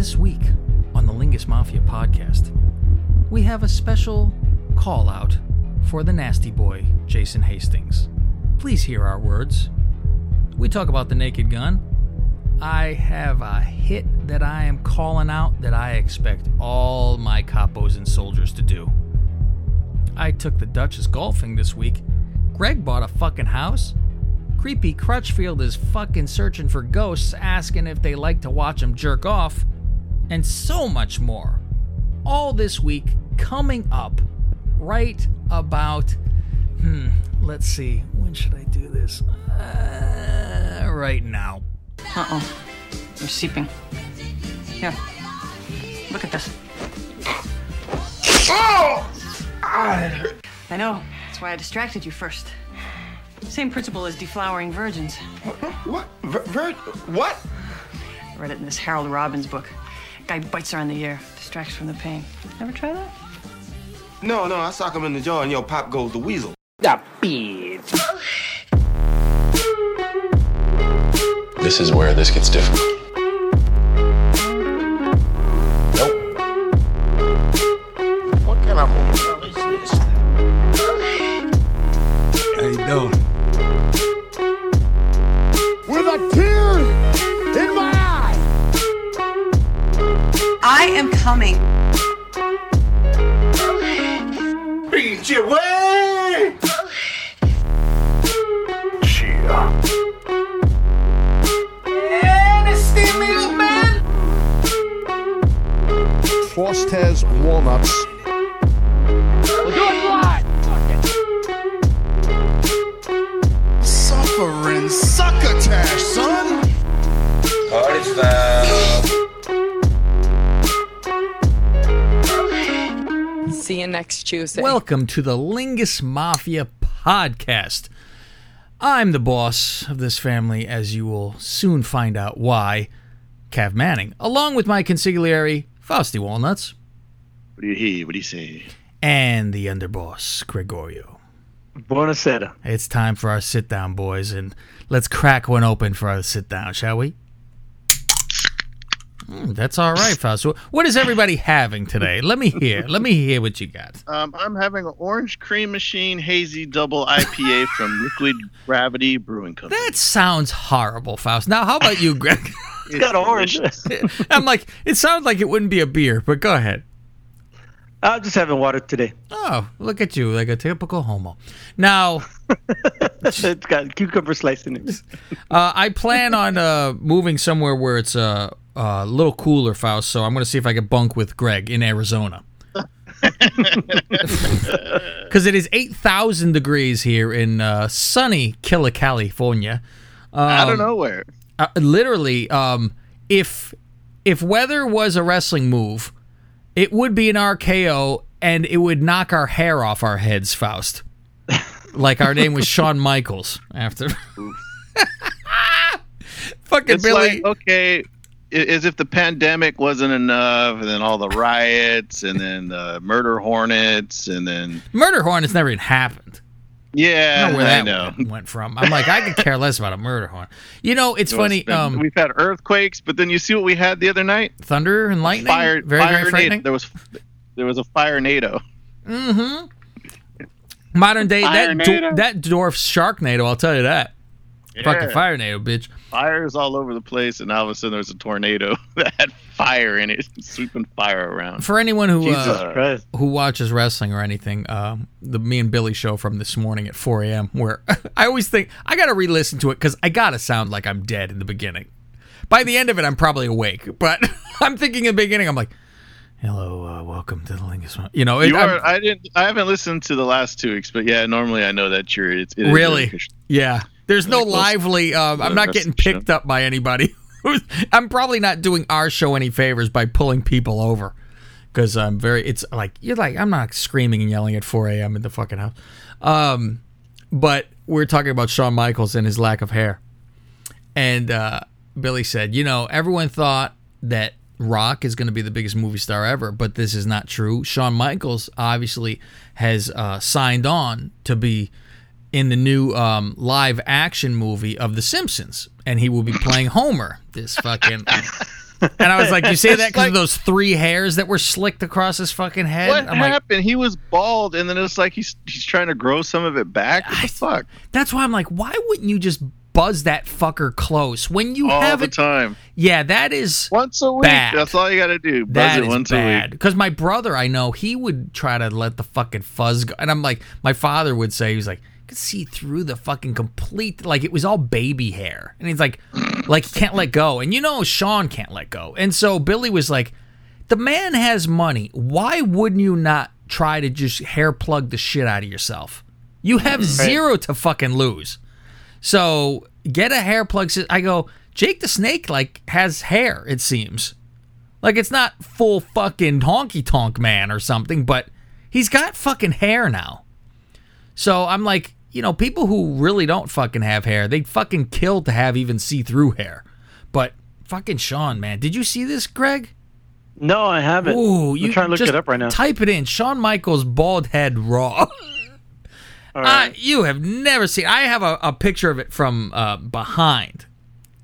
This week on the Lingus Mafia podcast, we have a special call out for the nasty boy, Jason Hastings. Please hear our words. We talk about the naked gun. I have a hit that I am calling out that I expect all my capos and soldiers to do. I took the Duchess golfing this week. Greg bought a fucking house. Creepy Crutchfield is fucking searching for ghosts, asking if they like to watch him jerk off, and so much more. All this week coming up right about. Hmm, let's see. When should I do this? Uh, right now. Uh oh. You're seeping. Here. Look at this. Oh! I know. That's why I distracted you first. Same principle as deflowering virgins. What? Ver, ver, what? I read it in this Harold Robbins book. Guy bites her on the ear, distracts from the pain. Ever try that? No, no, I sock him in the jaw and yo, pop goes the weasel. This is where this gets difficult. Am coming. Beat your way! Frost has walnuts. We'll do it live. Suffering succotash, son! Party foul. See you next Tuesday. Welcome to the Lingus Mafia podcast. I'm the boss of this family, as you will soon find out why. Cav Manning, along with my consigliere, Fausty Walnuts, What do you hear? What do you say? and the underboss, Gregorio. Buonasera. It's time for our sit down, boys, and let's crack one open for our sit down, shall we? Hmm, that's all right, Faust. What is everybody having today? Let me hear. Let me hear what you got. Um, I'm having an Orange Cream Machine Hazy Double IPA from Liquid Gravity Brewing Company. That sounds horrible, Faust. Now, how about you, Greg? It's got orange. I'm like, it sounds like it wouldn't be a beer, but go ahead. I'm just having water today. Oh, look at you, like a typical homo. Now, it's got cucumber sliced in it. uh, I plan on uh, moving somewhere where it's uh, a little cooler, Faust. So I'm going to see if I can bunk with Greg in Arizona. Because it is 8,000 degrees here in uh, sunny Killa, California. Out of nowhere. uh, literally um if if weather was a wrestling move it would be an RKO and it would knock our hair off our heads Faust like our name was Shawn Michaels after fucking It's Billy like okay, as if the pandemic wasn't enough, and then all the riots, and then the murder hornets, and then murder hornets never even happened yeah, don't know where I that know. went- went from I'm like I could care less about a murder horn you know it's Well, funny it's been- um we've had earthquakes, but then you see what we had the other night? thunder and lightning Fire, very fire very nado- frightening There was there was a Firenado. Mm-hmm. Modern day that Firenado. that dwarfs Sharknado I'll tell you that fucking Yeah. Firenado bitch fires all over the place, and all of a sudden there's a tornado that had fire in it, sweeping fire around. for anyone who uh, who watches wrestling or anything, um, the me and Billy show from this morning at 4 a.m. Where I always think I gotta re-listen to it because I gotta sound like I'm dead in the beginning. By the end of it, I'm probably awake, but I'm thinking in the beginning, I'm like, "Hello, uh, welcome to the Lingus." Mo-" You know, it, You I'm- are, I didn't. I haven't listened to the last two weeks, but yeah, normally I know that you're. It's, it is really, your- yeah. There's no lively. Um, I'm not getting picked up by anybody. I'm probably not doing our show any favors by pulling people over. because I'm very. It's like you're like I'm not screaming and yelling at 4 a.m. in the fucking house. Um, but we're talking about Shawn Michaels and his lack of hair, and uh, Billy said, you know, everyone thought that Rock is going to be the biggest movie star ever, but this is not true. Shawn Michaels obviously has uh, signed on to be in the new um, live action movie of The Simpsons, and he will be playing Homer. This fucking And I was like, "You say that because like- of those three hairs that were slicked across his fucking head?" What I'm like, happened? he was bald, and then it's like he's he's trying to grow some of it back. What the fuck? That's why I'm like, why wouldn't you just buzz that fucker close when you All have the it? time, Yeah, that is once a week. Bad. That's all you got to do. Buzz that it once a week. Because my brother, I know, he would try to let the fucking fuzz go, and I'm like, my father would say, he's like, I could see through the fucking complete, like it was all baby hair, and he's like, like he can't let go, and you know, Shawn can't let go, and so Billy was like, the man has money. Why wouldn't you not try to just hair plug the shit out of yourself? You have zero to fucking lose. So get a hair plug. I go, Jake the Snake like has hair. It seems like it's not full fucking honky tonk man or something, but he's got fucking hair now. So I'm like, you know, people who really don't fucking have hair, they'd fucking kill to have even see through hair. But fucking Shawn, man, did you see this, Greg? No, I haven't. Ooh, I'm you trying to look it up right now. Type it in. Shawn Michaels bald head raw. All Uh, you have never seen. I have a, a picture of it from uh, behind,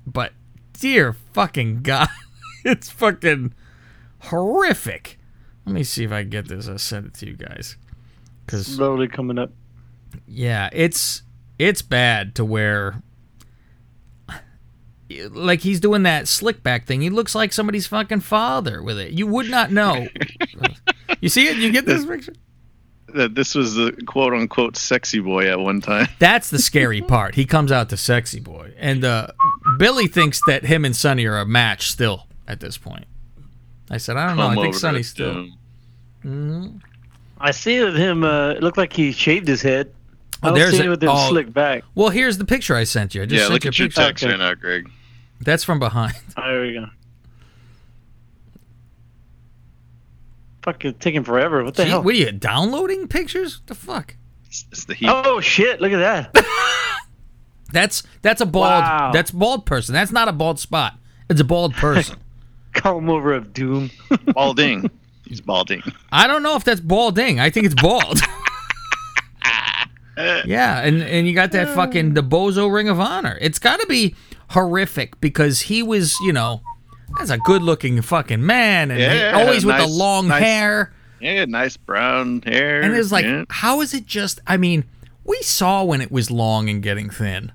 but dear fucking god, it's fucking horrific. Let me see if I can get this. I'll send it to you guys. Cause Slowly coming up. Yeah, it's it's bad to where like he's doing that slick back thing. He looks like somebody's fucking father with it. You would not know. you see it? You get this picture? That this was the quote unquote sexy boy at one time. That's the scary part. He comes out to sexy boy, and uh, Billy thinks that him and Sunny are a match still at this point. I said, I don't know. I think over Sunny's to- still. I see with him. Uh, it looked like he shaved his head. I Oh, don't there's see a- it with him oh. slick back. Well, here's the picture I sent you. I just Yeah, sent look you a at your picture. text Okay. right now, Greg. That's from behind. Oh, there we go. Fucking taking forever. What the Gee, hell? what are you downloading pictures? The fuck? It's, it's the heat. Oh shit! Look at that. That's that's a bald. Wow. That's bald person. That's not a bald spot. It's a bald person. Comb over of doom. Balding. He's balding. I don't know if that's balding. I think it's bald. Yeah, and and you got that fucking mm. the Bozo Ring of Honor. It's got to be horrific because he was, you know, that's a good-looking fucking man, and Yeah, always with the long nice- hair. Yeah, nice brown hair. And it's like, yeah. how is it just? I mean, we saw when it was long and getting thin,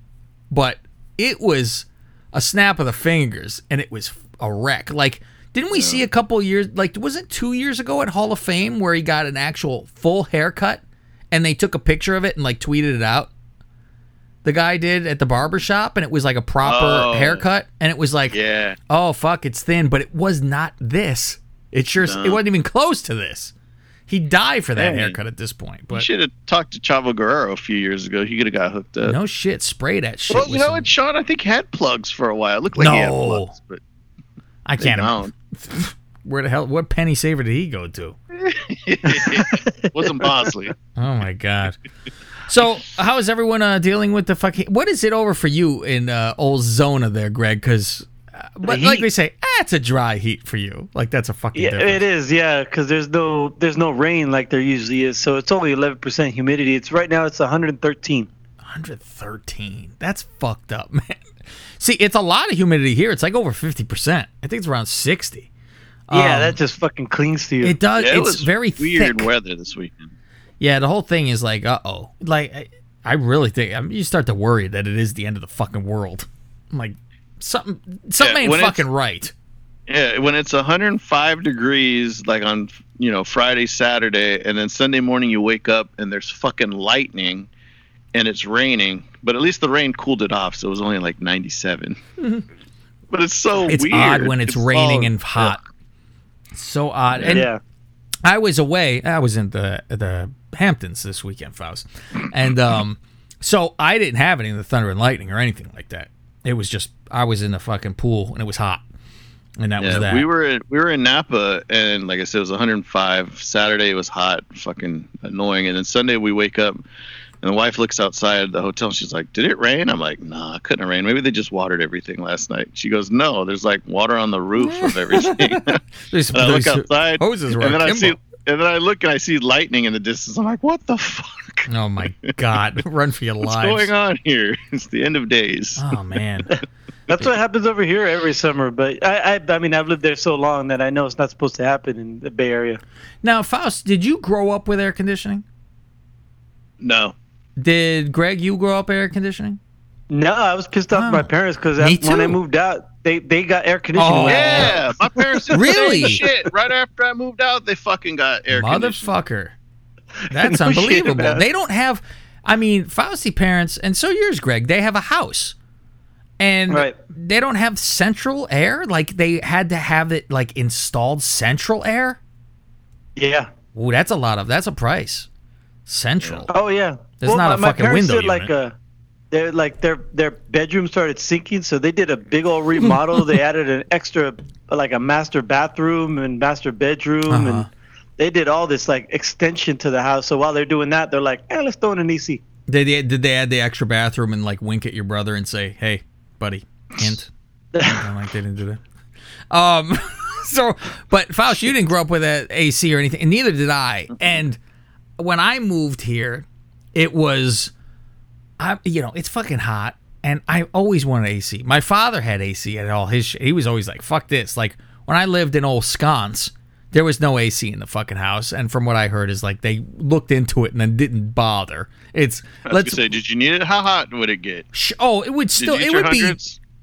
but it was a snap of the fingers, and it was a wreck. Like, didn't we see a couple years? Like, was it two years ago at Hall of Fame where he got an actual full haircut, and they took a picture of it and like tweeted it out? The guy did at the barber shop, and it was like a proper Oh. haircut, and it was like, Yeah. oh fuck, it's thin, but it was not this. It sure, it wasn't even close to this. He'd die for that Hey. haircut at this point. But You should have talked to Chavo Guerrero a few years ago. He could have got hooked up. no shit, spray that shit. well, you know some- what, Shawn? I think had plugs for a while. It looked like he had No. plugs, but I can't. don't. Where the hell? What penny saver did he go to? Wasn't Bosley. Oh my god. So, how is everyone uh, dealing with the fucking? What is it over for you in uh, old Zona there, Greg? Because, uh, but like we say, ah, it's a dry heat for you. Like that's a fucking Yeah, difference. it is. Yeah, because there's no there's no rain like there usually is, so it's only 11% humidity. It's right now it's 113. 113. That's fucked up, man. See, it's a lot of humidity here. It's like over 50%. I think it's around 60. Yeah, Um, that just fucking clings to you. It does. Yeah, it it's was very weird thick. weather this weekend. Yeah, the whole thing is like, uh oh. Like, I, I really think I mean, you start to worry that it is the end of the fucking world. I'm like, something, something Yeah, ain't fucking right. Yeah, when it's 105 degrees, like on you know Friday, Saturday, and then Sunday morning you wake up and there's fucking lightning, and it's raining. But at least the rain cooled it off, so it was only like 97. but it's so It's weird. odd when it's, raining all- and hot. So odd. And yeah. I was away. I was in the the Hamptons this weekend, Faust, and um, so I didn't have any of the thunder and lightning or anything like that. It was just I was in the fucking pool and it was hot, and that was that. we were in, we were in Napa, and like I said, it was 105. Saturday it was hot, fucking annoying, and then Sunday we wake up, and the wife looks outside the hotel. and She's like, "Did it rain?" I'm like, "Nah, it couldn't have rained. Maybe they just watered everything last night." She goes, "No, there's like water on the roof of everything." There's- and I look outside, hoses were and then I see, and then I look and I see lightning in the distance. I'm like, "What the fuck? Oh my god! Run for your life. What's going on here? It's the end of days." Oh man. That's what happens over here every summer. But I, I, I mean, I've lived there so long that I know it's not supposed to happen in the Bay Area. Now, Faust, did you grow up with air conditioning? No. Did Greg, you grow up air conditioning? No, I was pissed off Oh. at my oh. parents because when I moved out, they they got air conditioning. Oh. Yeah, my parents did Really? shit. Right after I moved out, they fucking got air conditioning. Motherfucker. That's No unbelievable. about. They don't have, I mean, Fausti parents, and so yours, Greg, they have a house. And Right. they don't have central air? Like they had to have it like installed central air? Yeah. Ooh, that's a lot of, that's a price. Central. Oh yeah. There's not a fucking my parents window did like a, they're like their their bedroom started sinking, so they did a big old remodel. they added an extra like a master bathroom and master bedroom, Uh-huh. and they did all this like extension to the house. So while they're doing that, they're like, "Eh, let's throw in an AC." Did they, did they add the extra bathroom and like wink at your brother and say, hey, buddy, hint? I'm like, they didn't do that. Um, so, but Faust, you didn't grow up with a AC or anything, and neither did I. And when I moved here, it was, I, you know, it's fucking hot, and I always wanted AC. My father had AC at all his. Sh- he was always like, "Fuck this!" Like when I lived in old sconce, there was no AC in the fucking house, and from what I heard is like they looked into it and then didn't bother. It's let's say, did you need it? How hot would it get? sh- oh, it would still it would be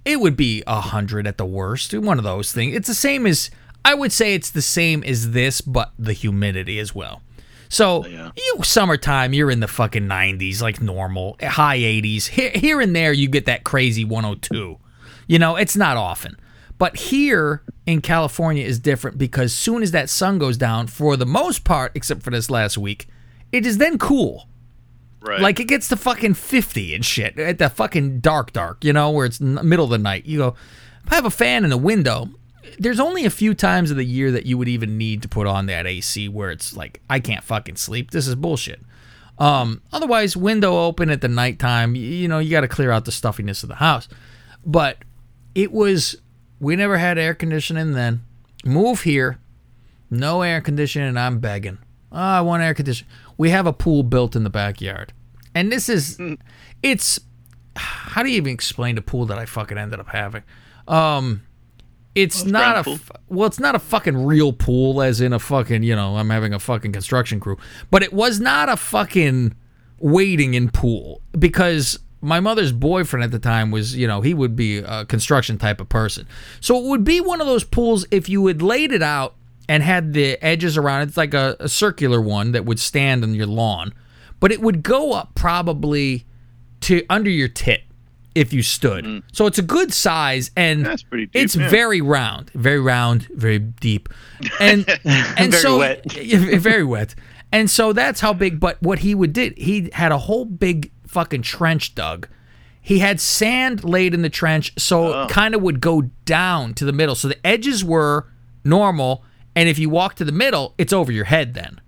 it would be a hundred at the worst. One of those things. It's the same as I would say it's the same as this, but the humidity as well. So Yeah. you summertime, you're in the fucking 90s, like normal, high 80s. Here, here and there, you get that crazy 102. You know, it's not often. But here in California is different because soon as that sun goes down, for the most part, except for this last week, it is then cool. Right. Like it gets to fucking 50 and shit at the fucking dark, dark, you know, where it's n- middle of the night. You go, I have a fan in the window, there's only a few times of the year that you would even need to put on that AC where it's like, I can't fucking sleep. This is bullshit. Um, otherwise, window open at the nighttime, y- you know, you got to clear out the stuffiness of the house. But it was, we never had air conditioning then. Move here, no air conditioning, I'm begging. Oh, I want air conditioning. We have a pool built in the backyard. And this is, it's, how do you even explain the pool that I fucking ended up having? Um, it's not a well, it's not a fucking real pool, as in a fucking you know I'm having a fucking construction crew, but it was not a fucking wading in pool because my mother's boyfriend at the time was you know he would be a construction type of person, so it would be one of those pools if you had laid it out and had the edges around it, it's like a, a circular one that would stand on your lawn, but it would go up probably to under your tit if you stood. Mm. So it's a good size and That's pretty deep, it's yeah. very round, very round, very deep. And and Very so wet. Very wet. And so that's how big but what he would did, he had a whole big fucking trench dug. He had sand laid in the trench so Oh. it kind of would go down to the middle. So the edges were normal and if you walk to the middle, it's over your head then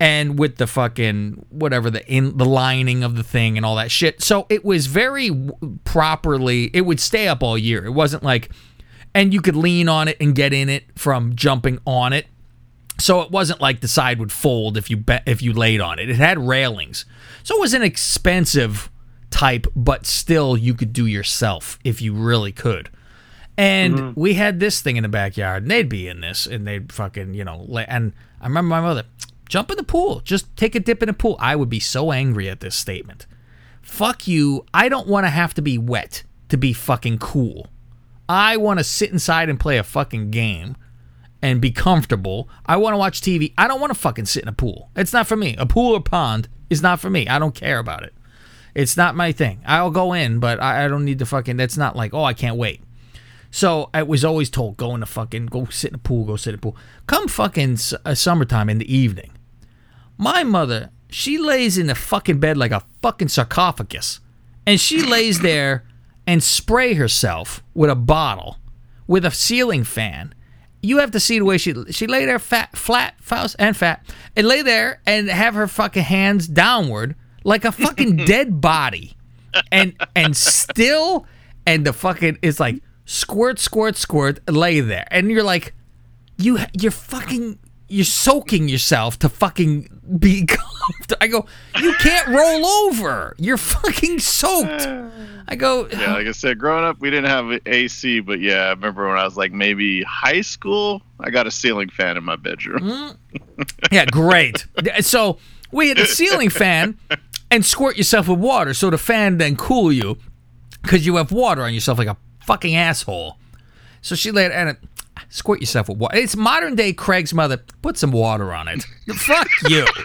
and with the fucking whatever the in the lining of the thing and all that shit. So it was very w- properly. It would stay up all year. It wasn't like, and you could lean on it and get in it from jumping on it. So it wasn't like the side would fold if you be, if you laid on it. It had railings, so it was an expensive type, but still you could do yourself if you really could. And mm-hmm. we had this thing in the backyard, and they'd be in this, and they'd fucking, you know, la- and I remember my mother, jump in the pool, just take a dip in the pool. I would be so angry at this statement. Fuck you. I don't want to have to be wet to be fucking cool. I want to sit inside and play a fucking game and be comfortable. I want to watch TV. I don't want to fucking sit in a pool. It's not for me. A pool or pond is not for me. I don't care about it. It's not my thing. I'll go in, but I, I don't need to fucking. That's not like, oh, I can't wait. So I was always told, go in the fucking, go sit in the pool, go sit in the pool. Come fucking s- uh, summertime in the evening. My mother, she lays in the fucking bed like a fucking sarcophagus. And she lays there and spray herself with a bottle with a ceiling fan. You have to see the way she she lay there fat, flat, Faust, and fat, and lay there and have her fucking hands downward like a fucking dead body, and and still, and the fucking it's like squirt, squirt, squirt, lay there, and you're like, you you're fucking you're soaking yourself to fucking be comfortable. I go, you can't roll over. You're fucking soaked. I go, Yeah, like I said, growing up, we didn't have AC, but yeah, I remember when I was like maybe high school, I got a ceiling fan in my bedroom. Hmm? yeah, great. So we had a ceiling fan and squirt yourself with water so the fan then cool you because you have water on yourself like a fucking asshole. So she laid and it, squirt yourself with water. It's modern day Craig's mother. Put some water on it. Fuck you.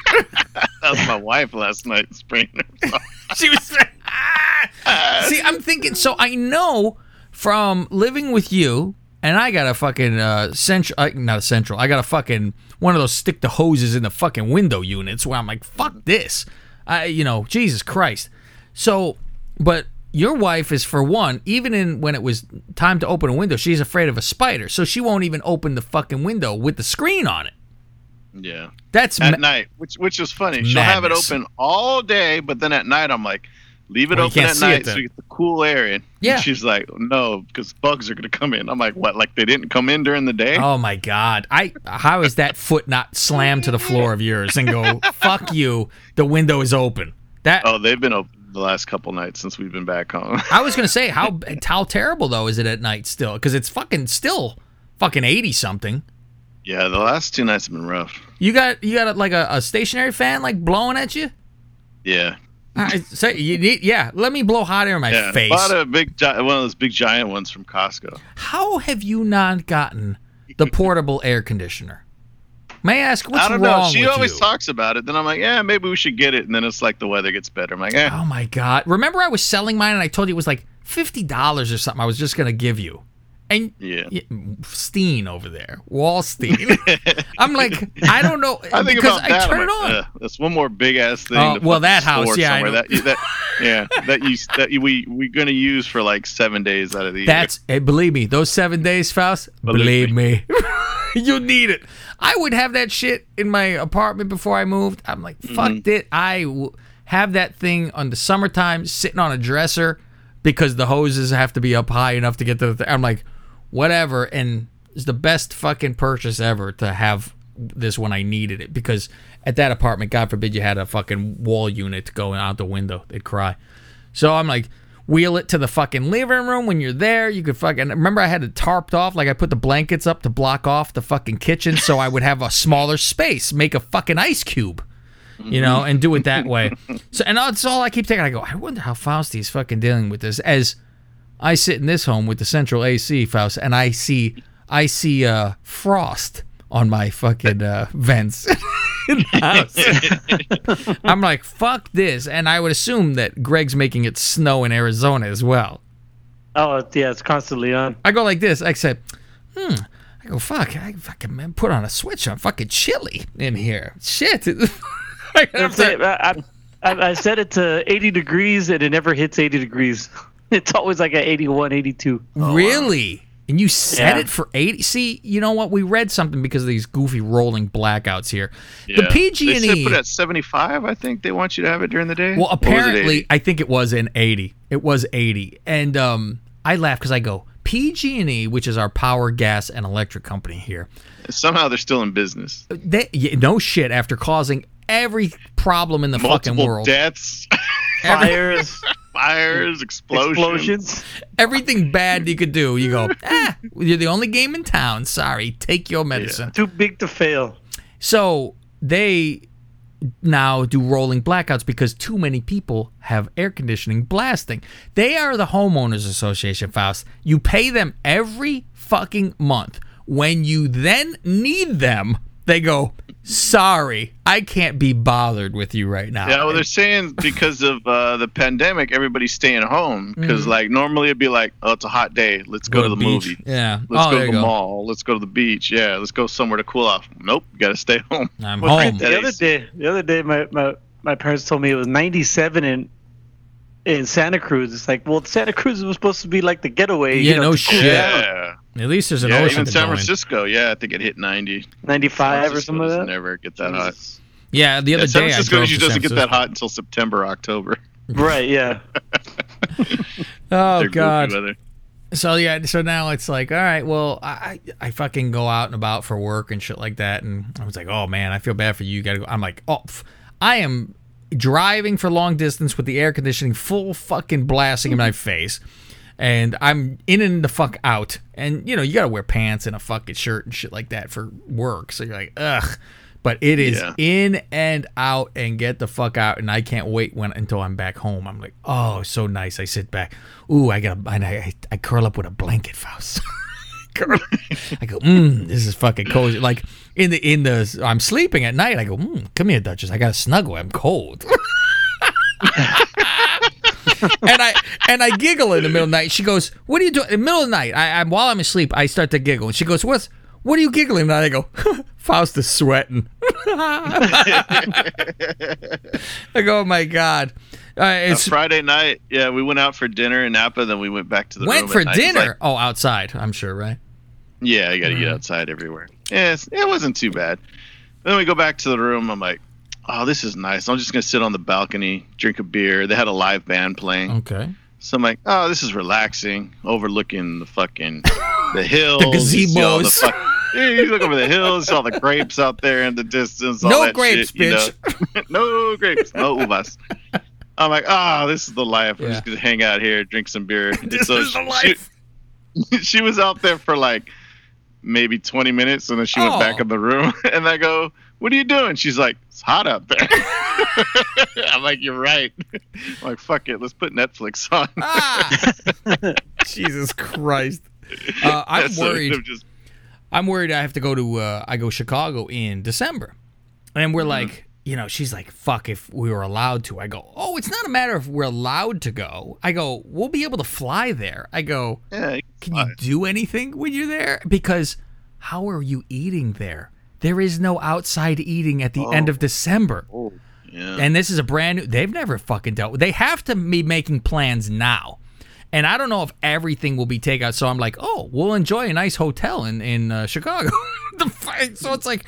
That was my wife last night spraying her. she was. Ah! See, I'm thinking. So I know from living with you, and I got a fucking uh, central, uh, not a central. I got a fucking one of those stick the hoses in the fucking window units where I'm like, fuck this. I, you know, Jesus Christ. So, but your wife is for one, even in when it was time to open a window, she's afraid of a spider, so she won't even open the fucking window with the screen on it. Yeah. That's At ma- night, which which is funny. She'll have it open all day, but then at night I'm like, leave it Well, open at night so you get the cool air in. Yeah. And she's like, no, because bugs are gonna come in. I'm like, what? Like they didn't come in during the day? Oh my god! I how is that foot not slammed to the floor of yours and go fuck you? The window is open. That Oh, they've been open the last couple nights since we've been back home. I was gonna say how how terrible though is it at night still? Because it's fucking still fucking eighty something. yeah, the last two nights have been rough. You got you got like a, a stationary fan like blowing at you. Yeah. I say you need yeah. Let me blow hot air in my Yeah. face. Bought a big, one of those big giant ones from Costco. How have you not gotten the portable air conditioner? May I ask what's I don't wrong know. She always you? talks about it. Then I'm like, yeah, maybe we should get it. And then it's like the weather gets better. I'm like, eh. Oh my god! Remember I was selling mine and I told you it was like fifty dollars or something. I was just gonna give you, and Yeah. Steen over there, Wallstein. I'm like, I don't know I think because about I that. turn I'm it like, on. "Ugh, that's one more big ass thing. To well, that house, yeah, I. That, that, yeah, that you that you, we we're gonna use for like seven days out of the year. That's hey, believe me, those seven days, Faust. Believe, Believe me, you need it. I would have that shit in my apartment before I moved. I'm like, fuck Mm-hmm. it. I w- have that thing on the summertime sitting on a dresser because the hoses have to be up high enough to get to the. Th- I'm like, whatever, and it's the best fucking purchase ever to have this when I needed it because at that apartment, God forbid, you had a fucking wall unit going out the window, they'd cry. So I'm like, wheel it to the fucking living room when you're there. You could fucking remember I had it tarped off, like I put the blankets up to block off the fucking kitchen so I would have a smaller space, make a fucking ice cube. You know, and do it that way. So, and that's all I keep thinking. I go, I wonder how Fausti's fucking dealing with this. As I sit in this home with the central AC, Faust, and I see, I see uh, frost on my fucking uh, vents in the house. I'm like, fuck this. And I would assume that Greg's making it snow in Arizona as well. Oh yeah, it's constantly on. I go like this. I say, hmm. I go, fuck. I fucking man, put on a switch. I'm fucking chilly in here. Shit. I I, I, I set it to 80 degrees and it never hits 80 degrees. It's always like at 81, 82. really? And you set Yeah. it for 80? See, you know what? We read something because of these goofy rolling blackouts here. The Yeah. They PG&E said put it at 75. I think they want you to have it during the day. Well, Or was it apparently, I think it was an 80. It was 80. And um, I laugh because I go, PG&E, which is our power, gas, and electric company here, somehow they're still in business. they, yeah, no shit, after causing every problem in the fucking world, deaths, Fires, fires, explosions. explosions. everything bad you could do, you go, ah, you're the only game in town. Sorry, take your medicine. Too big to fail. So they now do rolling blackouts because too many people have air conditioning blasting. They are the homeowners association, Faust. You pay them every fucking month. When you then need them, they go, "Sorry, I can't be bothered with you right now." Yeah, well, they're saying because of uh, the pandemic, everybody's staying home. Because like normally it'd be like, oh, it's a hot day, let's go, to the beach. movie. Yeah. Let's oh, go to the go. mall. Let's go to the beach. Yeah, let's go somewhere to cool off. Nope, you got to stay home. I'm Well, home. The other day, the other day, my, my, my parents told me it was 97 in in Santa Cruz. It's like, well, Santa Cruz was supposed to be like the getaway. Yeah, you know, no to cool shit. Yeah, At least there's an yeah. ocean Even to San go in. Francisco, yeah, I think it hit 90. 95 or something like that. Never get that hot. Yeah, the other Yeah, San day I Francisco drove usually to San doesn't get that hot until September, October. Right, yeah. Oh Their goofy God. weather. so yeah, so now it's like, all right, well, I I fucking go out and about for work and shit like that, and I was like, oh man, I feel bad for you. You gotta go. I'm like, oh, pff, I am driving for long distance with the air conditioning full fucking blasting in my face. And I'm in and the fuck out. And you know, you gotta wear pants and a fucking shirt and shit like that for work. So you're like, ugh. But it is Yeah. in and out and get the fuck out. And I can't wait when until I'm back home. I'm like, oh, so nice. I sit back. Ooh, I got a, and I, I, I curl up with a blanket, Faust. Curl- I go, mm, this is fucking cozy. Like in the in the, I'm sleeping at night. I go, mm, come here, Duchess. I got to snuggle. I'm cold. and I and I giggle in the middle of the night. She goes, "What are you doing?" In the middle of the night, I, I'm while I'm asleep. I start to giggle, and she goes, "What's what are you giggling?" And I go, "Faust is sweating." I go, "Oh my god!" Uh, Uh, it's Friday night, yeah, we went out for dinner in Napa. Then we went back to the went for. Dinner. like- oh, outside. I'm sure, right? yeah, you got to Mm. eat outside everywhere. Yeah, it wasn't too bad. Then we go back to the room. I'm like, oh, this is nice. I'm just gonna sit on the balcony, drink a beer. They had a live band playing. Okay. So I'm like, oh, this is relaxing, overlooking the fucking the hills. The you see all gazebos. fuck- yeah, you look over the hills, all the grapes out there in the distance. All No that grapes, shit, you know. no grapes, no uvas. I'm like, ah, this is the life. We're Yeah. just gonna hang out here, drink some beer. This so is the she- life. She, she was out there for like maybe 20 minutes, and then she Oh. went back in the room. And I go, "What are you doing?" She's like, "It's hot out there." I'm like, "You're right." I'm like, "Fuck it, let's put Netflix on." Ah! Jesus Christ. Uh, I'm So worried. I'm just I'm worried I have to go to uh, I go Chicago in December, and we're like, you know, she's like, fuck if we were allowed to. I go, oh, it's not a matter if we're allowed to go. I go, we'll be able to fly there. I go, yeah, can you do anything when you're there? Because how are you eating there? There is no outside eating at the end of December. yeah. And this is a brand new. They've never fucking dealt with. They have to be making plans now, and I don't know if everything will be takeout. So I'm like, oh, we'll enjoy a nice hotel in in uh, Chicago. so it's like,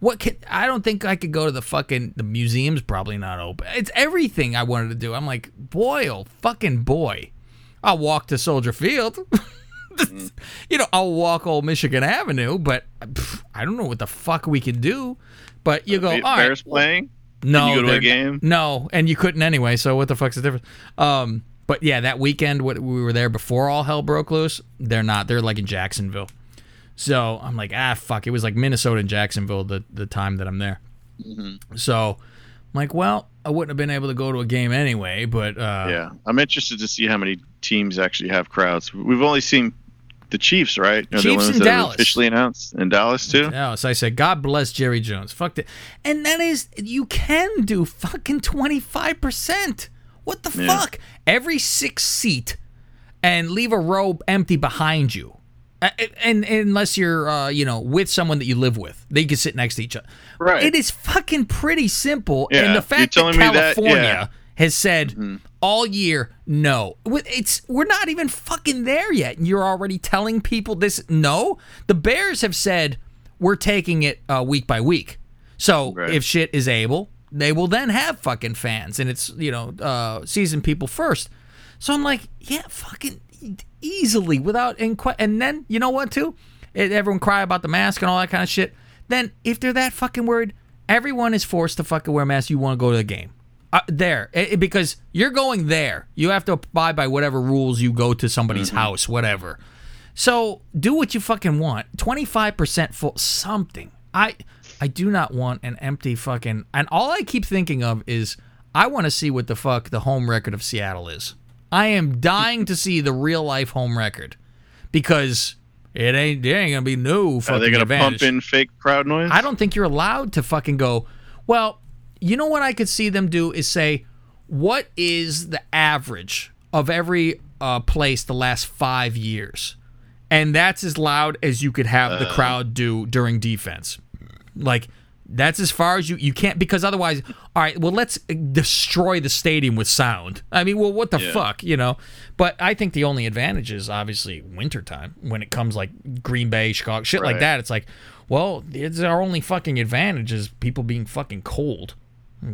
what can I don't think I could go to the fucking the museum's probably not open. It's everything I wanted to do. I'm like, boy, oh fucking boy, I'll walk to Soldier Field. you know, I'll walk old Michigan Avenue, but pff, I don't know what the fuck we can do. But you go, all Be- right, Bears playing. no, you go to a game? No, and you couldn't anyway. So what the fuck's the difference? Um, but yeah, that weekend what we were there before all hell broke loose. They're not. They're like in Jacksonville. So I'm like, ah, fuck. It was like Minnesota and Jacksonville the the time that I'm there. Mm-hmm. So I'm like, well, I wouldn't have been able to go to a game anyway. But uh, Yeah, I'm interested to see how many teams actually have crowds. We've only seen the Chiefs, right? Are the Chiefs ones in that Dallas. officially announced in Dallas too. So I said, God bless Jerry Jones. Fuck it. And that is, you can do fucking 25%. What the Yeah. fuck? Every six seat and leave a row empty behind you. And, and unless you're, uh, you know, with someone that you live with, they can sit next to each other. Right. It is fucking pretty simple. Yeah, and the fact that me that- California yeah. Has said all year no. It's we're not even fucking there yet. And you're already telling people this no? The bears have said we're taking it uh, week by week. So Right. if shit is able they will then have fucking fans and it's you know uh, season people first. So i'm like yeah fucking easily without inqu- and then you know what too? It- everyone cry about the mask and all that kind of shit. Then if they're that fucking worried everyone is forced to fucking wear masks you want to go to the game uh, there. It- because you're going there. You have to abide by whatever rules you go to somebody's house whatever. So do what you fucking want. 25% full something. I i do not want an empty fucking and all i keep thinking of is i want to see what the fuck the home record of seattle is. I am dying to see the real life home record because it ain't there ain't gonna be no fucking Are they gonna advantage. pump in fake crowd noise? I don't think you're allowed to fucking go, well, you know what I could see them do is say, what is the average of every uh, place the last five years? And that's as loud as you could have the crowd do during defense. Like, that's as far as you you can't because otherwise, all right. Well, let's destroy the stadium with sound. I mean, well, what the Yeah. fuck, you know? But I think the only advantage is obviously wintertime when it comes like Green Bay, Chicago, shit like that. It's like, well, it's our only fucking advantage is people being fucking cold.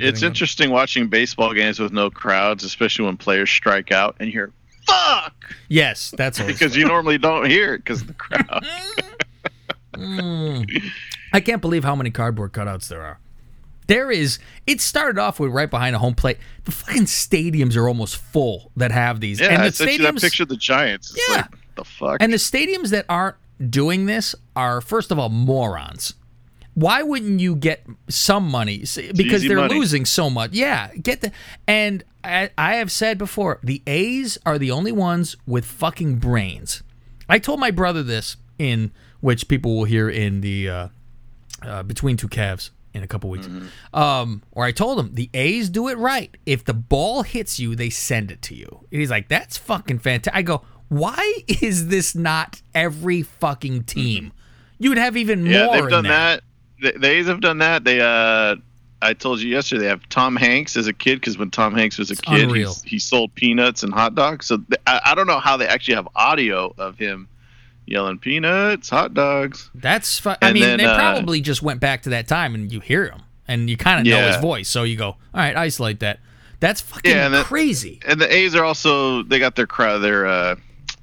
It's interesting watching baseball games with no crowds, especially when players strike out and you hear fuck? Yes, that's Because you normally don't hear it because of the crowd. Hmm. I can't believe how many cardboard cutouts there are. There is. It started off with right behind a home plate. The fucking stadiums are almost full that have these. Yeah, and the sent you that stadiums, picture of the Giants. It's Yeah. like, the fuck? and the stadiums that aren't doing this are first of all morons. Why wouldn't you get some money? Because they're money. losing so much. Yeah, get the. And I, I have said before, the A's are the only ones with fucking brains. I told my brother this in which people will hear in the uh, uh, between two calves in a couple weeks. Um, or I told him the A's do it right. If the ball hits you, they send it to you. And he's like, "That's fucking fantastic." I go, "Why is this not every fucking team? You would have even yeah, more." they've done there. that. The, the A's have done that. They, uh, I told you yesterday, they have Tom Hanks as a kid because when Tom Hanks was a kid, unreal. he's, he sold peanuts and hot dogs. So th- I, I don't know how they actually have audio of him yelling peanuts, hot dogs. That's. Fu- I mean, then, they uh, probably just went back to that time, and you hear him, and you kind of know his voice, so you go, "All right, isolate that." That's fucking Yeah, and that- crazy. And the A's are also they got their crowd. Their uh,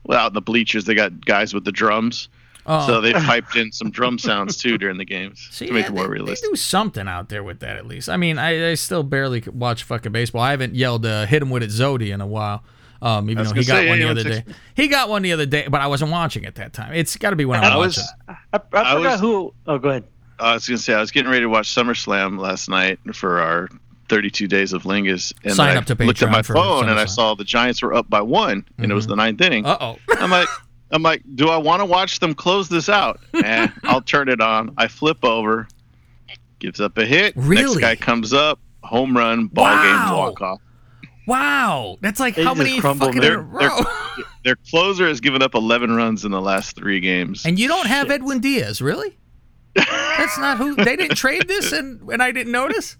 well, out in the bleachers, they got guys with the drums. Oh. So they piped in some drum sounds too during the games See, to make yeah, it more they, realistic. They do something out there with that at least. I mean, I, I still barely watch fucking baseball. I haven't yelled uh, "hit him with it, Zodi" in a while. Um, even I though he got say, one the other day. went He got one the other day, but I wasn't watching at that time. It's got to be when I'm I watching. was I, I forgot was- who. Oh, go ahead. I was gonna say I was getting ready to watch SummerSlam last night for our 32 days of Lingus, and Sign I to looked at my for phone and I saw the Giants were up by one, and it was the ninth inning. Uh oh. I'm like, I'm like, do I want to watch them close this out? eh, I'll turn it on. I flip over, gives up a hit. Next guy comes up, home run, ball Wow. game, walk off. Wow, that's like They how many crumble, fucking a They're- Their closer has given up 11 runs in the last three games. and you don't have Edwin Diaz, really? That's not who they didn't trade this, and and I didn't notice.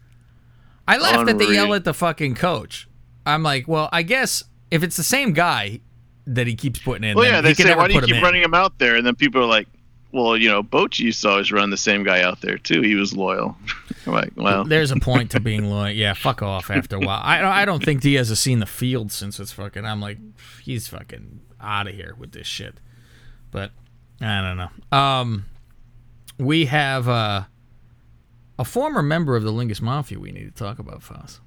I laughed that they Unreal. yell at the fucking coach. I'm like, well, I guess if it's the same guy that he keeps putting in, well, yeah, they say, why do you put him keep running him out there? And then people are like, well, you know, Bochy used to always run the same guy out there too. He was loyal. I'm like, well, There's a point to being loyal. Yeah, fuck off after a while. I don't- I don't think Diaz has seen the field since it's fucking. I'm like, he's fucking out of here with this shit. But I don't know. Um, we have uh, a former member of the Lingus Mafia we need to talk about, Faust.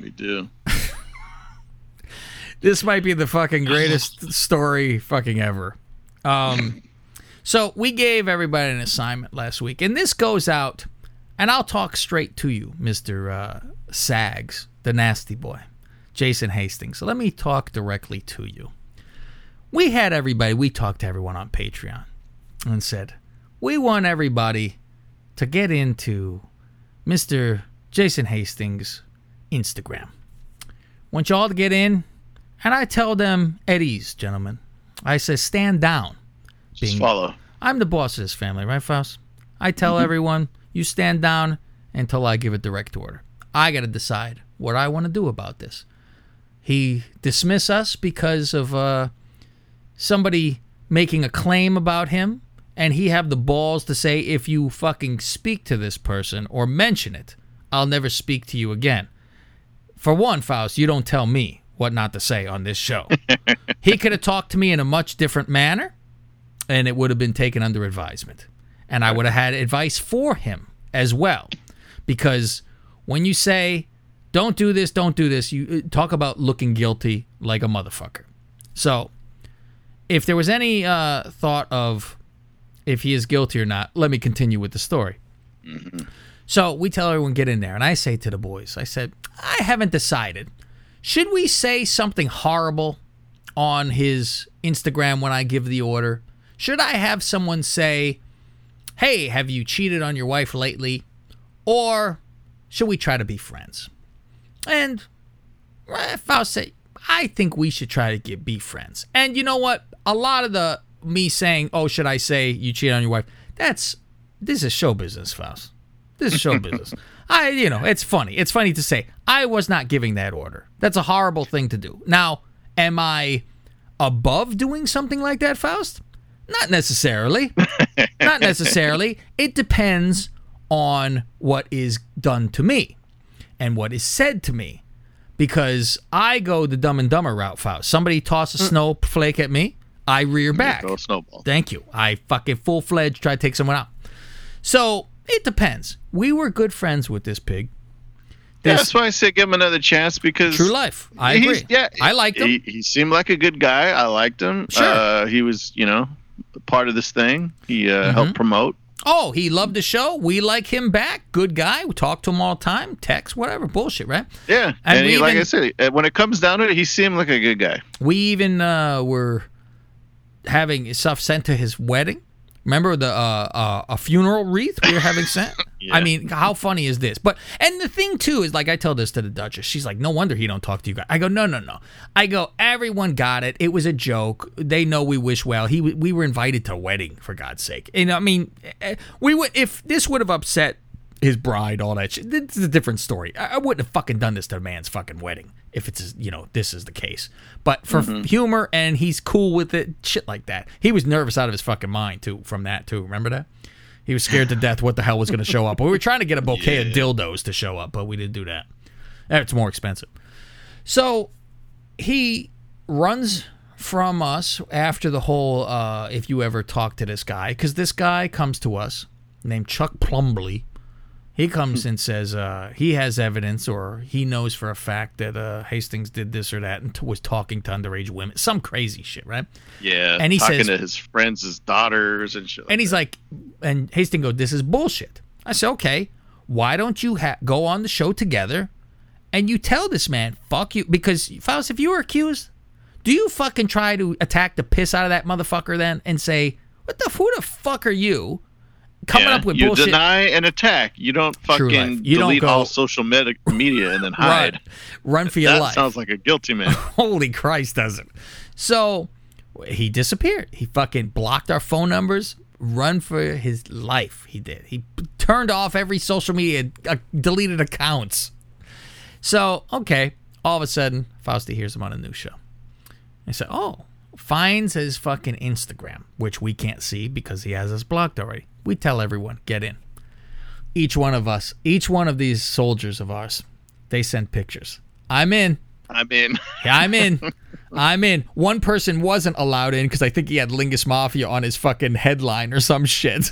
we do. This might be the fucking greatest story fucking ever. Um, so we gave everybody an assignment last week, and this goes out, and I'll talk straight to you, Mister uh, Sags, the nasty boy, Jason Hastings. So let me talk directly to you. We had everybody. We talked to everyone on Patreon, and said we want everybody to get into Mister Jason Hastings' Instagram. Want you all to get in, and I tell them at ease, gentlemen. I say stand down. Just Being- follow. I'm the boss of this family, right, Faust? I tell everyone, you stand down until I give a direct order. I got to decide what I want to do about this. He dismiss us because of uh, somebody making a claim about him, and he have the balls to say, if you fucking speak to this person or mention it, I'll never speak to you again. For one, Faust, you don't tell me what not to say on this show. he could have talked to me in a much different manner and it would have been taken under advisement. And I would have had advice for him as well. Because when you say, don't do this, don't do this, you uh, talk about looking guilty like a motherfucker. So, if there was any uh, thought of if he is guilty or not, let me continue with the story. So we tell everyone get in there, and I say to the boys, I said, I haven't decided. Should we say something horrible on his Instagram when I give the order? Should I have someone say, Hey, have you cheated on your wife lately? Or should we try to be friends? And eh, Faust said, I think we should try to get be friends. And you know what? A lot of the me saying, "Oh, should I say you cheat on your wife?" That's this is show business, Faust. This is show business. I, you know, it's funny. It's funny to say. I was not giving that order. That's a horrible thing to do. Now, am I above doing something like that, Faust? Not necessarily. not necessarily. It depends on what is done to me and what is said to me. because I go the dumb and dumber route. Faust. Somebody toss a mm. snowflake at me, I rear back. Throw a snowball. Thank you. I fucking full fledged try to take someone out. So it depends. We were good friends with this pig. Yeah, that's why I say give him another chance because true life. I agree. Yeah, I liked him. He, he seemed like a good guy. I liked him. Sure. Uh, he was, you know, part of this thing. He uh, Mm-hmm. helped promote. Oh, he loved the show. We like him back. Good guy. We talk to him all the time. Text, whatever. Bullshit, right? Yeah, And and, he, like I said, when it comes down to it, he seemed like a good guy. We even uh, were having stuff sent to his wedding. Remember the uh, uh, a funeral wreath we were having sent? I mean, how funny is this? But and the thing too is like I tell this to the Duchess. She's like, no wonder he don't talk to you guys. I go, no, no, no. I go, everyone got it. It was a joke. They know we wish well. He we were invited to a wedding for God's sake. And I mean, eh, we would if this would have upset his bride, all that shit. This is a different story. I, I wouldn't have fucking done this to a man's fucking wedding if it's you know this is the case. But for Mm-hmm. humor and he's cool with it, shit like that. He was nervous out of his fucking mind too from that too. Remember that? He was scared to death what the hell was going to show up. We were trying to get a bouquet of dildos to show up, but we didn't do that. It's more expensive. So he runs from us after the whole uh, if you ever talk to this guy because this guy comes to us named chuck plumbly he comes and says uh, he has evidence or he knows for a fact that uh, hastings did this or that and t- was talking to underage women some crazy shit right Yeah, And he talking says- to his friends, his daughters, and shit. and he's like, and Hastings goes, "This is bullshit." I said, "Okay, why don't you ha- go on the show together, and you tell this man, fuck you, because Faust, if you were accused, do you fucking try to attack the piss out of that motherfucker then and say, what the who the fuck are you coming Yeah, up with you bullshit?" deny and attack. You don't fucking You don't delete go- all social med- media and then hide. Run, run for your that life. sounds like a guilty man. Holy Christ, does it? So he disappeared. He fucking blocked our phone numbers. Run for his life. He did. He turned off every social media, uh, deleted accounts. So okay, all of a sudden, Fausti hears him on a new show. I said, "Oh." Finds his fucking Instagram, which we can't see because he has us blocked already. We tell everyone, get in. Each one of us, each one of these soldiers of ours, they send pictures. I'm in. I mean, Yeah, I'm in. I'm in. One person wasn't allowed in because I think he had Lingus Mafia on his fucking headline or some shit.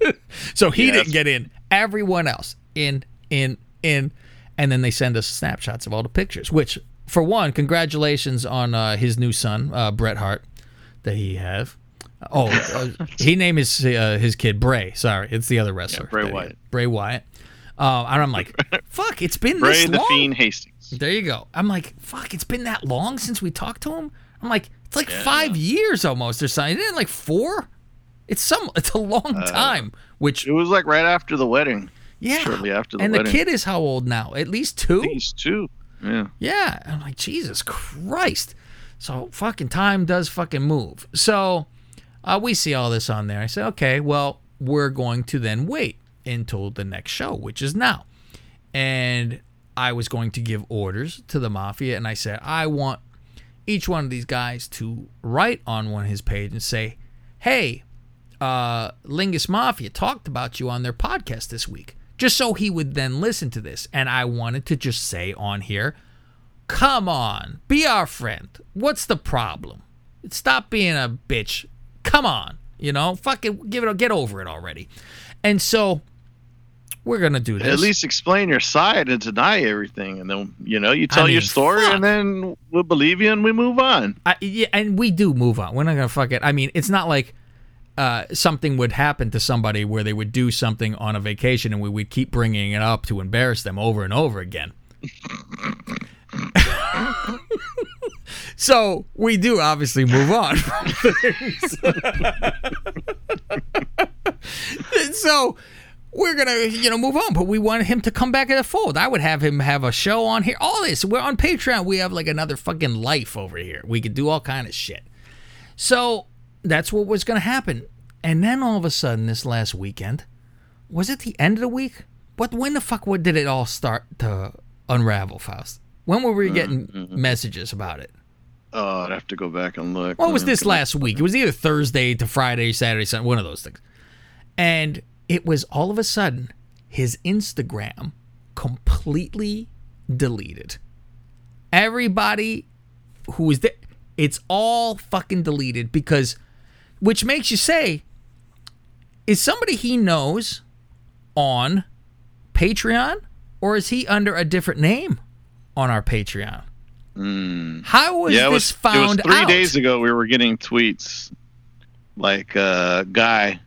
so he Yes. didn't get in. Everyone else in, in, in. And then they send us snapshots of all the pictures, which, for one, congratulations on uh, his new son, uh, Bret Hart, that he have. Oh, uh, he named his uh, his kid Bray. Sorry, it's the other wrestler. Bray There you Wyatt. Bray Wyatt. Uh, and I'm like, fuck, it's been Bray this the long. Fiend Hastings. There you go. I'm like, fuck, it's been that long since we talked to him. I'm like, it's like five years almost or something. Isn't it like four? It's some. It's a long Uh, time. Which It was like right after the wedding. yeah, shortly after the and wedding. And the kid is how old now? At least two. At least two. Yeah. Yeah. I'm like, Jesus Christ. So fucking time does fucking move. So uh, we see all this on there. I said, okay, well, we're going to then wait until the next show, which is now. And I was going to give orders to the mafia, and I said, I want each one of these guys to write on one of his page and say, hey, uh, Lingus Mafia talked about you on their podcast this week, just so he would then listen to this. And I wanted to just say on here, come on, be our friend. What's the problem? Stop being a bitch. Come on, you know, fucking give it, get over it already. And so we're gonna do this. At least explain your side and deny everything, and then you know you tell mean, your story, fuck. and then we'll believe you, and we move on. I, yeah, and we do move on. We're not gonna fuck it. I mean, it's not like uh, something would happen to somebody where they would do something on a vacation and we would keep bringing it up to embarrass them over and over again. So we do obviously move on from things. so we're gonna you know move on but we want him to come back in the fold. I would have him have a show on here. All this we're on patreon. We have like another fucking life over here. We could do all kind of shit. So that's what was gonna happen. And then all of a sudden this last weekend was it the end of the week? What when the fuck what did it all start to unravel faust? When were we mm-hmm. getting mm-hmm. messages about it Oh, I'd have to go back and look. what was this last week? It was either Thursday to Friday, Saturday, Sunday, one of those things. And it was all of a sudden his Instagram completely deleted. Everybody who was there, it's all fucking deleted because, which makes you say, is somebody he knows on Patreon or is he under a different name on our Patreon? How was yeah, this was, found it was three out? days ago. We were getting tweets like uh, guy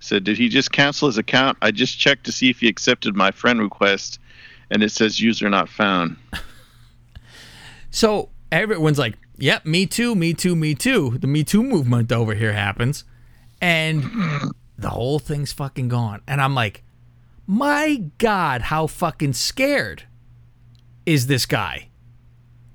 said, "Did he just cancel his account? I just checked to see if he accepted my friend request, and it says user not found." So everyone's like, "Yep, me too, me too, me too." The Me Too movement over here happens, and the whole thing's fucking gone. And I'm like, "My God, how fucking scared is this guy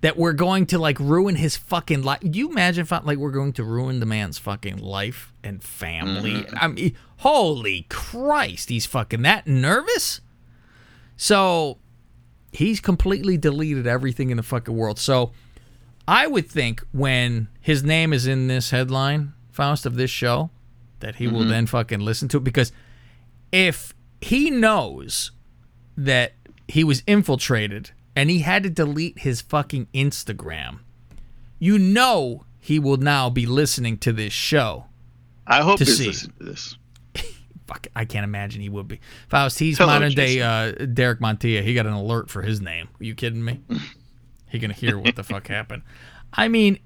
that we're going to like ruin his fucking life?" You imagine if I, like we're going to ruin the man's fucking life and family? Mm-hmm. I mean, holy Christ, he's fucking that nervous. So he's completely deleted everything in the fucking world. So I would think when his name is in this headline, Faust, of this show, that he will mm-hmm. then fucking listen to it because if he knows that he was infiltrated and he had to delete his fucking Instagram, you know he will now be listening to this show. I hope To he's see. listening to this. Fuck, I can't imagine he would be. Faust, he's Hello, modern day uh, Derek Montilla. He got an alert for his name. Are you kidding me? he gonna hear what the fuck happened. I mean,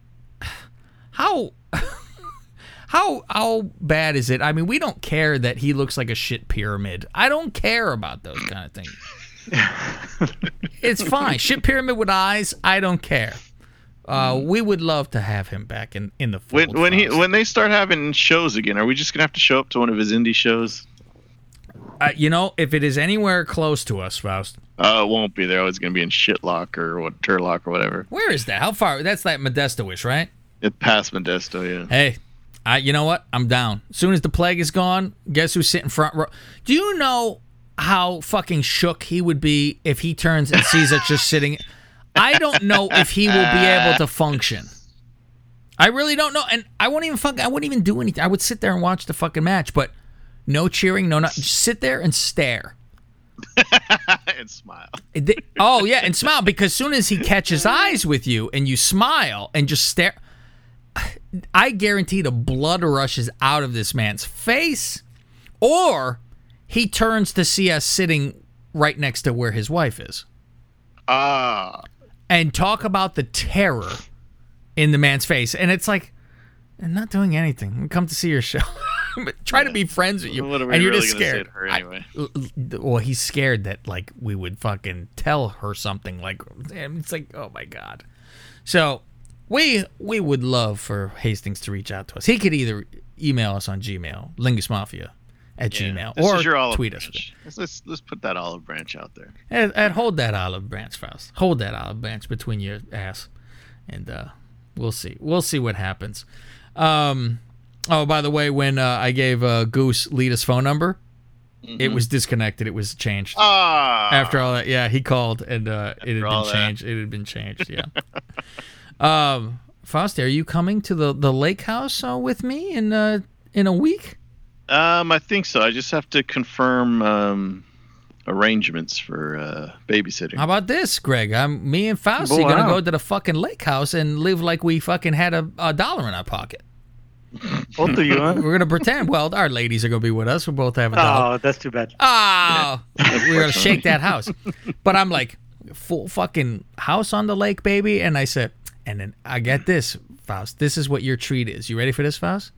how how how bad is it? I mean, we don't care that he looks like a shit pyramid. I don't care about those kind of things. it's fine. Shit pyramid with eyes. I don't care. Uh, we would love to have him back in in the fold. When when he when they start having shows again, are we just gonna have to show up to one of his indie shows? uh, you know, if it is anywhere close to us, Faust, Uh, it won't be there. It's gonna be in Shitlock or what Turlock or whatever. Where is that? How far? That's that Modesto-ish, right? It past Modesto, yeah. Hey, I you know what? I'm down. As soon as the plague is gone, guess who's sitting front row? Do you know how fucking shook he would be if he turns and sees us just sitting? I don't know if he will be able to function. I really don't know, and I won't even fuck. I wouldn't even do anything. I would sit there and watch the fucking match, but no cheering, no not. Just sit there and stare. and smile. Oh yeah, and smile because as soon as he catches eyes with you and you smile and just stare, I guarantee the blood rushes out of this man's face, or he turns to see us sitting right next to where his wife is, Ah, and talk about the terror in the man's face, and it's like. I'm not doing anything. We come to see your show. Try to be friends with you, What are we and you're really just scared. her anyway? l- well, he's scared that like we would fucking tell her something. Like it's like, oh my god. So we we would love for Hastings to reach out to us. He could either email us on Gmail, Lingus at Gmail, this or is your olive tweet us. branch. Let's, let's let's put that olive branch out there. And, and hold that olive branch, Faust. Hold that olive branch between your ass, and uh, we'll see. We'll see what happens. Um, oh, by the way, when uh, I gave uh, Goose Lita's phone number, it was disconnected. It was changed. Ah, After all that, yeah, he called and uh, it had been that. changed. It had been changed. Yeah. um, Faust, are you coming to the the lake house uh, with me in uh, in a week? Um, I think so. I just have to confirm um, arrangements for uh, babysitting. How about this, Greg? I'm me and Faust Go are gonna go to the fucking lake house and live like we fucking had a, a dollar in our pocket. Both of you, huh? We're gonna pretend. Well, our ladies are gonna be with us. We both have a dollar. Oh, that's too bad. Oh, we're gonna shake that house. But I'm like, full fucking house on the lake, baby. And I said, and then I get this, Faust. This is what your treat is. You ready for this, Faust?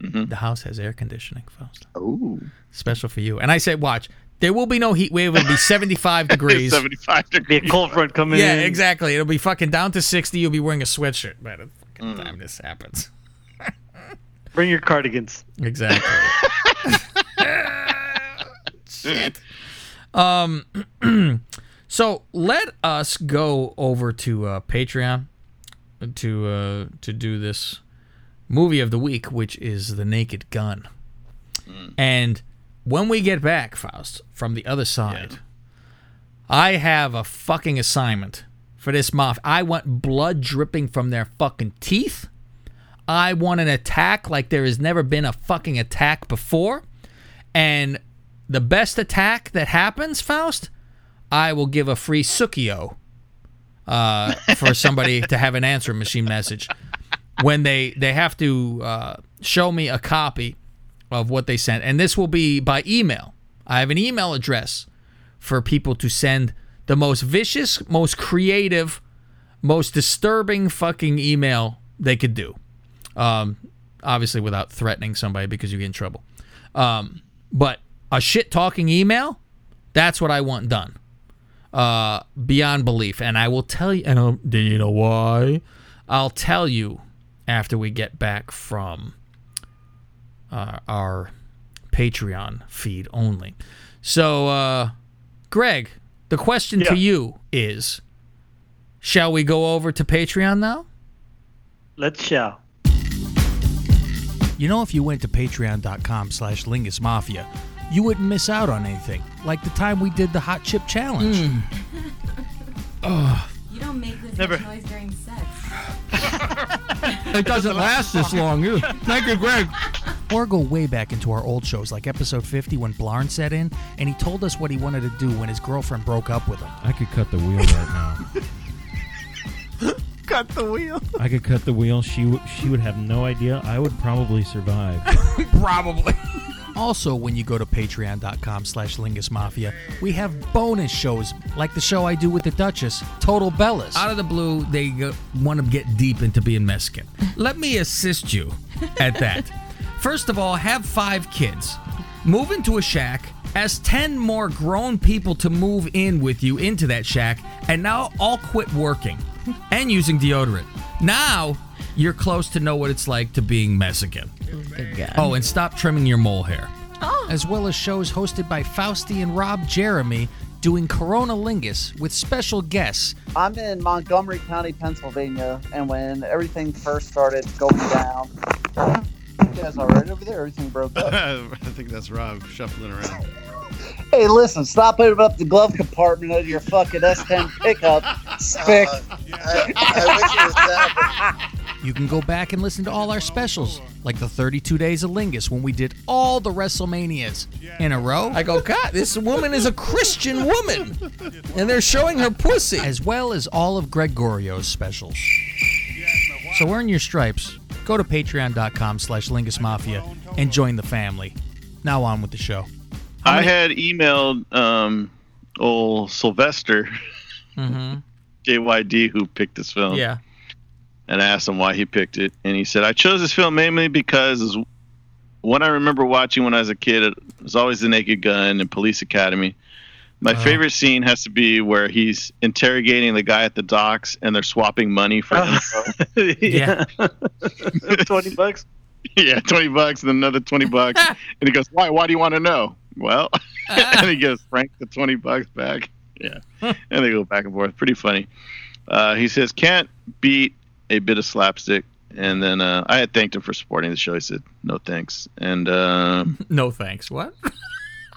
The house has air conditioning, Faust. Ooh, Special for you. And I said, watch. There will be no heat wave. It'll be 75 degrees. seventy-five Be a degrees. cold front coming Yeah, in. exactly. It'll be fucking down to 60. You'll be wearing a sweatshirt by the fucking time this happens. Bring your cardigans. Exactly. Shit. Um. so let us go over to uh, Patreon to uh, to do this movie of the week, which is The Naked Gun. And when we get back, Faust, from the other side, I have a fucking assignment for this moth. I want blood dripping from their fucking teeth. I want an attack like there has never been a fucking attack before. And the best attack that happens, Faust, I will give a free Sukio. uh, for somebody to have an answer machine message when they they have to uh, show me a copy of what they sent, and this will be by email. I have an email address for people to send the most vicious, most creative, most disturbing fucking email they could do. Um, obviously, without threatening somebody because you get in trouble. Um, but a shit talking email, that's what I want done. Uh, beyond belief. And I will tell you, and I'll, do you know why? I'll tell you after we get back from uh, our Patreon feed only. So, uh, Greg, the question to you is Shall we go over to Patreon now? Let's shall. You know, if you went to patreon.com slash Lingus Mafia, you wouldn't miss out on anything. Like the time we did the Hot Chip Challenge. You don't make this Never. noise during sex. It doesn't last this long. either. Thank you, Greg. Or go way back into our old shows, like episode 50 when Blarn set in and he told us what he wanted to do when his girlfriend broke up with him. I could cut the wheel right now. Cut the wheel. I could cut the wheel. She w- she would have no idea. I would probably survive. Probably. Also, when you go to patreon.com slash Lingus Mafia, we have bonus shows like the show I do with the Duchess, Total Bellas. Out of the blue, they go, want to get deep into being Mexican. Let me assist you at that. First of all, have five kids. Move into a shack, ask 10 more grown people to move in with you into that shack, and now all quit working and using deodorant. Now you're close to know what it's like to being Mexican. Oh, and stop trimming your mole hair. Oh. As well as shows hosted by Fausti and Rob Jeremy doing Corona Lingus with special guests. I'm in Montgomery County, Pennsylvania, and when everything first started going down, you guys all right over there? Everything broke up. I think that's Rob shuffling around. hey, listen, stop putting up the glove compartment of your fucking S10 pickup, spick. Uh, You can go back and listen to all our specials, like the 32 Days of Lingus when we did all the WrestleManias in a row. I go, God, this woman is a Christian woman, and they're showing her pussy, as well as all of Gregorio's specials. So earn your stripes. Go to patreon.com slash Lingus Mafia and join the family. Now on with the show. I had emailed um, old Sylvester Mm-hmm. JYD who picked this film. Yeah. And I asked him why he picked it, and he said, "I chose this film mainly because what I remember watching when I was a kid it was always The Naked Gun and Police Academy. My Uh-huh. favorite scene has to be where he's interrogating the guy at the docks, and they're swapping money for info. Yeah. Twenty bucks. yeah, twenty bucks and another twenty bucks, and he goes, "Why? Why do you want to know?" Well, and he gives Frank the twenty bucks back. Yeah, and they go back and forth. Pretty funny. Uh, he says, "Can't beat a bit of slapstick." And then uh, I had thanked him for supporting the show. He said, "No thanks." And uh, No thanks. What?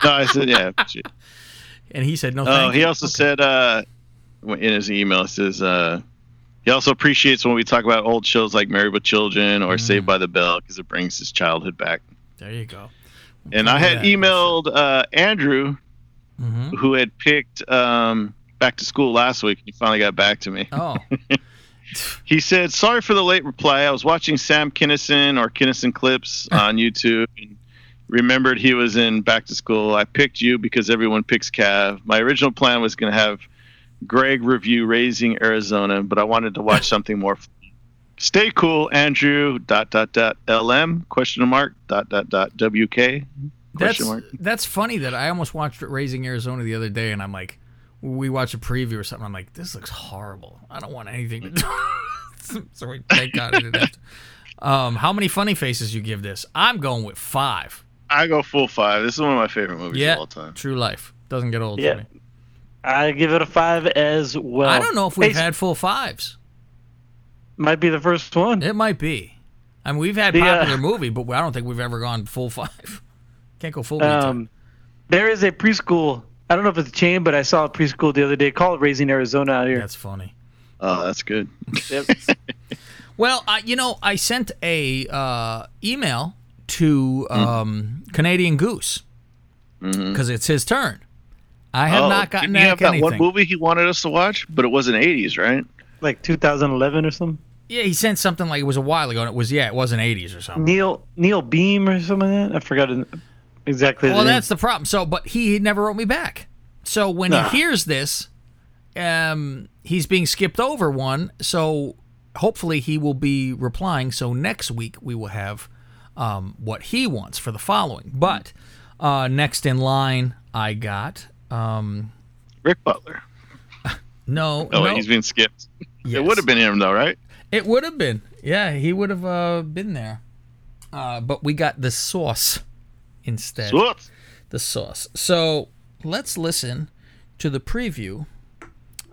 no, I said, "Yeah." shit." And he said no Oh, thanks. he also said uh, in his email, it says uh, he also appreciates when we talk about old shows like Married with Children or Saved by the Bell because it brings his childhood back. There you go. And I had emailed uh, Andrew, Mhm. who had picked um, back to school last week. And he finally got back to me. Oh. He said, "Sorry for the late reply. I was watching Sam Kinison or Kinison clips on YouTube and remembered he was in back to school. I picked you because everyone picks Cav. My original plan was going to have Greg review Raising Arizona, but I wanted to watch something more. fun. Stay cool, Andrew. Dot dot dot lm question mark dot dot dot wk That's question mark. that's funny that I almost watched Raising Arizona the other day, and I'm like, we watch a preview or something. I'm like, this looks horrible. I don't want anything to do. so we, thank God I didn't. Um, how many funny faces you give this? I'm going with five. I go full five. This is one of my favorite movies yeah, of all time. True Life doesn't get old Yeah. for me. I give it a five as well. I don't know if we've Hey, had full fives. Might be the first one. It might be. I mean, we've had The, uh, popular movie, but I don't think we've ever gone full five. Can't go full. Um, there is a preschool. I don't know if it's a chain, but I saw a preschool the other day called Raising Arizona out here. That's funny. Oh, that's good. Yep. Well, I, you know, I sent a uh, email to Hmm. um, Canadian Goose because it's his turn, I have Oh, not gotten didn't he have back that one movie he wanted us to watch, but it wasn't 80s, right? Like 2011 or something. Yeah, he sent something like it was a while ago, and it was yeah, it wasn't '80s or something. Neil Neil Beam or something like that. I forgot it- exactly. Well, that's the problem. So, but he never wrote me back. So when Nah. he hears this, um, he's being skipped over one. So hopefully he will be replying. So next week we will have um, what he wants for the following. But uh, next in line, I got um, Rick Butler. no, Oh, no. he's being skipped. Yes. It would have been him though, right? It would have been. Yeah, he would have uh, been there. Uh, but we got the sauce instead. Sauce. The sauce. So let's listen to the preview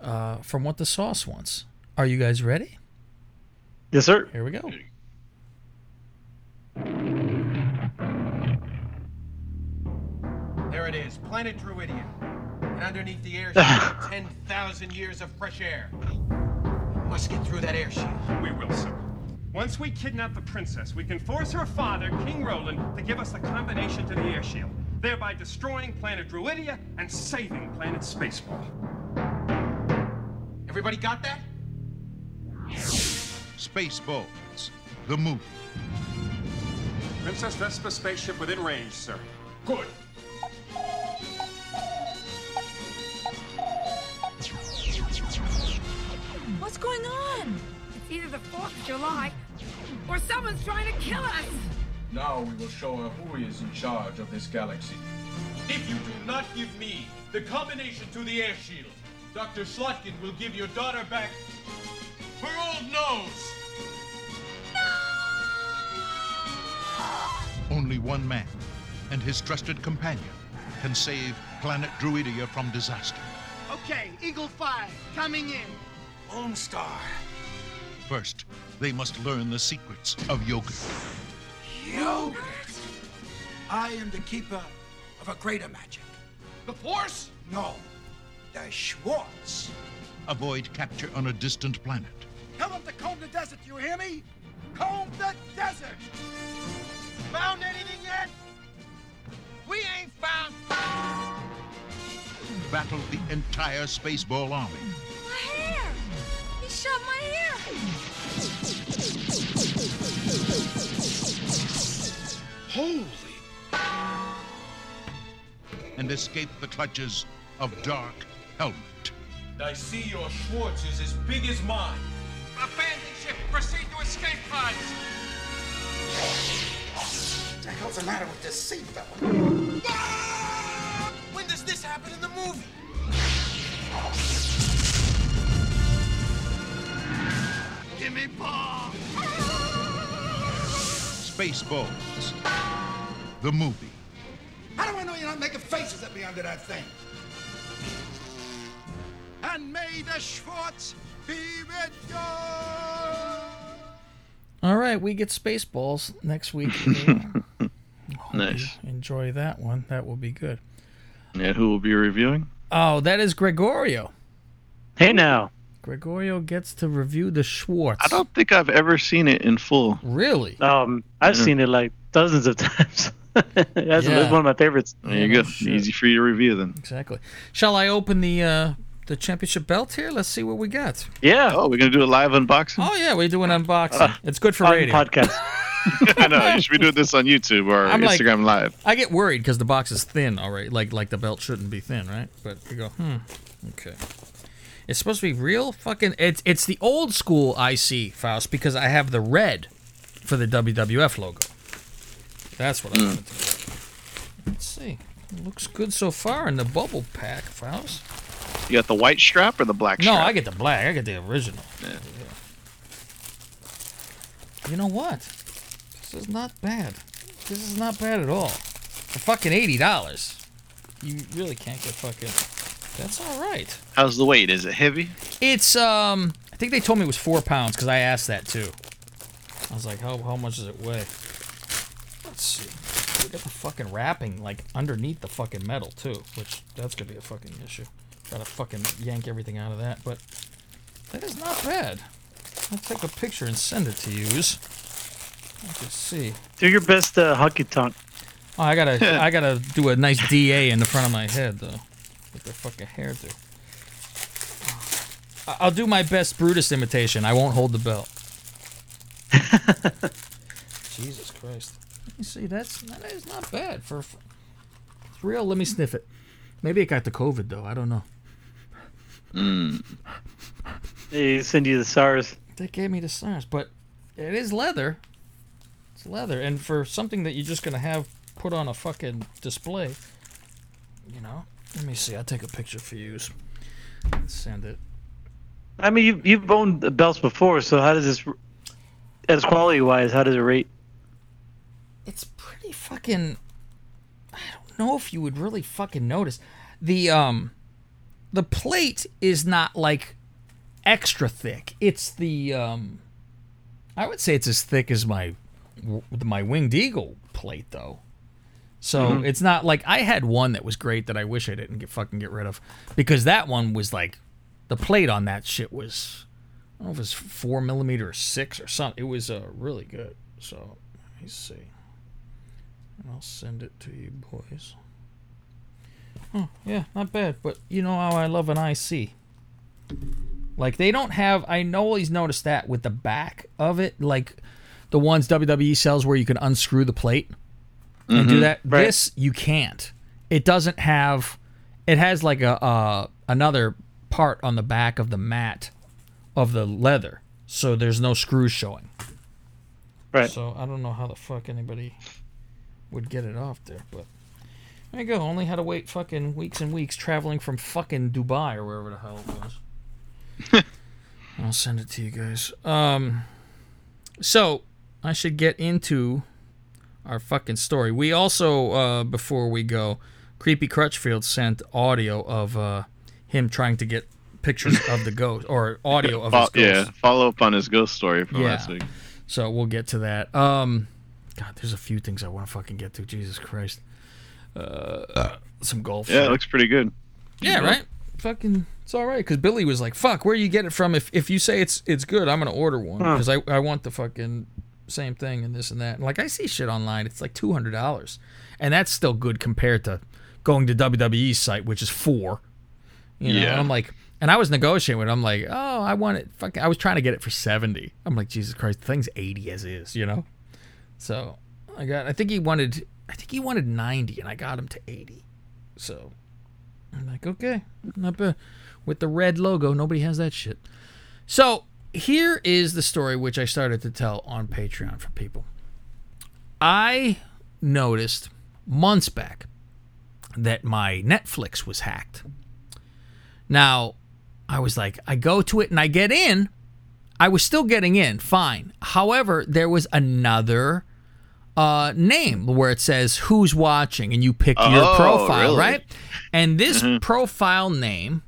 uh, from what the sauce wants. Are you guys ready? Yes, sir. Here we go. There it is, planet Druidia. And underneath the air shield, 10,000 years of fresh air. We must get through that air shield. We will, sir. Once we kidnap the princess, we can force her father, King Roland, to give us the combination to the air shield, thereby destroying planet Druidia and saving planet Spaceball. Everybody got that? Spaceballs, the movie. Princess Vespa spaceship within range, sir. Good. What's going on? It's either the 4th of July or someone's trying to kill us. Now we will show her who is in charge of this galaxy. If you do not give me the combination to the air shield, Dr. Schlotkin will give your daughter back her old nose. No! Only one man and his trusted companion can save planet Druidia from disaster. Okay, Eagle 5, coming in. Lone Star. First, they must learn the secrets of yoga. Yogurt. I am the keeper of a greater magic. The Force? No. The Schwartz. Avoid capture on a distant planet. Tell them to comb the desert, you hear me? Comb the desert! Found anything yet? We ain't found. Battle the entire Spaceball army. My hair! He shoved my hair! Holy. And escape the clutches of Dark Helmet. I see your Schwartz is as big as mine. Abandon ship. Proceed to escape pods. What the hell's the matter with this seat, fella? Ah! When does this happen in the movie? Give me! Spaceballs, the movie. How do I know you're not making faces at me under that thing? And may the Schwartz be with you! All right, we get Spaceballs next week. Oh, nice. Enjoy that one. That will be good. Yeah, who will be reviewing? Oh, that is Gregorio. Hey now. Gregorio gets to review the Schwartz. I don't think I've ever seen it in full. Really? Um, I've Yeah. seen it like dozens of times. That's Yeah. one of my favorites. There you go. Easy for you to review then. Exactly. Shall I open the uh, the championship belt here? Let's see what we got. Yeah. Oh, we're gonna do a live unboxing. Oh yeah, we do an unboxing. Uh, it's good for on radio. podcast. I know. You should be doing this on YouTube or I'm like- Instagram Live. I get worried because the box is thin already. Like like the belt shouldn't be thin, right? But you go, hmm, okay. It's supposed to be real fucking. It's it's the old school IC Faust because I have the red for the WWF logo. That's what I wanted to get. Let's see. It looks good so far in the bubble pack, Faust. You got the white strap or the black strap? No. I get the black. I get the original. Yeah. You know what? This is not bad. This is not bad at all. For fucking eighty dollars, you really can't get fucking. That's all right. How's the weight? Is it heavy? It's um. I think they told me it was four pounds because I asked that too. I was like, how how much does it weigh? Let's see. We got the fucking wrapping like underneath the fucking metal too, which that's gonna be a fucking issue. Gotta fucking yank everything out of that, but that is not bad. I'll take a picture and send it to yous. I can see. Do your best uh, Honky Tonk. Oh, I gotta I gotta do a nice DA in the front of my head though. With their fucking hair do. I- I'll do my best Brutus imitation. I won't hold the belt. Jesus Christ. Let me see. That's that is not bad for. for- It's real. Let me sniff it. Maybe it got the COVID though. I don't know. Hmm. They send you the SARS. They gave me the SARS, but it is leather. It's leather, and for something that you're just gonna have put on a fucking display, you know. Let me see. I'll take a picture for you. Send it. I mean, you've, you've owned the belts before, so how does this, as quality wise, how does it rate? It's pretty fucking. I don't know if you would really fucking notice. The um, the plate is not like extra thick. It's the um, I would say it's as thick as my my winged eagle plate though. So Mhm. it's not like I had one that was great that I wish I didn't get fucking get rid of because that one was like the plate on that shit was I don't know if it was four millimeter or six or something. It was uh, really good. So let me see. I'll send it to you boys. Oh, yeah, not bad. But you know how I love an IC. Like they don't have. I always noticed that with the back of it, like the ones WWE sells where you can unscrew the plate and do Mhm. that. Right. This you can't. It doesn't have. It has like a uh, another part on the back of the mat of the leather, so there's no screws showing. Right. So I don't know how the fuck anybody would get it off there, but there you go. Only had to wait fucking weeks and weeks traveling from fucking Dubai or wherever the hell it was. I'll send it to you guys. Um, so I should get into our fucking story. We also, uh, before we go, Creepy Crutchfield sent audio of uh, him trying to get pictures of the ghost or audio of his Fo- yeah, follow up on his ghost story from Yeah. last week. So we'll get to that. Um, God, there's a few things I want to fucking get to. Jesus Christ. Uh, some golf. Yeah, it looks pretty good. Yeah, right. Fucking, it's all right. Because Billy was like, "Fuck, where you get it from? If if you say it's it's good, I'm gonna order one Huh. because I I want the fucking same thing and this and that. And like I see shit online, it's like two hundred dollars, and that's still good compared to going to WWE's site, which is four. You know, Yeah. and I'm like, and I was negotiating with. it. I'm like, oh, I want it. Fucking, I was trying to get it for seventy. I'm like, Jesus Christ, the thing's eighty as is. You know, so I got. I think he wanted. I think he wanted ninety, and I got him to eighty. So I'm like, okay, not bad. With the red logo, nobody has that shit. So here is the story which I started to tell on Patreon for people. I noticed months back that my Netflix was hacked. Now, I was like, I go to it and I get in. I was still getting in, fine. However, there was another uh, name where it says who's watching, and you pick your Oh, profile, really? right? And this Mhm. profile name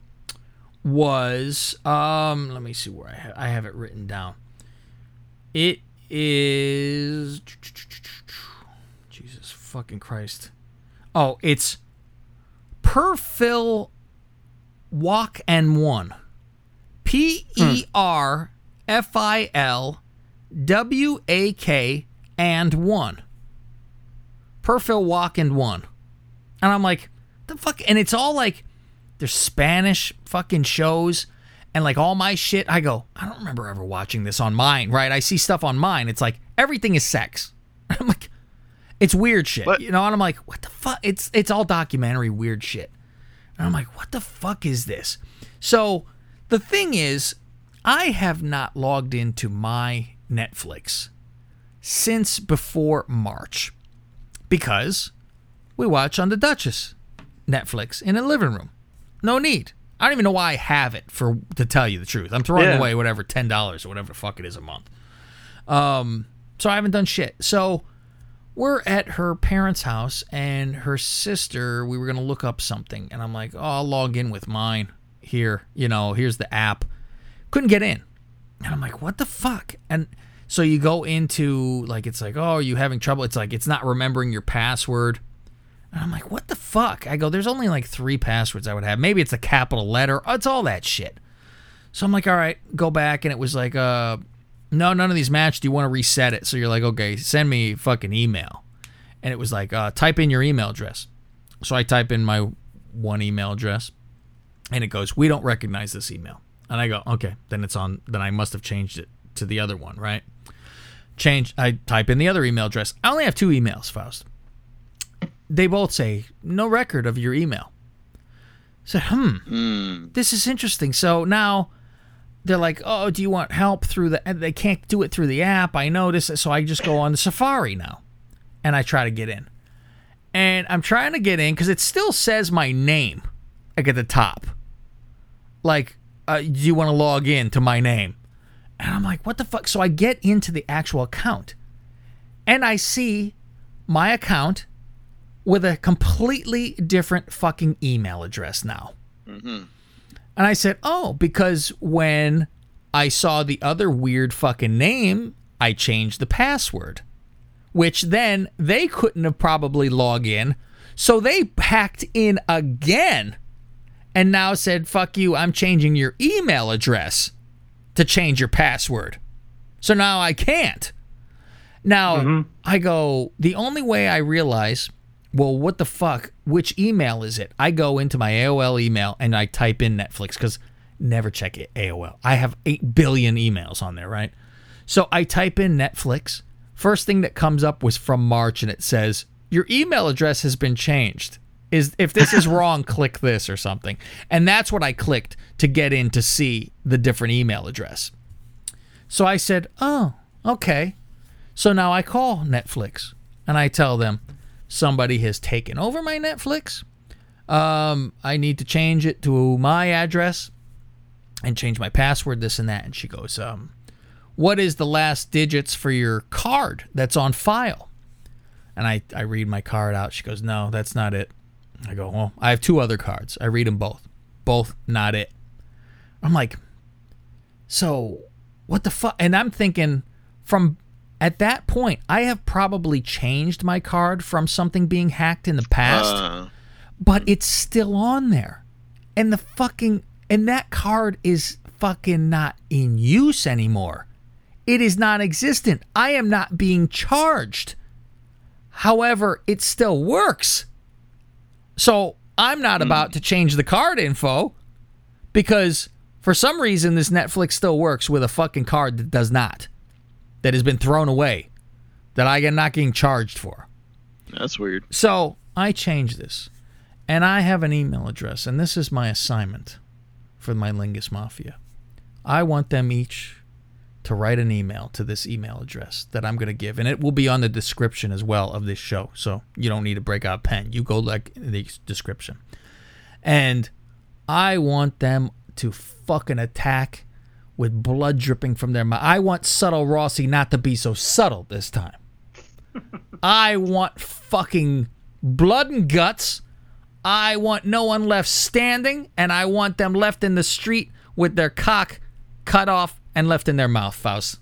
was um let me see where I have I have it written down. It is Jesus fucking Christ. Oh, it's Perfil Walk and One. P E R F I L W A K and one. Perfil Walk and one. And I'm like, the fuck? And it's all like, there's Spanish fucking shows and like all my shit. I go, I don't remember ever watching this on mine, right? I see stuff on mine. It's like everything is sex. I'm like, it's weird shit, you know. And I'm like, what the fuck? It's it's all documentary weird shit. And I'm like, what the fuck is this? So the thing is, I have not logged into my Netflix since before March because we watch on the Duchess Netflix in a living room. No need. I don't even know why I have it for to tell you the truth. I'm throwing Yeah. away whatever ten dollars or whatever the fuck it is a month. Um, so I haven't done shit. So we're at her parents' house and her sister, we were gonna look up something, and I'm like, oh, I'll log in with mine here. You know, here's the app. Couldn't get in. And I'm like, what the fuck? And so you go into like it's like, oh, are you having trouble? It's like it's not remembering your password. And I'm like, what the fuck? I go, there's only like three passwords I would have. Maybe it's a capital letter. It's all that shit. So I'm like, all right, go back, and it was like, uh, no, none of these match. Do you want to reset it? So you're like, okay, send me fucking email. And it was like, uh, type in your email address. So I type in my one email address, and it goes, "We don't recognize this email." And I go, "Okay, then it's on. Then I must have changed it to the other one, right?" Change. I type in the other email address. I only have two emails, Faust. They both say no record of your email. So, hmm, this is interesting. So now they're like, "Oh, do you want help through the?" And they can't do it through the app. I noticed, so I just go on the Safari now, and I try to get in. And I'm trying to get in because it still says my name, like at the top. Like, uh, do you want to log in to my name? And I'm like, what the fuck? So I get into the actual account, and I see my account with a completely different fucking email address now. Mm-hmm. And I said, oh, because when I saw the other weird fucking name, I changed the password, which then they couldn't have probably logged in. So they hacked in again and now said, fuck you, I'm changing your email address to change your password. So now I can't. Now I go, the only way I realize, well, what the fuck? Which email is it? I go into my AOL email and I type in Netflix because never check it AOL. I have 8 billion emails on there, right? So I type in Netflix. First thing that comes up was from March and it says, Your email address has been changed. Is if this is wrong, click this or something. And that's what I clicked to get in to see the different email address. So I said, Oh, okay. So now I call Netflix and I tell them somebody has taken over my Netflix. Um, I need to change it to my address and change my password, this and that. And she goes, um, What is the last digits for your card that's on file? And I, I read my card out. She goes, No, that's not it. I go, Well, I have two other cards. I read them both. Both not it. I'm like, So what the fuck? And I'm thinking from at that point, I have probably changed my card from something being hacked in the past, Uh, but it's still on there. And the fucking and that card is fucking not in use anymore. It is non-existent. I am not being charged. However, it still works. So, I'm not about to change the card info because for some reason this Netflix still works with a fucking card that does not that has been thrown away that I am not getting charged for. that's weird. So I changed this, and I have an email address, and this is my assignment for my Lingus Mafia. I want them each to write an email to this email address that I'm going to give, and it will be on the description as well of this show. So you don't need to break out a pen. You go like the description, and I want them to fucking attack with blood dripping from their mouth. I want subtle Rossi not to be so subtle this time. I want fucking blood and guts. I want no one left standing, and I want them left in the street with their cock cut off and left in their mouth, Faust.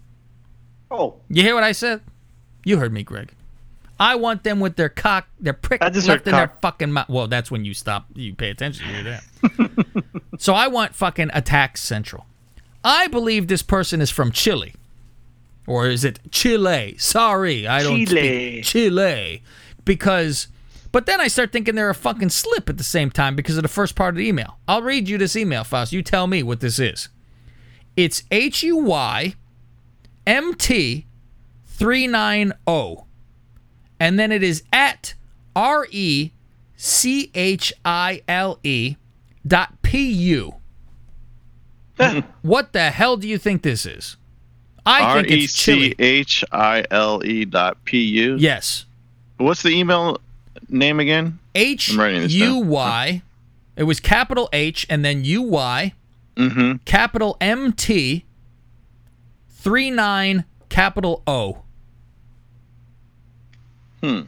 Oh. You hear what I said? You heard me, Greg. I want them with their cock, their prick left in their fucking mouth. Well, that's when you stop, you pay attention. You hear that. so I want fucking Attack Central. I believe this person is from Chile. Or is it Chile? Sorry, I don't Chile. speak Chile. Because, but then I start thinking they're a fucking slip at the same time because of the first part of the email. I'll read you this email, Faust. You tell me what this is. It's H U Y M T 390. And then it is at R E C H I L E dot P U. what the hell do you think this is? I R think E it's C Chile. H I L E dot P U. Yes. What's the email name again? H I'm writing this U. Y. It was capital H and then U Y, Mm-hmm. capital M T, three nine, capital O. Hmm.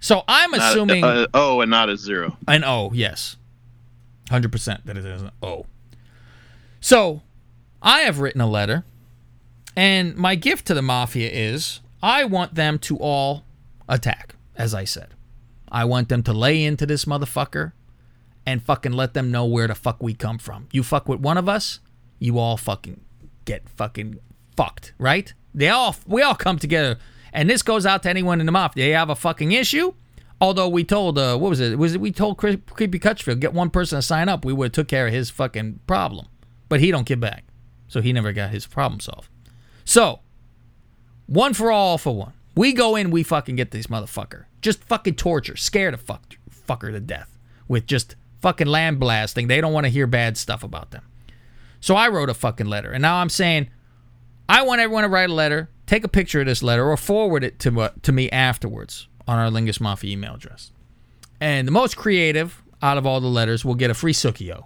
So I'm Not- assuming uh, oh, and not a zero. an O, yes. 100% that it is an O. So I have written a letter, and my gift to the mafia is I want them to all attack, as I said. I want them to lay into this motherfucker and fucking let them know where the fuck we come from. You fuck with one of us, you all fucking get fucking fucked, right? They all we all come together. And this goes out to anyone in the mafia. They have a fucking issue. Although we told, uh, what was it? Was it we told Cre- Creepy Cutchfield get one person to sign up, we would have took care of his fucking problem. But he don't give back, so he never got his problem solved. So, one for all, for one. We go in, we fucking get this motherfucker, just fucking torture, scare the fuck fucker to death with just fucking land blasting. They don't want to hear bad stuff about them. So I wrote a fucking letter, and now I'm saying I want everyone to write a letter, take a picture of this letter, or forward it to uh, to me afterwards on our Lingus Mafia email address. And the most creative out of all the letters will get a free Sukio,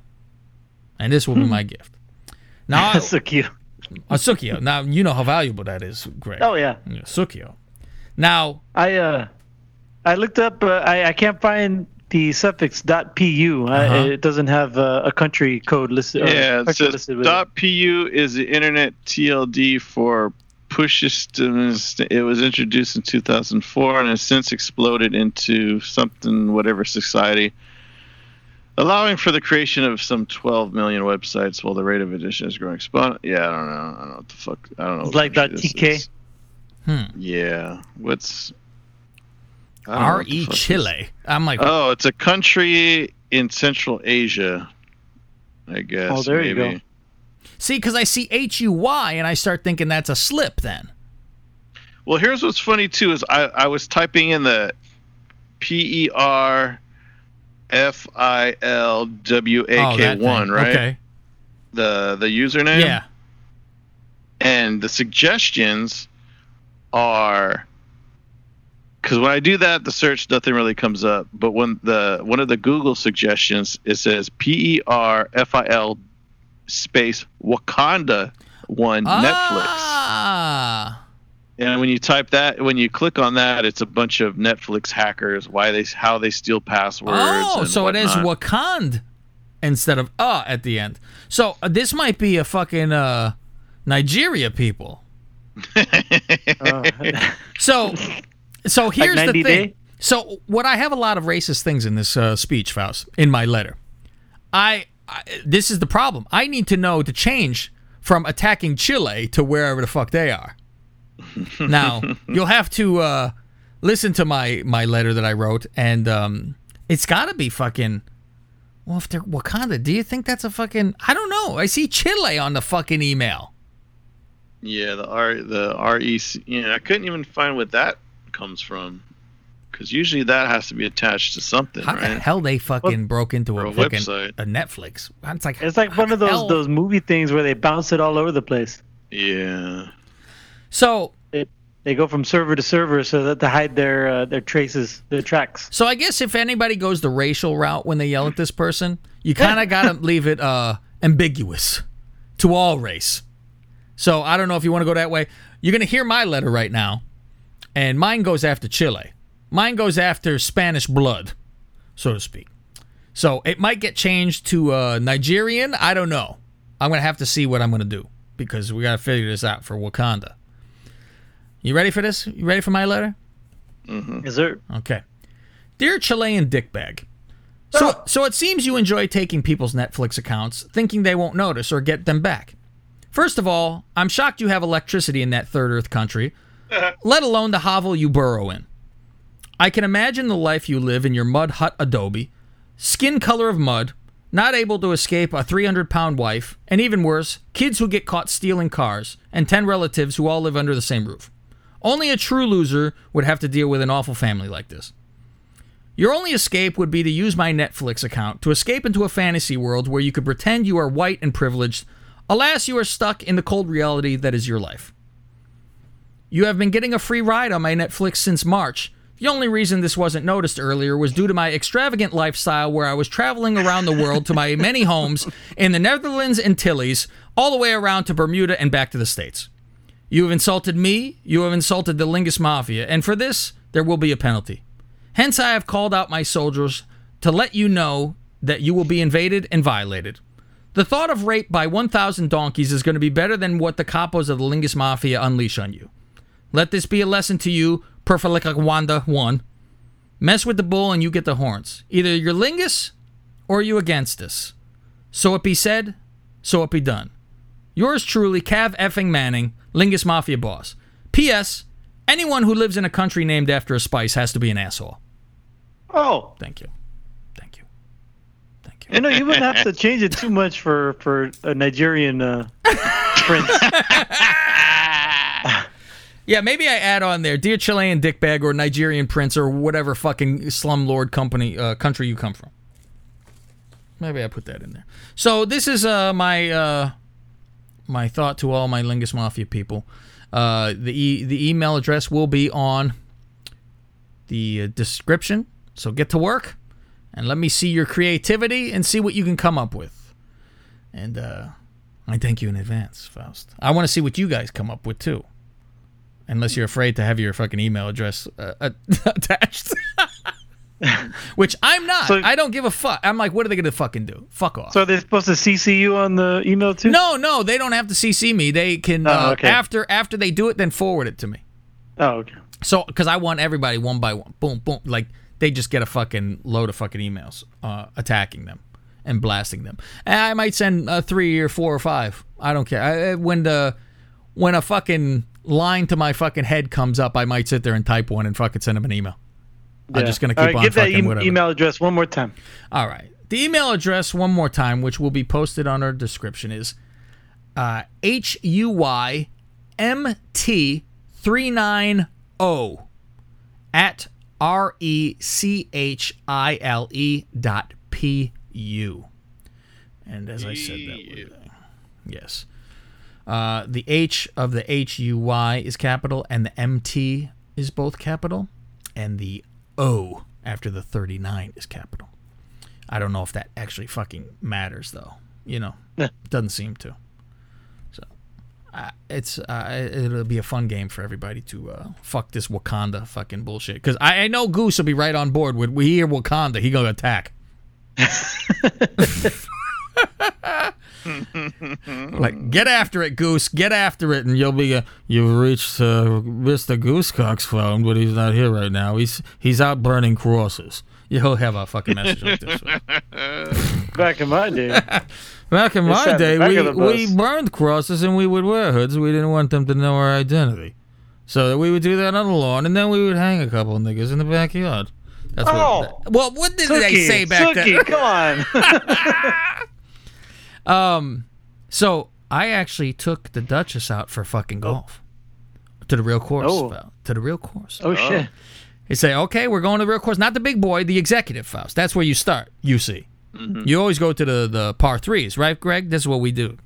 and this will be my gift. Now, Sukio. a Sukio. Now you know how valuable that is, Greg. Oh yeah. Yeah, Sukio. Now I uh, I looked up. Uh, I I can't find the suffix .pu. Uh, Uh-huh. it doesn't have uh, a country code listed. or Yeah, it says listed with .pu is the internet TLD for push systems. It was introduced in 2004 and has since exploded into something, whatever society, allowing for the creation of some 12 million websites while the rate of addition is growing. Spon- yeah, I don't know. I don't know what the fuck. I don't know. What like country this .tk. is. Hmm. Yeah. What's I don't know R what the E fuck this- Chile. I'm like, Oh, it's a country in Central Asia. I guess. Oh, there you go. see, because I see H U Y, and I start thinking that's a slip. Then Well, here's what's funny too is I, I was typing in the P E R F I L W A Oh, K one, oh, right? Okay. The the username. Yeah. And the suggestions are because when I do that, the search nothing really comes up. But when the one of the Google suggestions it says P E R F I L space Wakanda one Netflix. Ah, And when you type that, when you click on that, it's a bunch of Netflix hackers. Why they, how they steal passwords. Oh, and so it is. Wakand instead of uh at the end. So uh, this might be a fucking uh Nigeria people. so so here's the thing. Day? So what I have a lot of racist things in this uh, speech, Faust, in my letter. I, I this is the problem. I need to know to change from attacking Chile to wherever the fuck they are. Now you'll have to uh, listen to my my letter that I wrote, and um, it's got to be fucking. Well, if they're Wakanda, do you think that's a fucking? I don't know. I see Chile on the fucking email. Yeah, the R the R E C. Yeah, I couldn't even find what that comes from. Because usually that has to be attached to something, How the hell they fucking broke into a, a fucking website. a Netflix? It's like It's like one of those hell? those movie things where they bounce it all over the place. Yeah. So They, they go from server to server so that to hide their uh, their traces, their tracks. So I guess if anybody goes the racial route when they yell at this person, you kind of got to leave it uh, ambiguous to all race. So I don't know if you want to go that way. You're going to hear my letter right now, and mine goes after Chile. Mine goes after Spanish blood, so to speak. So it might get changed to uh, Nigerian. I don't know. I'm going to have to see what I'm going to do because we got to figure this out for Wakanda. You ready for this? You ready for my letter? Mm-hmm. Is there? Okay. Dear Chilean dickbag. So, so it seems you enjoy taking people's Netflix accounts, thinking they won't notice or get them back. First of all, I'm shocked you have electricity in that third Earth country, let alone the hovel you burrow in. I can imagine the life you live in your mud hut adobe, skin color of mud, not able to escape a 300 pound wife, and even worse, kids who get caught stealing cars, and 10 relatives who all live under the same roof. Only a true loser would have to deal with an awful family like this. Your only escape would be to use my Netflix account to escape into a fantasy world where you could pretend you are white and privileged. Alas, you are stuck in the cold reality that is your life. You have been getting a free ride on my Netflix since March. The only reason this wasn't noticed earlier was due to my extravagant lifestyle where I was traveling around the world to my many homes in the Netherlands Antilles, all the way around to Bermuda and back to the States. You have insulted me, you have insulted the Lingus Mafia, and for this, there will be a penalty. Hence, I have called out my soldiers to let you know that you will be invaded and violated. The thought of rape by 1,000 donkeys is going to be better than what the capos of the Lingus Mafia unleash on you. Let this be a lesson to you, Perfalika Wanda 1. Mess with the bull and you get the horns. Either you're Lingus or you against us. So it be said, so it be done. Yours truly, Cav effing Manning, Lingus Mafia boss. P.S. Anyone who lives in a country named after a spice has to be an asshole. Oh, thank you. Thank you thank you. You know, you wouldn't have to change it too much for for a Nigerian uh, prince. Yeah, maybe I add on there, dear Chilean dickbag or Nigerian prince or whatever fucking slumlord company uh, country you come from. Maybe I put that in there. So this is uh, my uh, my thought to all my Lingus Mafia people. Uh, the e- the email address will be on the uh, description. So get to work and let me see your creativity and see what you can come up with. And uh, I thank you in advance, Faust. I want to see what you guys come up with too. Unless you're afraid to have your fucking email address uh, attached. Which I'm not. So- I don't give a fuck. I'm like, what are they going to fucking do? Fuck off. so they're supposed to CC you on the email too? No, no, they don't have to CC me. They can Oh, uh, okay. after after they do it, then forward it to me. Oh, okay. So, because I want everybody one by one, boom, boom, like they just get a fucking load of fucking emails uh, attacking them and blasting them. And I might send uh, three or four or five. I don't care. I, when the when a fucking line to my fucking head comes up, I might sit there and type one and fucking send them an email. I'm just gonna keep All right, on give that e- whatever. email address one more time. All right. The email address, one more time, which will be posted on our description, is uh, H U Y M T 390 at R E C H I L E dot P U. And as I said, that would. uh, Yes. Uh, the H of the H U Y is capital, and the M T is both capital, and the O after the 39 is capital. I don't know if that actually fucking matters, though. You know, doesn't seem to. So, uh, it's uh, it'll be a fun game for everybody to uh, fuck this Wakanda fucking bullshit. Because I, I know Goose will be right on board with we hear Wakanda, he gonna attack. like get after it, Goose. Get after it, and you'll be. Uh, You've reached uh, Mr. Goosecock's phone, but he's not here right now. He's he's out burning crosses. You'll have a fucking message like this. Back in my day. Back in my day, we, of the bus. we burned crosses and we would wear hoods. We didn't want them to know our identity. So that we would do that on the lawn, and then we would hang a couple of niggas in the backyard. That's Oh. what. Well, what did they say back Cookie, then? come on. Um, so I actually took the Duchess out for fucking golf to the real course. Oh. Faust, to the real course. Oh, shit. You say, okay, we're going to the real course, not the big boy, the executive Faust. That's where you start. You see, you always go to the the par threes, right, Greg? This is what we do.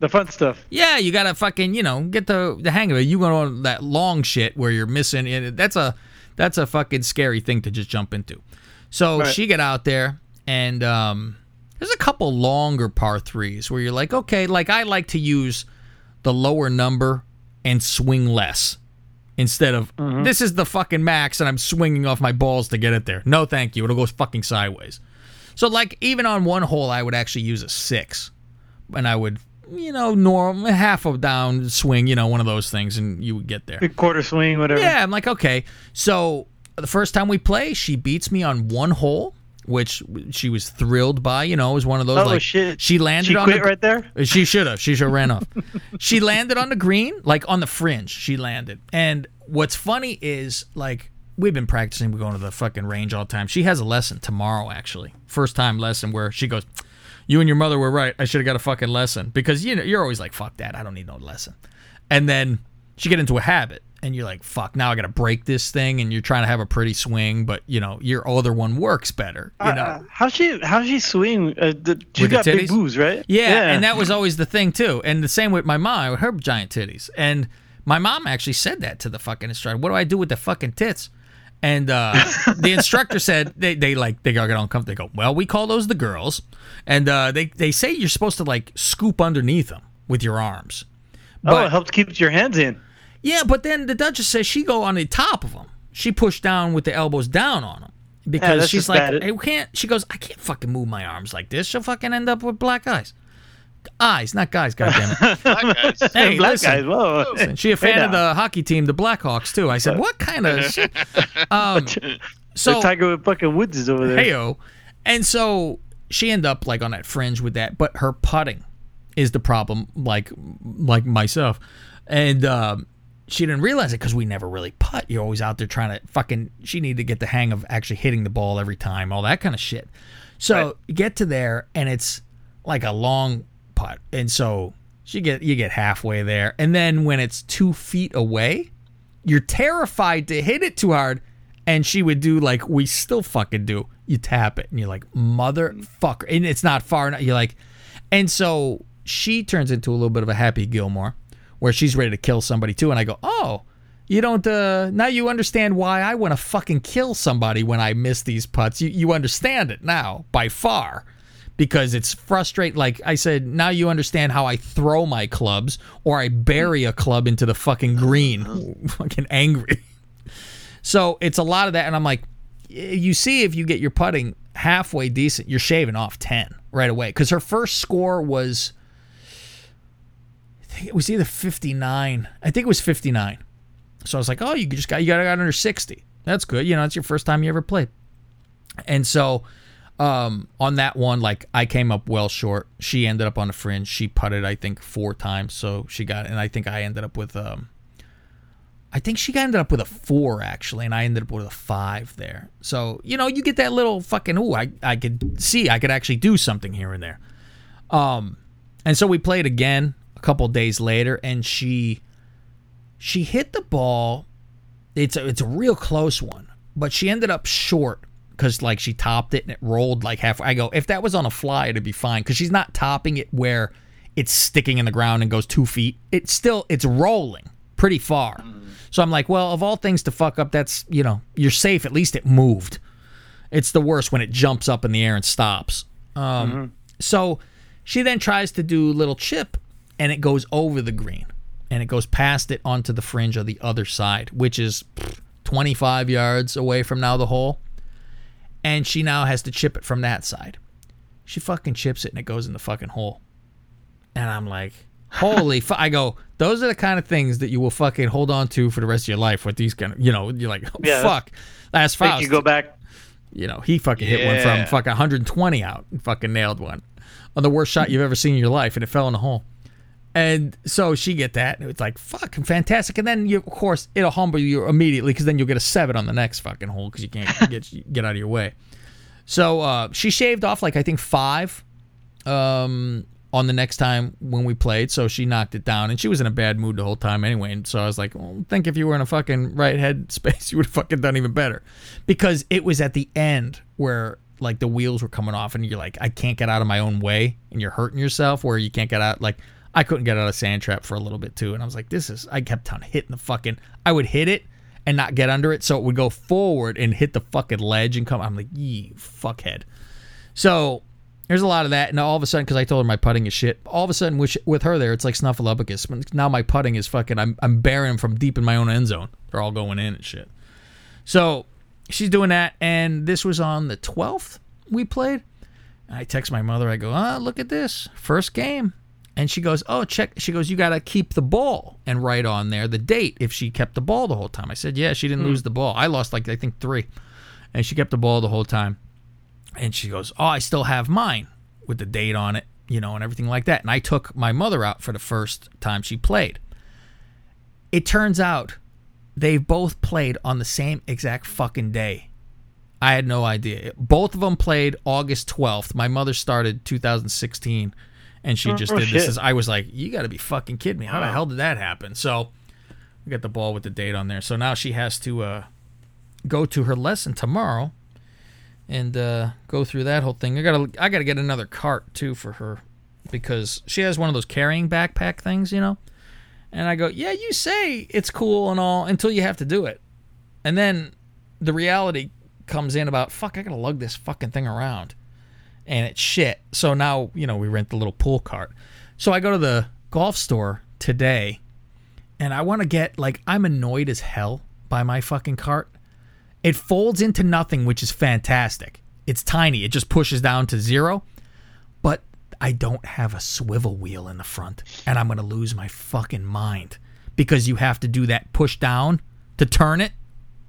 The fun stuff. Yeah, you gotta fucking you know get the the hang of it. You go on that long shit where you're missing. It. That's a that's a fucking scary thing to just jump into. So Right. she get out there and um, there's a couple longer par threes where you're like, okay, like I like to use the lower number and swing less instead of mm-hmm. this is the fucking max and I'm swinging off my balls to get it there. No, thank you. It'll go fucking sideways. So like even on one hole, I would actually use a six, and I would you know norm half of down swing, you know one of those things, and you would get there. Big quarter swing, whatever. Yeah, I'm like, okay. So the first time we play, she beats me on one hole, which she was thrilled by. You know, it was one of those Oh, like shit. she landed She on quit the, right there? She should have. She should have ran off. she landed on the green, like on the fringe. She landed, and what's funny is like. We've been practicing. We're going to the fucking range all the time. She has a lesson tomorrow, actually. First time lesson where she goes, You and your mother were right. I should have got a fucking lesson. Because you know, you're always like, Fuck that. I don't need no lesson. And then she get into a habit and you're like fuck now i gotta break this thing and you're trying to have a pretty swing but you know your other one works better you know Uh, how she how she swing? Uh, the, she got big boobs, right? yeah, and that was always the thing too and the same with my mom with her giant titties and my mom actually said that to the fucking instructor what do i do with the fucking tits and uh, the instructor said they, they like they got get uncomfortable. They go, well, we call those the girls, and uh, they they say you're supposed to like scoop underneath them with your arms. oh, it helps keep your hands in. Yeah, but then the Duchess says she go on the top of them. She pushed down with the elbows down on them because that's she's like. I can't. She goes, I can't fucking move my arms like this. She'll fucking end up with black eyes. Eyes, not guys. Goddamn it. Hey, Black listen, guys, whoa. listen, she a Hey fan of the hockey team, the Blackhawks too. I said, what kind of shit? Um, so the Tiger with fucking Woods is over there. Heyo. And so she end up like on that fringe with that, but her putting is the problem, like like myself. And um, she didn't realize it because we never really putt. You're always out there trying to fucking. She needed to get the hang of actually hitting the ball every time, all that kind of shit. So Right. you get to there and it's like a long putt, and so she get you get halfway there, and then when it's two feet away, you're terrified to hit it too hard, and she would do like we still fucking do. You tap it, and you're like motherfucker, and it's not far enough. You're like, and so she turns into a little bit of a Happy Gilmore, where she's ready to kill somebody too, and I go, oh. You don't uh now you understand why I want to fucking kill somebody when I miss these putts. You you understand it now by far because it's frustrating like I said now you understand how I throw my clubs or I bury a club into the fucking green. fucking angry. So it's a lot of that and I'm like you see if you get your putting halfway decent, you're shaving off 10 right away cuz her first score was think it was either 59. I think it was 59. So I was like, "Oh, you just got you got got under 60. That's good. You know, it's your first time you ever played." And so um, on that one, like I came up well short. She ended up on the fringe. She putted, I think, four times, so she got. And I think I ended up with um, I think she ended up with a four actually, and I ended up with a five there. So you know, you get that little fucking ooh, I I could see I could actually do something here and there. Um, and so we played again couple days later, and she she hit the ball. It's a, it's a real close one, but she ended up short because like she topped it and it rolled like halfway. I go, if that was on a fly, it'd be fine because she's not topping it where it's sticking in the ground and goes two feet. It's still it's rolling pretty far. So I'm like, well, of all things to fuck up, that's you know you're safe. At least it moved. It's the worst when it jumps up in the air and stops. Um, So she then tries to do little chip, and it goes over the green, and it goes past it onto the fringe of the other side, which is 25 yards away from now the hole. And she now has to chip it from that side. She fucking chips it, and it goes in the fucking hole. And I'm like, holy fu-. I go, those are the kind of things that you will fucking hold on to for the rest of your life with these kind of, you know, you're like, oh, Yeah. fuck. Last Make Faust. you go back. You know, he fucking hit one from fucking 120 out and fucking nailed one on the worst shot you've ever seen in your life, and it fell in the hole. And so she get that, and it's like fucking fantastic. And then you, of course, it'll humble you immediately because then you'll get a seven on the next fucking hole because you can't get get out of your way. So uh, she shaved off like I think five um, on the next time when we played. So she knocked it down, and she was in a bad mood the whole time anyway. And so I was like, well, think if you were in a fucking right head space, you would have fucking done even better, because it was at the end where like the wheels were coming off, and you're like, I can't get out of my own way, and you're hurting yourself where you can't get out. Like I couldn't get out of sand trap for a little bit too, and I was like, this is. I kept on hitting the fucking. I would hit it. And not get under it, so it would go forward and hit the fucking ledge and come. I'm like, you fuckhead. So there's a lot of that, and all of a sudden, because I told her my putting is shit, all of a sudden, with, with her there, it's like Snuffleupagus. Now my putting is fucking. I'm I'm burying from deep in my own end zone. They're all going in and shit. So she's doing that, and this was on the 12th we played. I text my mother. I go, ah, look at this first game. And she goes, oh, check. She goes, you got to keep the ball and write on there the date if she kept the ball the whole time. I said, yeah, she didn't Hmm. lose the ball. I lost like I think three, and she kept the ball the whole time. And she goes, oh, I still have mine with the date on it, you know, and everything like that. And I took my mother out for the first time she played. It turns out they both played on the same exact fucking day. I had no idea. Both of them played August 12th. My mother started 2016 and she Oh, just oh, did this. shit. As I was like, you got to be fucking kidding me. How the hell did that happen? So we got the ball with the date on there. So now she has to uh, go to her lesson tomorrow and uh, go through that whole thing. I got to I got to get another cart too for her because she has one of those carrying backpack things, you know. And I go, "Yeah, you say it's cool and all until you have to do it." And then the reality comes in about, "Fuck, I got to lug this fucking thing around." And it's shit. So now, you know, we rent the little pool cart. So I go to the golf store today and I want to get like I'm annoyed as hell by my fucking cart. It folds into nothing, which is fantastic. It's tiny. It just pushes down to zero. But I don't have a swivel wheel in the front, and I'm gonna lose my fucking mind because you have to do that push down to turn it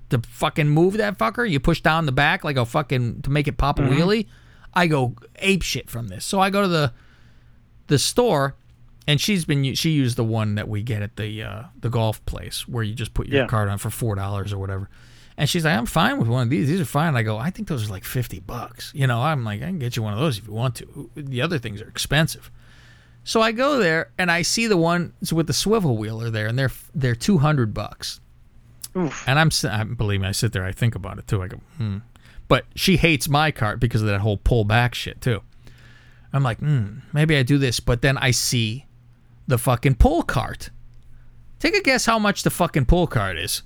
to fucking move that fucker. You push down the back like a fucking to make it pop a Mhm. wheelie. I go ape shit from this. So I go to the the store and she's been she used the one that we get at the uh, the golf place where you just put your Yeah. card on for four dollars or whatever. And she's like, I'm fine with one of these. These are fine. I go, I think those are like fifty bucks. You know, I'm like, I can get you one of those if you want to. The other things are expensive. So I go there and I see the ones with the swivel wheeler there, and they're they're two hundred bucks. And I'm, I believe me, I sit there, I think about it too. I go, hmm. But she hates my cart because of that whole pull back shit too. I'm like, hmm, maybe I do this, but then I see the fucking pull cart. Take a guess how much the fucking pull cart is.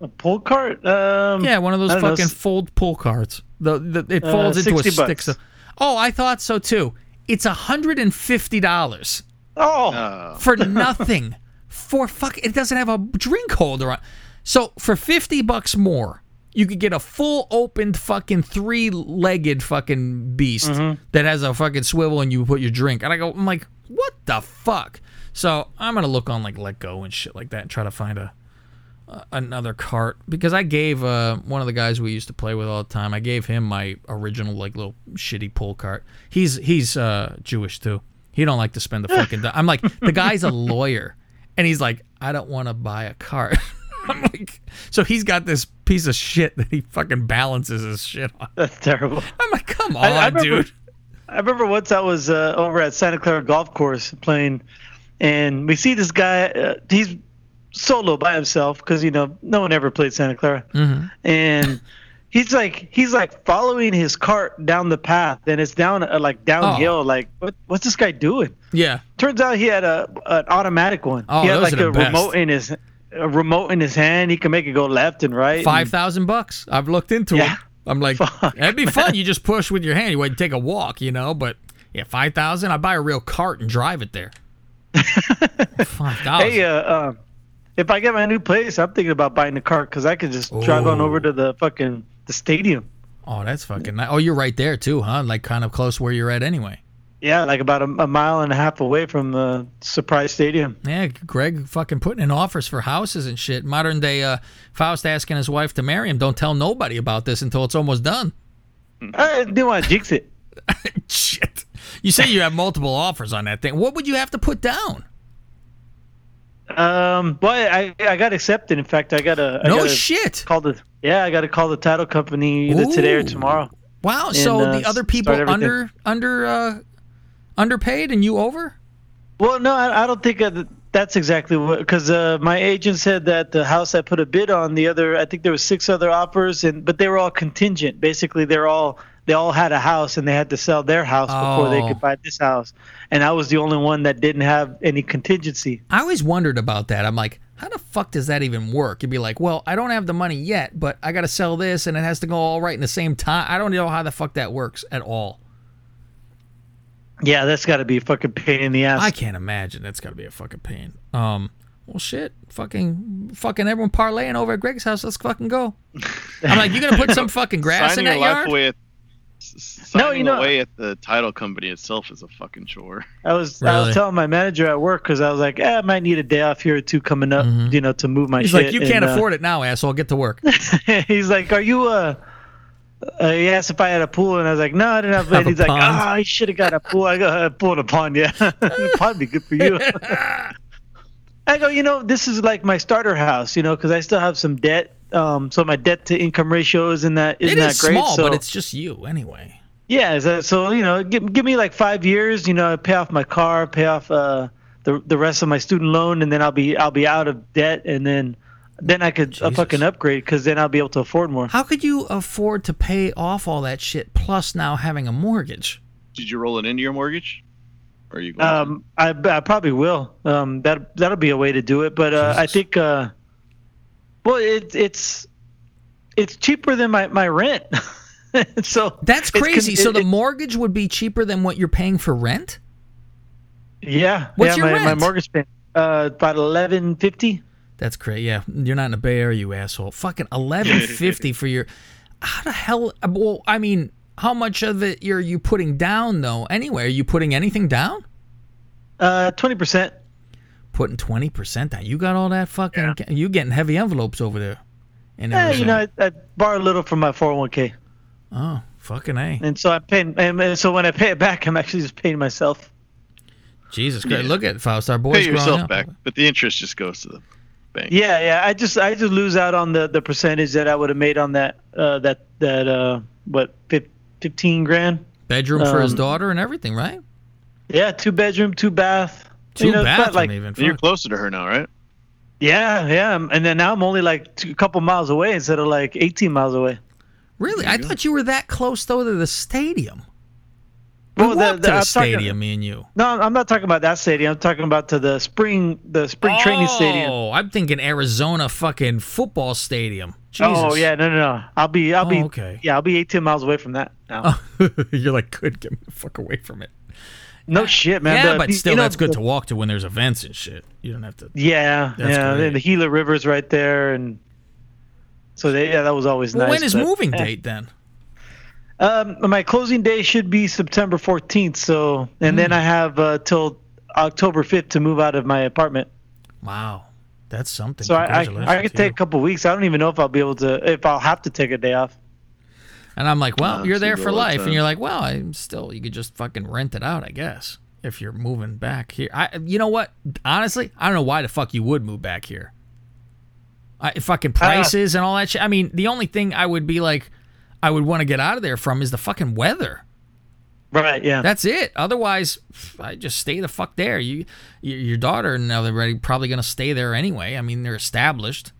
A pull cart? Um, Yeah, one of those I don't know, fucking fold pull carts. The, the it Uh, folds into a 60 stick. So, oh, I thought so too. It's hundred and fifty dollars Oh, for nothing. for fuck, it doesn't have a drink holder on. So for fifty bucks more, you could get a full opened fucking three legged fucking beast Mm-hmm. that has a fucking swivel and you put your drink. And I go, I'm like, what the fuck? So I'm gonna look on like Let Go and shit like that and try to find a uh, another cart because I gave uh, one of the guys we used to play with all the time. I gave him my original like little shitty pull cart. He's he's uh, Jewish too. He don't like to spend the fucking. I'm like the guy's a lawyer, and he's like, I don't want to buy a cart. I'm like, so he's got this piece of shit that he fucking balances his shit on. that's terrible. I'm like, come on, I- I remember- dude. I remember once I was uh, over at Santa Clara Golf Course playing, and we see this guy. Uh, he's solo by himself because you know no one ever played Santa Clara, Mm-hmm. and he's like he's like following his cart down the path, and it's down uh, like downhill. Oh. Like what what's this guy doing? Yeah. Turns out he had a an automatic one. Oh, he had like a best. remote in his a remote in his hand. He can make it go left and right. Five thousand bucks. I've looked into Yeah. it. I'm like, that'd be fun. You just push with your hand. You wouldn't take a walk, you know. But yeah, five thousand. I buy a real cart and drive it there. five thousand. Hey, uh, um, if I get my new place, I'm thinking about buying a cart because I could just drive on over to the fucking the stadium. Oh, that's fucking nice. Oh, you're right there too, huh? Like kind of close where you're at anyway. Yeah, like about a, a mile and a half away from the Surprise Stadium. Yeah, Greg fucking putting in offers for houses and shit. Modern day uh, Faust asking his wife to marry him. Don't tell nobody about this until it's almost done. I didn't want to jinx it. shit. You say you have multiple offers on that thing. What would you have to put down? Um, well, I I got accepted. In fact, I got a I No gotta shit. Call the yeah, I got to call the title company either today or tomorrow. Wow. And, so uh, the other people under under uh, underpaid and you over? Well, no, I, I don't think that's exactly what because uh, my agent said that the house I put a bid on, the other I think there was six other offers, and but they were all contingent. Basically, they're all they all had a house and they had to sell their house before they Oh. could buy this house, and I was the only one that didn't have any contingency. I always wondered about that. I'm like, how the fuck does that even work? You'd be like, well, I don't have the money yet, but I got to sell this and it has to go all right in the same time. I don't know how the fuck that works at all. Yeah, that's got to be a fucking pain in the ass. I can't imagine that's got to be a fucking pain. Um, well, shit, fucking, fucking everyone parlaying over at Greg's house. Let's fucking go. I'm like, you gonna put some fucking grass in Signing that your life yard? away at, No, you know- away at the title company itself is a fucking chore. I was I was telling my manager at work because I was like, eh, I might need a day off here or two coming up, you know, to move my Mm-hmm. He's shit. like, you can't and, uh, afford it now, asshole. Get to work. he's like, "Are you uh?" Uh, he asked if I had a pool, and I was like, "No, I didn't have." And he's like? "Ah, you should have got a pool." I go, "A pool and a pond, yeah, pond be good for you." I go, you know, this is like my starter house, you know, because I still have some debt. Um, so my debt to income ratio isn't that isn't it that is great. small, so but it's just you anyway. yeah, so, so you know, give give me like five years, you know, I pay off my car, pay off uh the the rest of my student loan, and then I'll be I'll be out of debt, and then then I could uh, fucking upgrade because then I'll be able to afford more. How could you afford to pay off all that shit plus now having a mortgage? Did you roll it into your mortgage? Or are you going Um, I, I probably will. Um, that that'll be a way to do it. But uh, I think, uh, well, it, it's it's cheaper than my my rent. so That's it's con- crazy. so it- the it- mortgage would be cheaper than what you're paying for rent? yeah, What's yeah, your my, my rent? mortgage payment uh, about eleven fifty. That's great. Yeah, you're not in the Bay Area, you asshole. Fucking eleven fifty for your. How the hell? Well, I mean, how much of it are you putting down though? Anyway, are you putting anything down? Uh, twenty percent. Putting twenty percent down. You got all that fucking. You getting heavy envelopes over there? And Yeah, you know, I, I borrow a little from my four hundred one k, Oh, fucking a. and so I'm paying. And, and so when I pay it back, I'm actually just paying myself. Jesus Christ! Yeah. Look at Faust. Our boys Pay growing yourself up. back, but the interest just goes to the bank. Yeah, yeah. I just I just lose out on the the percentage that I would have made on that uh that that uh what fifteen grand. Bedroom for his Um, daughter and everything, right? Yeah, two bedroom, two bath. Two You know, but, bathroom like even. You're closer to her now, right? yeah, yeah. And then now I'm only like two, a couple miles away instead of like 18 miles away. Really? I thought you were that close though to the stadium. We Well, to the I'm talking- stadium, me and you. No, I'm not talking about that stadium. I'm talking about to the spring the spring training stadium. Oh, I'm thinking Arizona fucking football stadium. Jesus. Oh yeah, no, no, no. I'll be, I'll be, Oh, okay. yeah, I'll be 18 miles away from that. Now. You're like, good, get me the fuck away from it. No shit, man. yeah, The- but you still, know, that's good the- to walk to when there's events and shit. You don't have to. Yeah, yeah. great. And the Gila River's right there, and so they, yeah, that was always Well, nice. when is but- moving eh. date then? Um, my closing day should be September 14th. So, and Hmm. then I have uh, till October 5th to move out of my apartment. Wow, that's something. So I, I, Congratulations I could take a couple weeks. I don't even know if I'll be able to, if I'll have to take a day off. And I'm like, well, Yeah, you're there for go all life, and you're like, well, I'm still. You could just fucking rent it out, I guess, if you're moving back here. I, you know what? Honestly, I don't know why the fuck you would move back here. I, fucking prices and all that shit. I mean, the only thing I would be like, I would want to get out of there from is the fucking weather. Right. Yeah. That's it. Otherwise, I just stay the fuck there. You, your daughter and everybody probably gonna stay there anyway. I mean, they're established.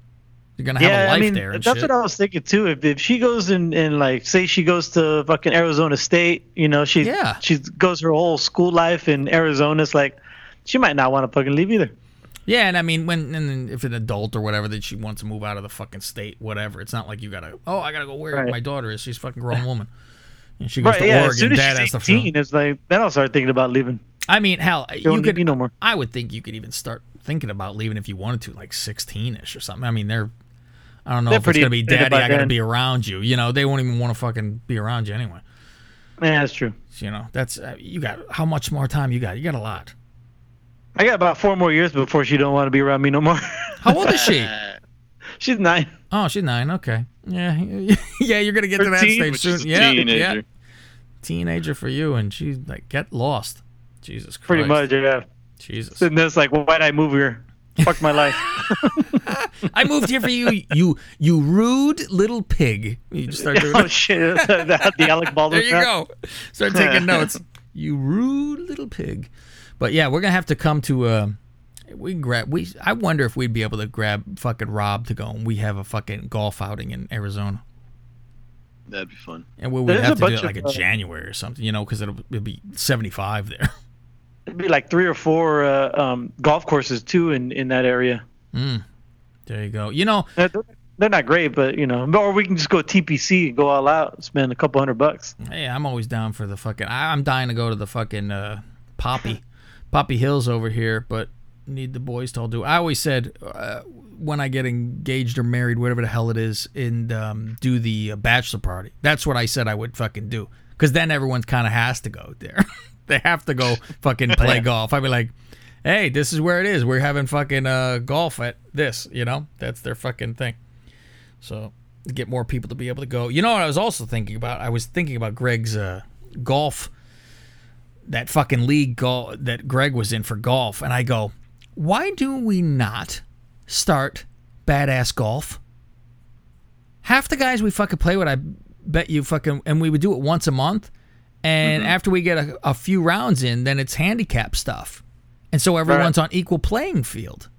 You're gonna have yeah, a life I mean, there that's shit. what I was thinking too. If if she goes and and like say she goes to fucking Arizona State, you know, she Yeah. she goes her whole school life in Arizona. It's like she might not want to fucking leave either. Yeah, and I mean, when and if an adult or whatever that she wants to move out of the fucking state, whatever. It's not like you gotta. Oh, I gotta go where Right. my daughter is. She's a fucking grown woman. And she goes Right. to Yeah. Oregon. as soon as Dad she's to 18, it's like then I'll start thinking about leaving. I mean, hell, you need could. no more. I would think you could even start thinking about leaving if you wanted to, like sixteen ish or something. I mean, they're. I don't know They're if it's gonna be daddy. I gotta then. be around you. You know, they won't even want to fucking be around you anyway. Yeah, that's true. You know, that's uh, you got. How much more time you got? You got a lot. I got about four more years before she don't want to be around me no more. How old is she? she's nine. Oh, she's nine. Okay. Yeah, yeah. You're gonna get to that Thirteen, stage soon. yeah, teenager. yeah. Teenager for you, and she's like, get lost. Jesus Christ. Pretty much, yeah. Jesus. And then it's like, why'd I move here? Fuck my life. I moved here for you, you, you rude little pig. You just start oh, doing oh shit! the, the Alec Baldwin. There you crap. go. Start taking notes. You rude little pig. But yeah, we're gonna have to come to. Uh, we grab. We. I wonder if we'd be able to grab fucking Rob to go. and We have a fucking golf outing in Arizona, That'd be fun. and we would There's have to do it like of, a uh, January or something, you know, because it'll, it'll be seventy five there. It'd be like three or four uh, um, golf courses too in in that area. Mm. There you go. You know, They're, they're not great, but you know, or we can just go TPC and go all out, spend a couple hundred bucks. Hey, I'm always down for the fucking. I, I'm dying to go to the fucking uh, Poppy, Poppy Hills over here, but need the boys to all do. I always said uh, when I get engaged or married, whatever the hell it is, and um, do the uh, bachelor party. That's what I said I would fucking do, because then everyone kind of has to go there. they have to go fucking play golf. I'd be like. Hey, this is where it is. We're having fucking uh, golf at this, you know? That's their fucking thing. So get more people to be able to go. You know what I was also thinking about? I was thinking about Greg's uh, golf, that fucking league gol- that Greg was in for golf, and I go, why do we not start badass golf? Half the guys we fucking play with, I bet you fucking, and we would do it once a month. And after we get a, a few rounds in, then it's handicap stuff. And so everyone's on equal playing field.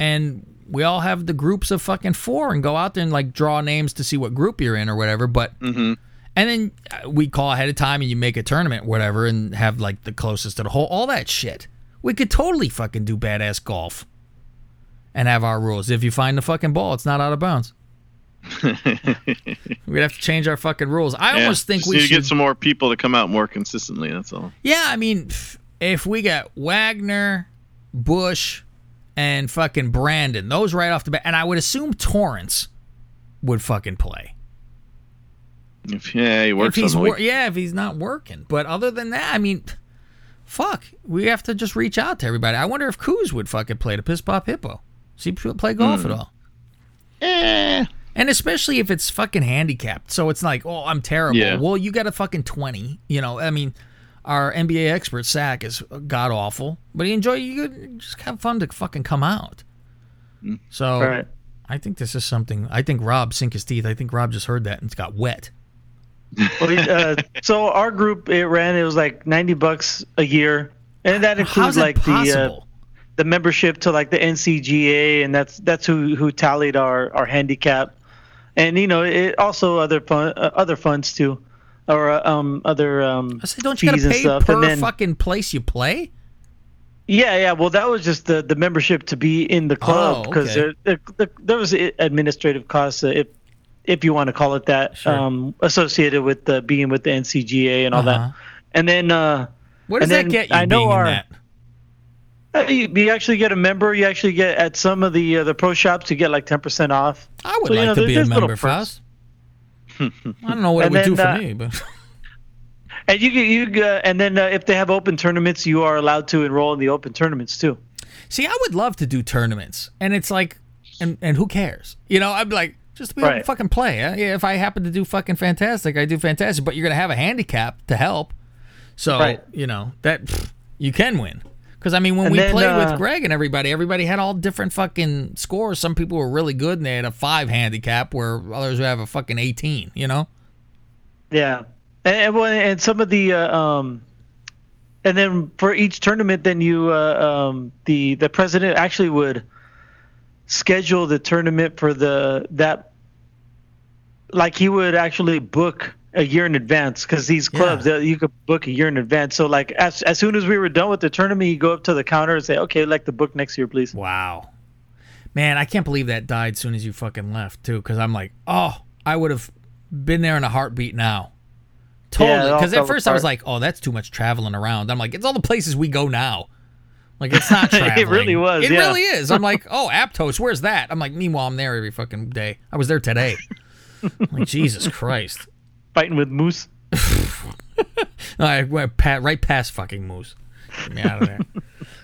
And we all have the groups of fucking four and go out there and like draw names to see what group you're in or whatever. But Mm-hmm. And then uh, we call ahead of time and you make a tournament, whatever, and have like the closest to the hole, all that shit. We could totally fucking do badass golf and have our rules. If you find the fucking ball, it's not out of bounds. We'd have to change our fucking rules. I Yeah, almost think we should to get some more people to come out more consistently. That's all. Yeah, I mean, if we got Wagner, Bush, and fucking Brandon, those right off the bat, and I would assume Torrance would fucking play. If yeah, he works if he's on the wor- yeah, if he's not working. But other than that, I mean, fuck, we have to just reach out to everybody. I wonder if Coos would fucking play the Piss Pop Hippo. See, play golf Hmm. at all? Eh. And especially if it's fucking handicapped, so it's like, oh, I'm terrible. Yeah. Well, you got a fucking twenty. You know, I mean, our NBA expert Sack is god awful, but he enjoy you just have fun to fucking come out. So Right. I think this is something. I think Rob sink his teeth. I think Rob just heard that and it's got wet. Well, uh, so our group it ran. It was like ninety bucks a year, and that includes like the uh, the membership to like the NCGA, and that's that's who who tallied our our handicap, and you know it also other fun uh, other funds too, or uh, um other um I said, don't you gotta pay stuff, per and then fucking place you play? yeah yeah well that was just the the membership to be in the club Oh, because okay. there, there there was administrative costs uh, if if you want to call it that Sure. um associated with the being with the NCGA and all Uh-huh. that, and then uh What does that get you I know our, that? Uh, You, you actually get a member. You actually get at some of the uh, the pro shops. You get like ten percent off. I would So, you like know, to be a member, perks. Faust. I don't know what it would do for uh, me, but And you you uh, and then uh, if they have open tournaments, you are allowed to enroll in the open tournaments too. see, I would love to do tournaments, and it's like, and and who cares? You know, I'm like, just to be able to fucking play. Yeah, if I happen to do fucking fantastic, I do fantastic. But you're gonna have a handicap to help, so Right. you know that pff, you can win. Because I mean, when And we then, played uh, with Greg and everybody, everybody had all different fucking scores. Some people were really good and they had a five handicap, where others would have a fucking eighteen. You know. Yeah, and and, well, and some of the uh, um, and then for each tournament, then you uh, um, the the president actually would schedule the tournament for the that like he would actually book a year in advance because these clubs uh, you could book a year in advance. So like as as soon as we were done with the tournament, you go up to the counter and say, okay, like the book next year, please. Wow. Man, I can't believe that died soon as you fucking left too. Because I'm like, oh, I would have been there in a heartbeat now. Totally. Because fell at first I was like, oh, that's too much traveling around. I'm like, it's all the places we go now. Like it's not traveling. It really was, It yeah. really is. I'm like, oh, Aptos, where's that? I'm like, meanwhile, I'm there every fucking day. I was there today. Like Jesus Christ. Fighting with moose. I went pa- right past fucking Moose. Get me out of there.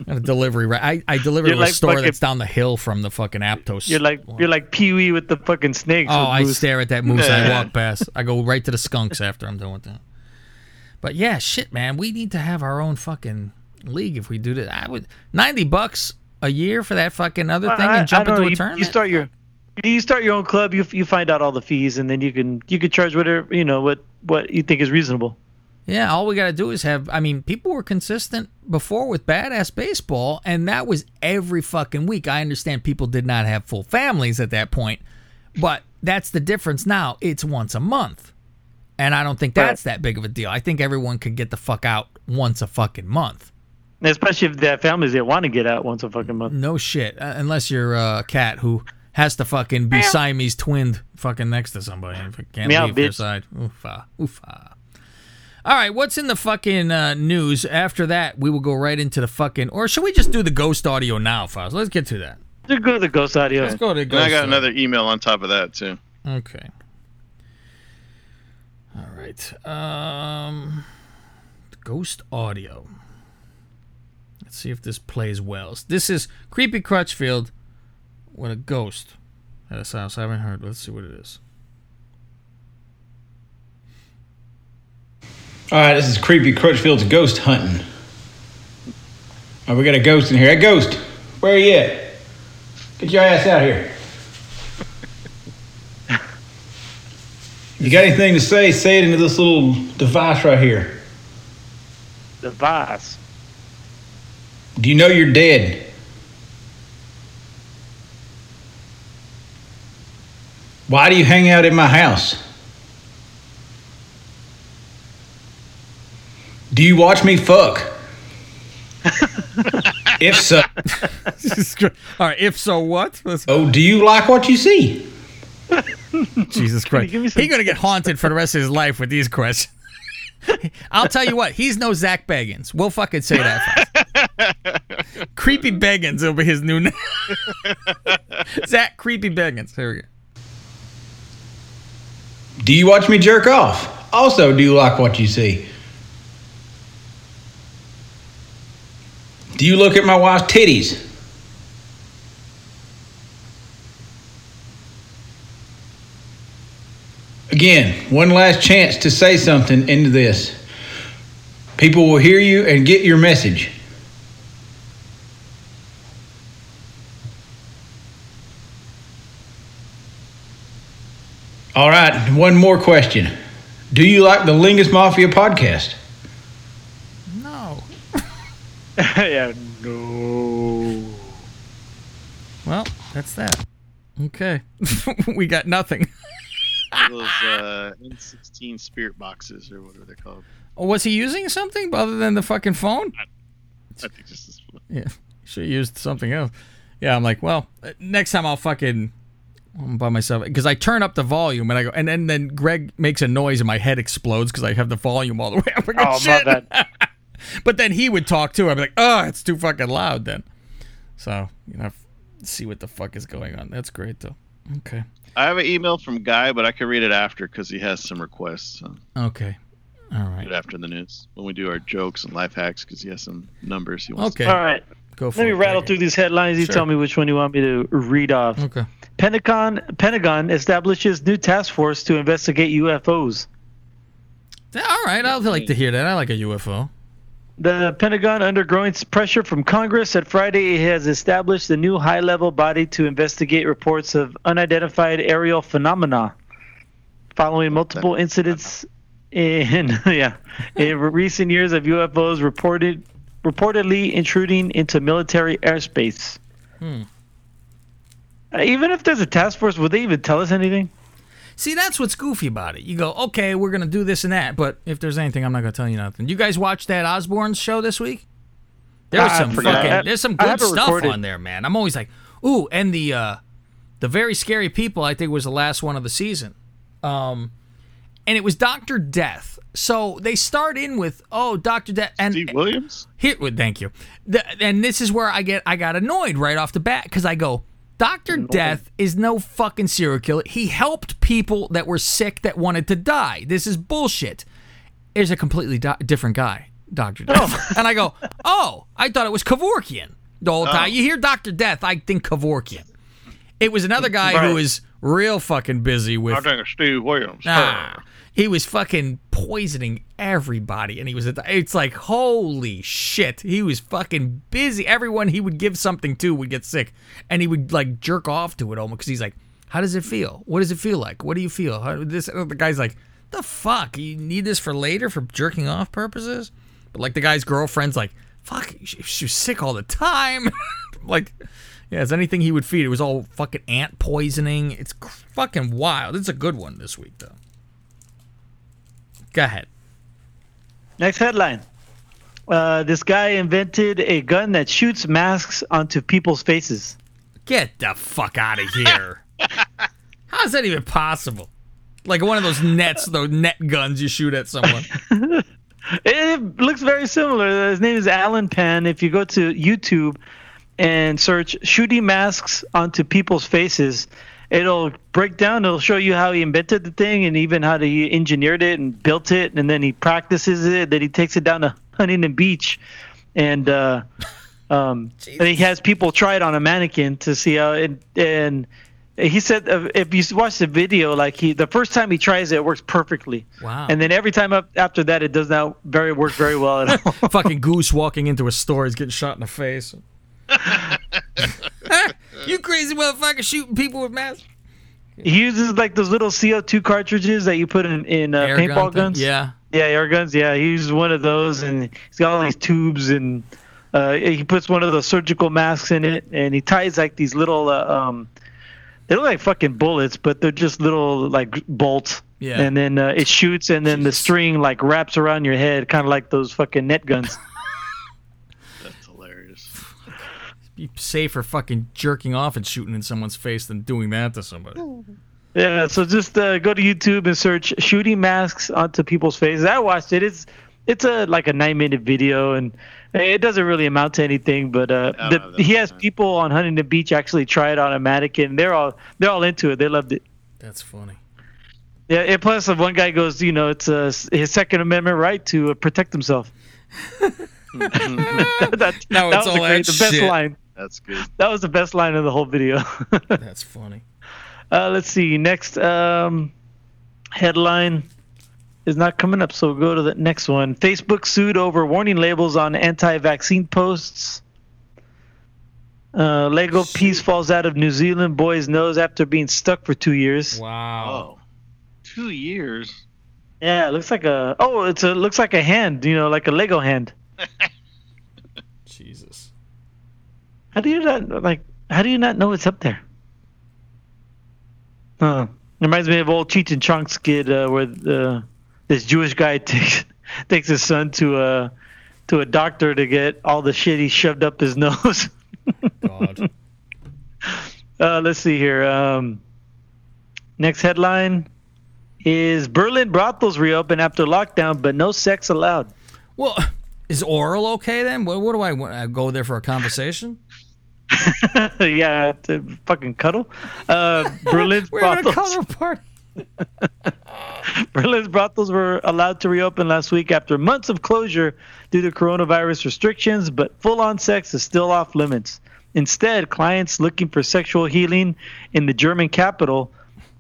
A delivery. Right, I, I delivered You're to a like store fucking- that's down the hill from the fucking Aptos. You're like you're like Pee Wee with the fucking snakes. Oh, I moose. stare at that moose. and I walk past. I go right to the skunks after I'm done with that. But yeah, shit, man, we need to have our own fucking league if we do that. I would ninety bucks a year for that fucking other thing I- and jump into know, a you, tournament. You start your you start your own club. You you find out all the fees, and then you can you can charge whatever you know what what you think is reasonable. Yeah, all we got to do is have. I mean, people were consistent before with badass baseball, and that was every fucking week. I understand people did not have full families at that point, but that's the difference now. It's once a month, and I don't think that's that big of a deal. I think everyone could get the fuck out once a fucking month. Especially if they have families that want to get out once a fucking month. No shit, uh, unless you're a cat who has to fucking be Siamese twinned fucking next to somebody and can't Meow, leave their side. Oofa, oofa. All right, what's in the fucking uh, news? After that, we will go right into the fucking. Or should we just do the ghost audio now, Faust? Let's get to that. Just go to the ghost audio. Let's go to the And ghost. I got audio. another email on top of that too. Okay. All right. Um, ghost audio. Let's see if this plays well. This is creepy Crutchfield with a ghost at his house. I haven't heard. Let's see what it is. All right, this is creepy Crutchfield's ghost hunting. Oh, we got a ghost in here. Hey, ghost, where are you at? Get your ass out here. You got anything to say? Say it into this little device right here. Device. Do you know you're dead? Why do you hang out in my house? Do you watch me fuck? if so, All right. If so, what? Let's- oh, do you like what you see? Jesus Christ. He's going to get haunted for the rest of his life with these questions. I'll tell you what, he's no Zak Bagans. We'll fucking say that. Creepy Bagans will be his new name. Zak Creepy Bagans. Here we go. Do you watch me jerk off? Also, do you like what you see? Do you look at my wife's titties? Again, one last chance to say something into this. People will hear you and get your message. All right, one more question. Do you like the Lingus Mafia podcast? No. yeah, no. Well, that's that. Okay. we got nothing. Those uh, N16 spirit boxes, or what are they called? Oh, was he using something other than the fucking phone? I think this is. Yeah. Should have used something else. Yeah, I'm like, well, uh, next time I'll fucking I'm by myself because I turn up the volume and I go, and then then Greg makes a noise and my head explodes because I have the volume all the way up. I go, Oh, my "Shit." bad. but then he would talk too. I'd be like, oh, it's too fucking loud then. So you know, see what the fuck is going on. That's great though. Okay. I have an email from Guy, but I can read it after because he has some requests. So Okay. All right. after the news when we do our jokes and life hacks because he has some numbers he wants. Okay. To All right. Go for Let me it, rattle Greg. through these headlines. You Sure. tell me which one you want me to read off. Okay. Pentagon Pentagon establishes new task force to investigate UFOs. Yeah, all right. I'd like to hear that. I like a UFO. The Pentagon, under growing pressure from Congress, said Friday it has established a new high level body to investigate reports of unidentified aerial phenomena following multiple incidents in yeah in recent years of UFOs reported reportedly intruding into military airspace. Hmm. Even if there's a task force, would they even tell us anything? See, that's what's goofy about it. You go, okay, we're gonna do this and that, but if there's anything, I'm not gonna tell you nothing. You guys watch that Osborne show this week? There was Ah, some fucking, I- there's some good stuff recorded. on there, man. I'm always like, ooh, and the uh, the very scary people. I think was the last one of the season, um, and it was Doctor Death. So they start in with, oh, Doctor Death, and Steve Williams. here, well, thank you. The, and this is where I get I got annoyed right off the bat because I go, Doctor Death is no fucking serial killer. He helped people that were sick that wanted to die. This is bullshit. There's a completely different guy, Doctor Death, and I go, oh, I thought it was Kevorkian the whole time. You hear Doctor Death, I think Kevorkian. It was another guy who Right. was real fucking busy with I think it's Steve Williams. Ah, he was fucking poisoning everybody, and he was. At the, it's like holy shit. He was fucking busy. Everyone he would give something to would get sick, and he would like jerk off to it almost because he's like, "How does it feel? What does it feel like? What do you feel?" How, this the guy's like, "The fuck? You need this for later for jerking off purposes?" But like the guy's girlfriend's like, "Fuck, she, she was sick all the time." like, yeah, it's anything he would feed. It was all fucking ant poisoning. It's fucking wild. It's a good one this week though. Go ahead. Next headline. Uh, this guy invented a gun that shoots masks onto people's faces. Get the fuck out of here. How is that even possible? Like one of those nets, those net guns you shoot at someone. It looks very similar. His name is Alan Penn. If you go to YouTube and search shooting masks onto people's faces, it'll break down. It'll show you how he invented the thing and even how he engineered it and built it. And then he practices it. Then he takes it down to Huntington Beach. And, uh, um, and he has people try it on a mannequin to see how it. And he said uh, if you watch the video, like he, the first time he tries it, it works perfectly. Wow. And then every time up after that, it does not very work very well at all. Fucking goose walking into a store, he's getting shot in the face. you crazy motherfucker shooting people with masks. He uses like those little CO2 cartridges that you put in in uh, paintball gun guns. Yeah. Yeah, air guns. Yeah, he uses one of those, and he's got all these tubes, and uh, he puts one of those surgical masks in it, and he ties like these little. Uh, um, they look like fucking bullets, but they're just little like bolts. Yeah. And then uh, it shoots, and then the string like wraps around your head, kind of like those fucking net guns. That's hilarious. Be safer fucking jerking off and shooting in someone's face than doing that to somebody. Yeah, so just uh, go to YouTube and search "shooting masks onto people's faces." I watched it. It's it's a like a nine minute video, and it doesn't really amount to anything. But uh, the, he has people on Huntington Beach actually try it on a mannequin. They're all they're all into it. They loved it. That's funny. Yeah, and plus, if one guy goes, you know, it's uh, his Second Amendment right to uh, protect himself. that, Now that it's was all the, great, the best shit. line. That's good. That was the best line of the whole video. That's funny. Uh, let's see. Next um, headline. is not coming up, so we'll go to the next one. Facebook sued over warning labels on anti-vaccine posts. Uh, Lego piece falls out of New Zealand boy's nose after being stuck for two years. Wow. Two years. Yeah, it looks like a oh, it's a looks like a hand, you know, like a Lego hand. How do you not like? How do you not know it's up there? Huh. Reminds me of old Cheech and Chong skit uh, where uh, this Jewish guy takes takes his son to a to a doctor to get all the shit he shoved up his nose. God. Uh, let's see here. Um, next headline is Berlin brothels reopen after lockdown, but no sex allowed. Well, is oral okay then? What, what do I? I go there for a conversation? yeah, to fucking cuddle. Uh, Berlin's We're having a brothels. cuddle party. Berlin's brothels were allowed to reopen last week after months of closure due to coronavirus restrictions, but full on sex is still off limits. Instead, clients looking for sexual healing in the German capital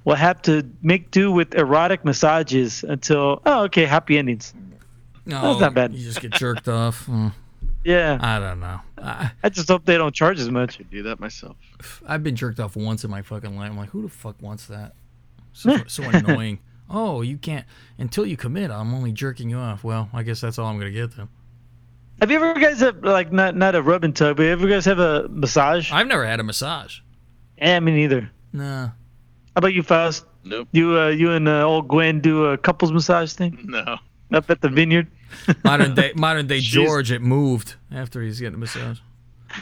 will have to make do with erotic massages until, oh, okay, happy endings. No, That's not bad. You just get jerked off. Yeah. I don't know. I, I just hope they don't charge as much. I Do that myself. I've been jerked off once in my fucking life. I'm like, who the fuck wants that? So, so annoying. Oh, you can't until you commit. I'm only jerking you off. Well, I guess that's all I'm gonna get then. Have you ever guys have like not not a rub and tug, but ever guys have a massage? I've never had a massage. Yeah, me neither. Nah. How about you, Faust? Nope. You uh, you and uh, old Gwen do a couples massage thing No. up at the vineyard. Modern day, modern day George. It moved after he's getting a massage.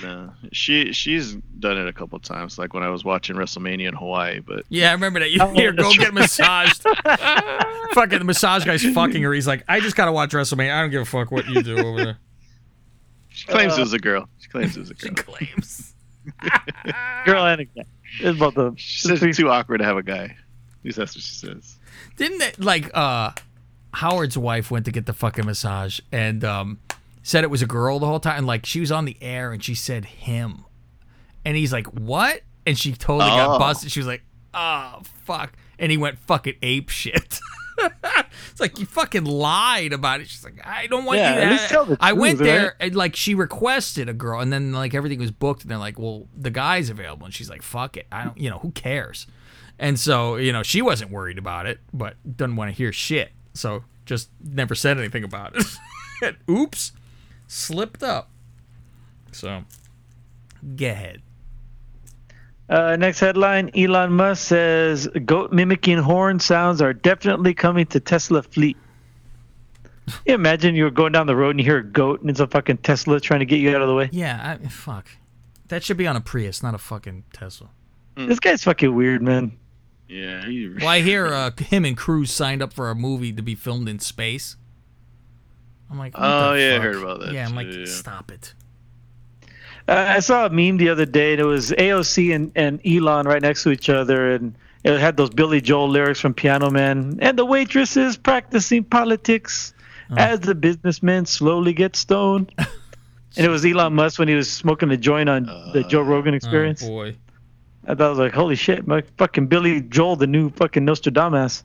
No. She she's done it a couple times, like when I was watching WrestleMania in Hawaii. But Yeah, I remember that. You Oh, here, go that's get massaged. fucking the massage guy's fucking her. He's like, I just gotta watch WrestleMania. I don't give a fuck what you do over there. she claims Uh, it was a girl. She claims it was a girl. claims. Girl and a guy. It's about the. She says it's too awkward to have a guy. At least that's what she says. Didn't they like uh Howard's wife went to get the fucking massage and um said it was a girl the whole time and like she was on the air and she said him. And he's like, "What?" And she totally got Oh. busted. She was like, "Oh, fuck." And he went fucking ape shit. it's like you fucking lied about it. She's like, "I don't want Yeah, you at to least tell the I went there right? and like she requested a girl and then like everything was booked and they're like, "Well, the guy's available." And she's like, "Fuck it. I don't, you know, who cares?" And so, you know, she wasn't worried about it, but doesn't want to hear shit. So just never said anything about it. Oops. Slipped up. So, go ahead. Uh, next headline: Elon Musk says goat mimicking horn sounds are definitely coming to Tesla fleet. you imagine you're going down the road and you hear a goat and it's a fucking Tesla trying to get you out of the way. Yeah, I, fuck. That should be on a Prius, not a fucking Tesla. This guy's fucking weird, man. Yeah. He, Well, I hear uh, him and Cruise signed up for a movie to be filmed in space. I'm like, what Oh, the yeah, I heard about that Yeah, I'm like, yeah. stop it. Uh, I saw a meme the other day, and it was AOC and, and Elon right next to each other, and it had those Billy Joel lyrics from Piano Man. And the waitress is practicing politics as the businessmen slowly get stoned. and it was Elon Musk when he was smoking the joint on the Joe Rogan Experience. Oh boy. I thought I was like, holy shit, my fucking Billy Joel, the new fucking Nostradamus.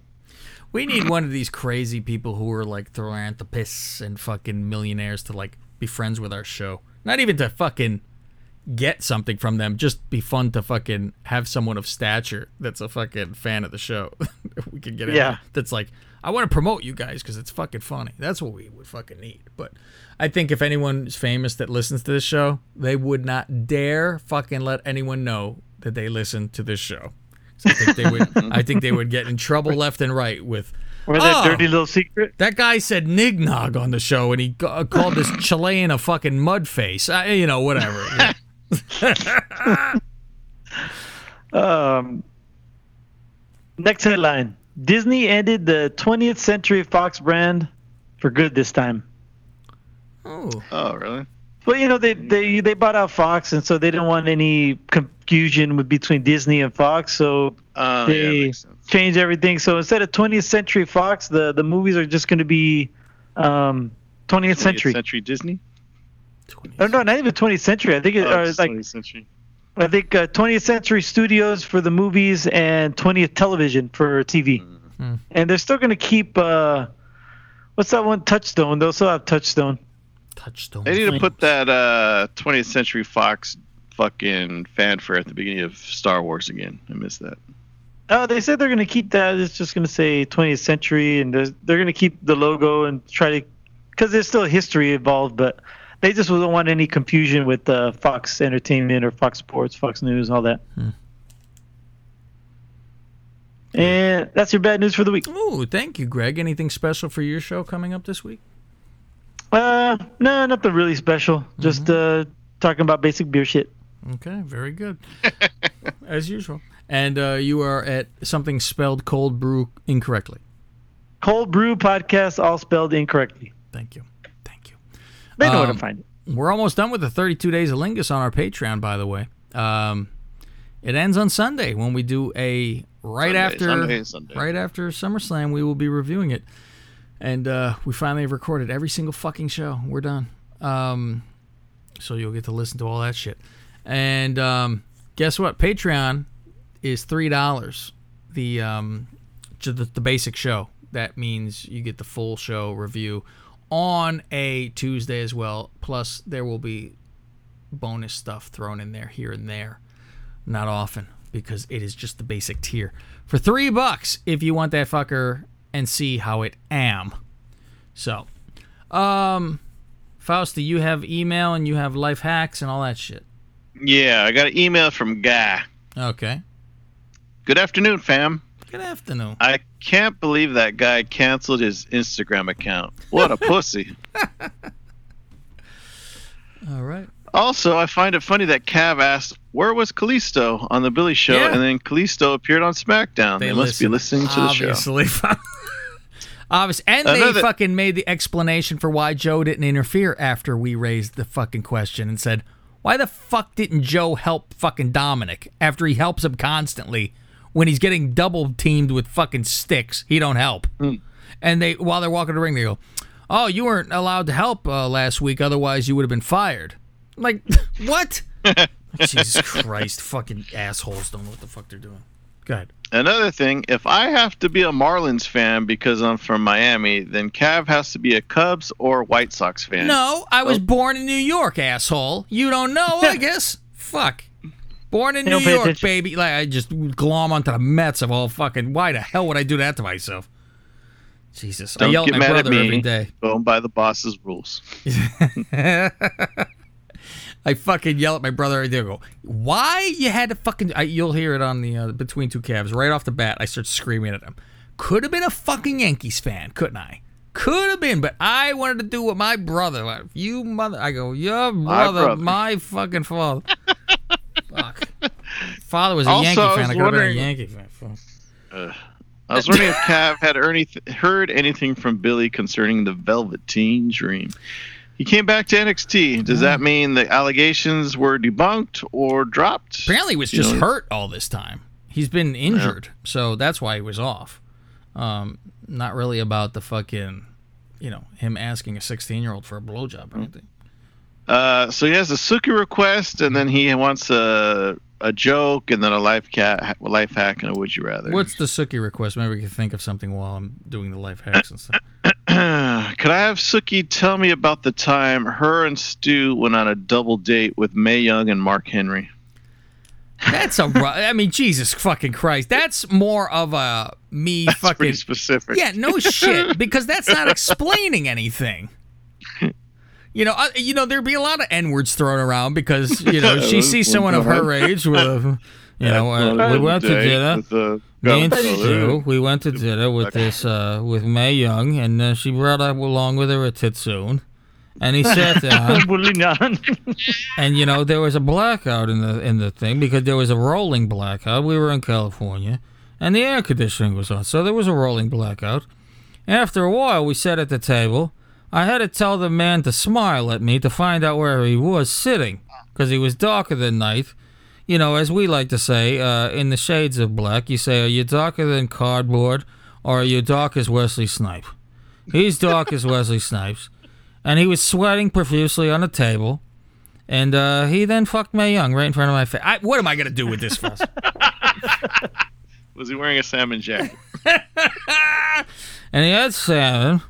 We need one of these crazy people who are like philanthropists and fucking millionaires to like be friends with our show. Not even to fucking get something from them, just be fun to fucking have someone of stature that's a fucking fan of the show. we can get Yeah. That's like, I want to promote you guys because it's fucking funny. That's what we would fucking need. But I think if anyone's famous that listens to this show, they would not dare fucking let anyone know that they listen to this show. So I think they would. I think they would get in trouble left and right with. Or that "Oh, dirty little secret. That guy said nignog on the show, and he g- called this Chilean a fucking mud face. Uh, you know, whatever. Um, next headline: Disney ended the 20th Century Fox brand for good this time. oh, oh, really? Well, you know they they they bought out Fox, and so they didn't want any confusion with between Disney and Fox, so Oh, they makes sense. changed everything. So instead of 20th Century Fox, the the movies are just going to be um, 20th, 20th Century. Century Disney? Oh, no, not even 20th Century. I think it, Oh, it's like 20th Century. I think uh, 20th Century Studios for the movies and 20th Television for TV. Hmm. And they're still going to keep uh, What's that one? Touchstone. They'll still have Touchstone. Touchstone. They need to put that uh, 20th Century Fox fucking fanfare at the beginning of Star Wars again. I miss that. Oh, they said they're going to keep that. It's just going to say 20th century, and there's- they're going to keep the logo and try to, because there's still history involved, but they just don't want any confusion with uh, Fox Entertainment or Fox Sports, Fox News, all that. Hmm. And that's your bad news for the week. Ooh, thank you, Greg. Anything special for your show coming up this week? Uh, no, nothing really special. Mm-hmm. Just uh, talking about basic beer shit. Okay, very good. As usual. And uh, you are at something spelled cold brew incorrectly. Cold Brew Podcast, all spelled incorrectly. Thank you. Thank you. They know where Um, to find it. We're almost done with the 32 Days of Lingus on our Patreon, by the way. Um, it ends on Sunday when we do a right Sunday, after Sunday, Sunday. right after SummerSlam. We will be reviewing it, and uh, we finally have recorded every single fucking show. We're done. Um, so you'll get to listen to all that shit. And um, guess what? Patreon is three dollars. The um, the, the basic show. That means you get the full show review on a Tuesday as well. Plus, there will be bonus stuff thrown in there here and there. Not often because it is just the basic tier. For three bucks, if you want that fucker and see how it am. So, um, Fausti, you have email and you have life hacks and all that shit. Yeah, I got an email from Guy. Okay. Good afternoon, fam. Good afternoon. I can't believe that guy canceled his Instagram account. What a pussy. All right. Also, I find it funny that Cav asked, "Where was Kalisto on the Billy Show?" Yeah. and then Kalisto appeared on SmackDown. They, must be listening to the show. obviously. Obviously. And they fucking made the explanation for why Joe didn't interfere after we raised the fucking question and said, why the fuck didn't Joe help fucking Dominic after he helps him constantly when he's getting double teamed with fucking sticks? He don't help. And they while they're walking the ring, they go, "Oh, you weren't allowed to help uh, last week, otherwise you would have been fired." Like, what? Jesus Christ, fucking assholes don't know what the fuck they're doing. Go ahead. Another thing, if I have to be a Marlins fan because I'm from Miami, then Cav has to be a Cubs or White Sox fan. No, I was Oh. born in New York, asshole. You don't know, I guess. Fuck. Born in New York, attention. baby. Like I just glom onto the Mets of all fucking. Why the hell would I do that to myself? Jesus, I Don't yell at my mad at brother me. every day. Going by the boss's rules. I fucking yell at my brother. I go, why you had to fucking? I, you'll hear it on the uh, between two calves right off the bat. I start screaming at him. Could have been a fucking Yankees fan, couldn't I? Could have been, but I wanted to do what my brother. like, You mother. I go, your brother, brother. my fucking father. Fuck. Father was a Also, Yankee fan. was I could have been a Yankee fan. Uh, I was wondering if Cav had heard anything from Billy concerning the Velveteen Dream. He came back to NXT. Does that mean the allegations were debunked or dropped? Apparently, he was You just know, hurt all this time. He's been injured, so that's why he was off. Um, not really about the fucking, you know, him asking a 16 year old for a blowjob or anything. Uh, so he has a Suki request, and then he wants a a joke, and then a life cat, life hack, and a would you rather. What's the Suki request? Maybe we can think of something while I'm doing the life hacks and stuff. Could I have Suki tell me about the time her and Stu went on a double date with Mae Young and Mark Henry? That's a. I mean, Jesus fucking Christ. That's more of a me fucking pretty specific. Yeah, no shit, because that's not explaining anything. You know, uh, you know, there'd be a lot of n words thrown around because you know she sees someone of her age with a, you know, uh, we went to dinner. Me and Stu, we went to dinner with this uh, with Mae Young, and uh, she brought up along with her a Titsoon, and he sat down. and you know there was a blackout in the in the thing because there was a rolling blackout. We were in California, and the air conditioning was on, so there was a rolling blackout. After a while, we sat at the table. I had to tell the man to smile at me to find out where he was sitting, because he was darker than night. You know, as we like to say, uh, in the shades of black, you say, "Are you darker than cardboard, or are you dark as Wesley Snipe?" He's dark as Wesley Snipes, and he was sweating profusely on the table. And uh, he then fucked Mae Young right in front of my face. I, what am I gonna do with this fuss? Was he wearing a salmon jacket? and he had salmon,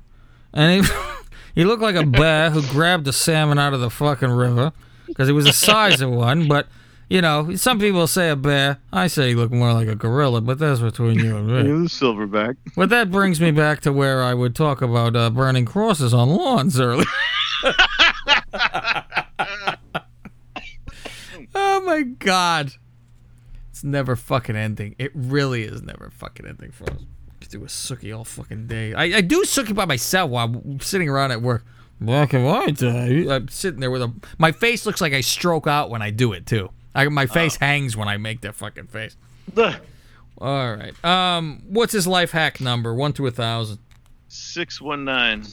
and he he looked like a bear who grabbed a salmon out of the fucking river because he was the size of one. But you know, some people say a bear. I say you look more like a gorilla, but that's between you and me. He was silverback. But that brings me back to where I would talk about uh, burning crosses on lawns earlier. oh my god. It's never fucking ending. It really is never fucking ending for us. Could do a sookie all fucking day. I, I do sookie by myself while I'm sitting around at work. Black and white day. I'm sitting there with a. My face looks like I stroke out when I do it too. I, my face hangs when I make that fucking face. All right. Um, what's his life hack number? One to a thousand. Six one nine.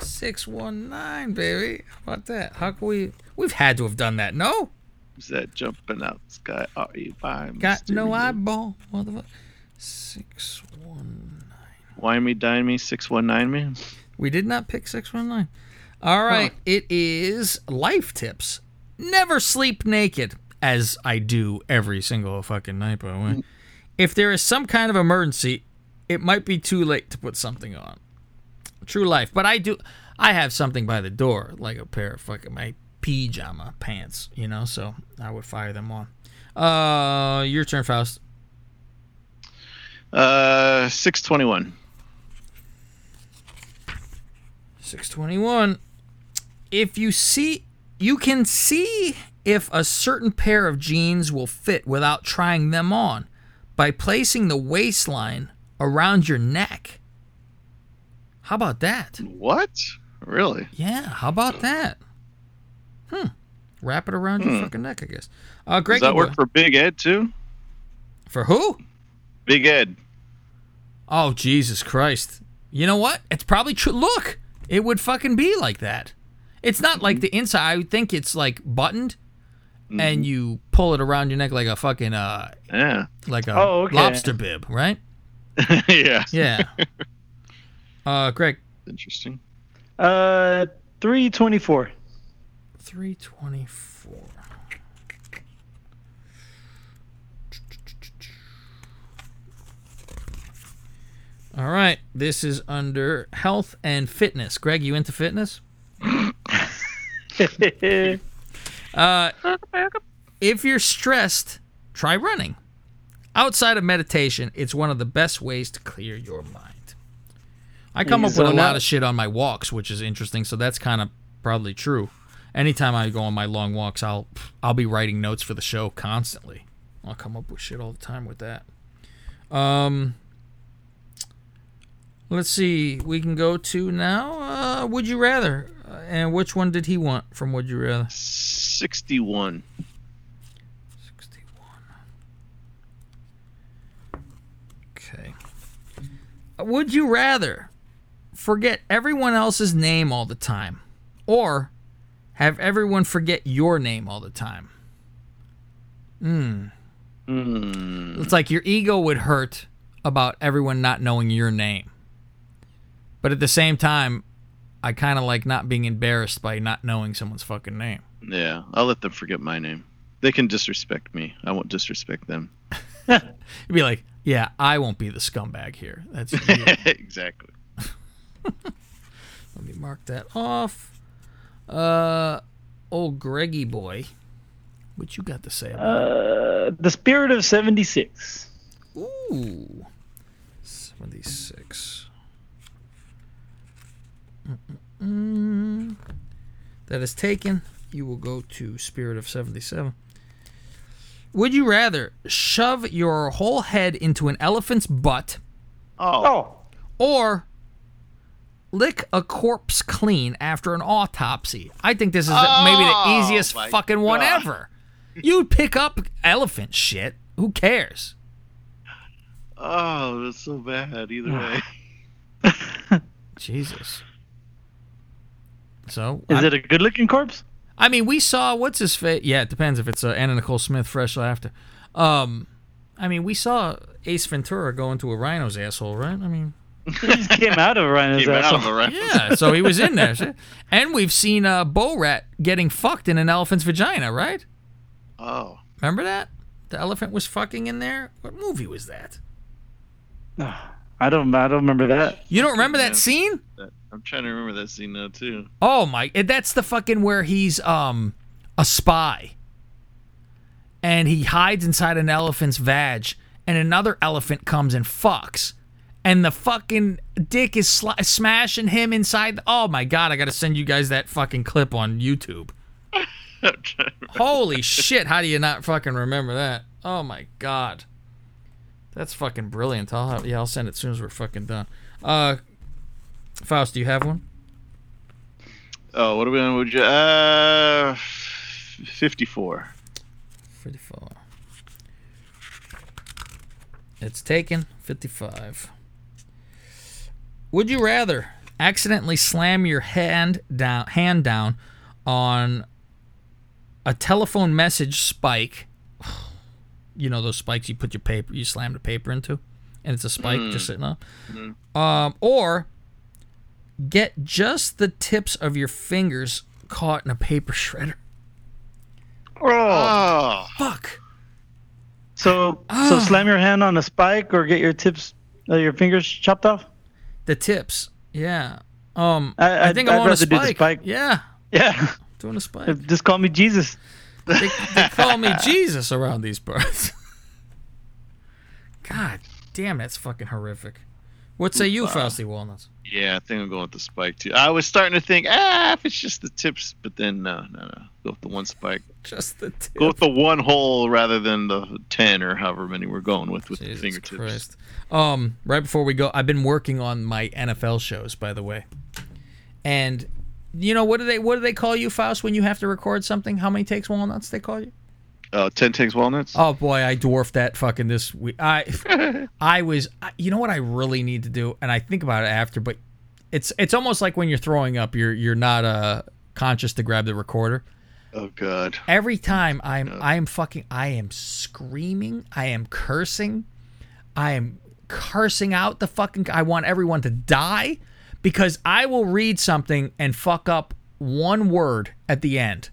Six one nine, baby. How about that? How can we? We've had to have done that. No. Who's that jumping out the sky? Are you by Got no Mysterio? eyeball, motherfucker. Six one. Wine me, dine me, six one nine me. We did not pick 619. All right. It is life tips. Never sleep naked, as I do every single fucking night, by the way. If there is some kind of emergency, it might be too late to put something on. True life. But I do, I have something by the door, like a pair of fucking my pajama pants, you know, so I would fire them on. Uh, your turn, Faust. Uh, six twenty one. 621. If you see, you can see if a certain pair of jeans will fit without trying them on by placing the waistline around your neck. How about that? What? Really? Yeah, how about that? Hmm. Wrap it around your Hmm. fucking neck, I guess. Uh, Greg, Does that work for Big Ed too? for who? Big Ed. Oh, Jesus Christ. You know what? It's probably true. Look, it would fucking be like that. It's not like the inside. I would think it's like buttoned and you pull it around your neck like a fucking, uh, Yeah. like a Oh, okay. lobster bib, right? yeah. Yeah. uh, Greg. Interesting. Uh, three twenty-four. 324. All right. This is under health and fitness. Greg, you into fitness? uh, if you're stressed, try running. Outside of meditation, it's one of the best ways to clear your mind. I come up with a lot of shit on my walks, which is interesting. So that's kind of probably true. Anytime I go on my long walks, I'll I'll be writing notes for the show constantly. I'll come up with shit all the time with that. Um, let's see. We can go to now. Uh, would you rather? Uh, and which one did he want from Would You Rather? Sixty one. Okay. Would you rather forget everyone else's name all the time or have everyone forget your name all the time? Hmm. Hmm. It's like your ego would hurt about everyone not knowing your name. But at the same time, I kind of like not being embarrassed by not knowing someone's fucking name. Yeah, I'll let them forget my name. They can disrespect me. I won't disrespect them. You'd be like, yeah, I won't be the scumbag here. That's exactly. Let me mark that off. Uh, old Greggy boy, what you got to say about Uh, the spirit of seventy-six. Ooh, 76. Mm-mm-mm. That is taken. You will go to Spirit of 77. Would you rather shove your whole head into an elephant's butt Oh. oh. or lick a corpse clean after an autopsy? I think this is the- maybe the Oh, easiest my fucking one ever. You'd pick up elephant shit. Who cares? Oh, that's so bad. Either way. Jesus. So Is I'm- it a good-looking corpse? I mean, we saw what's his face. Yeah, it depends if it's uh, Anna Nicole Smith fresh after. Um, I mean, we saw Ace Ventura go into a rhino's asshole, right? I mean, He just came out of a Rhino's Came out asshole. of a rhino. yeah. So he was in there, and we've seen uh, Borat getting fucked in an elephant's vagina, right? Oh. Remember that? The elephant was fucking in there. What movie was that? I I don't. I don't remember that. You don't remember Yeah. that scene? I'm trying to remember that scene now too. Oh my! That's the fucking where he's um a spy, and he hides inside an elephant's vag, and another elephant comes and fucks, and the fucking dick is sli- smashing him inside. oh my god! I gotta send you guys that fucking clip on YouTube. Holy shit! How do you not fucking remember that? Oh my god, that's fucking brilliant. I'll have, yeah, I'll send it as soon as we're fucking done. Uh, Faust, do you have one? Oh, what are we on? Would you? Uh, 54. 54. It's taken. 55. Would you rather accidentally slam your hand down hand down on a telephone message spike? You know those spikes you put your paper you slam the paper into and it's a spike Mm. just sitting up. Mhm. Um, or get just the tips of your fingers caught in a paper shredder. Oh, fuck. So, Ah. so slam your hand on a spike or get your tips, uh, your fingers chopped off. The tips, yeah. Um, I- I, I'd- think I'm I'd on a rather do the spike. spike. Yeah, Yeah. doing a spike. Just call me Jesus. They, they call me Jesus around these parts. God damn, that's fucking horrific. What say you, Wow. Fausty Walnuts? yeah. I think I'm going with the spike too. I was starting to think, ah, if it's just the tips, but then no, no, no. Go with the one spike. Just the tip. Go with the one hole rather than the ten or however many we're going with with the fingertips. Christ. Um, right before we go, I've been working on my NFL shows, by the way. And you know what do they what do they call you, Faust, when you have to record something? How many takes walnuts they call you? Oh, 10 takes walnuts. Oh boy, I dwarfed that fucking this week. I I was you know what I really need to do and I think about it after but it's it's almost like when you're throwing up you're you're not uh conscious to grab the recorder. Oh god. Every time I'm I am fucking I am screaming, I am cursing. I am cursing out the fucking I want everyone to die because I will read something and fuck up one word at the end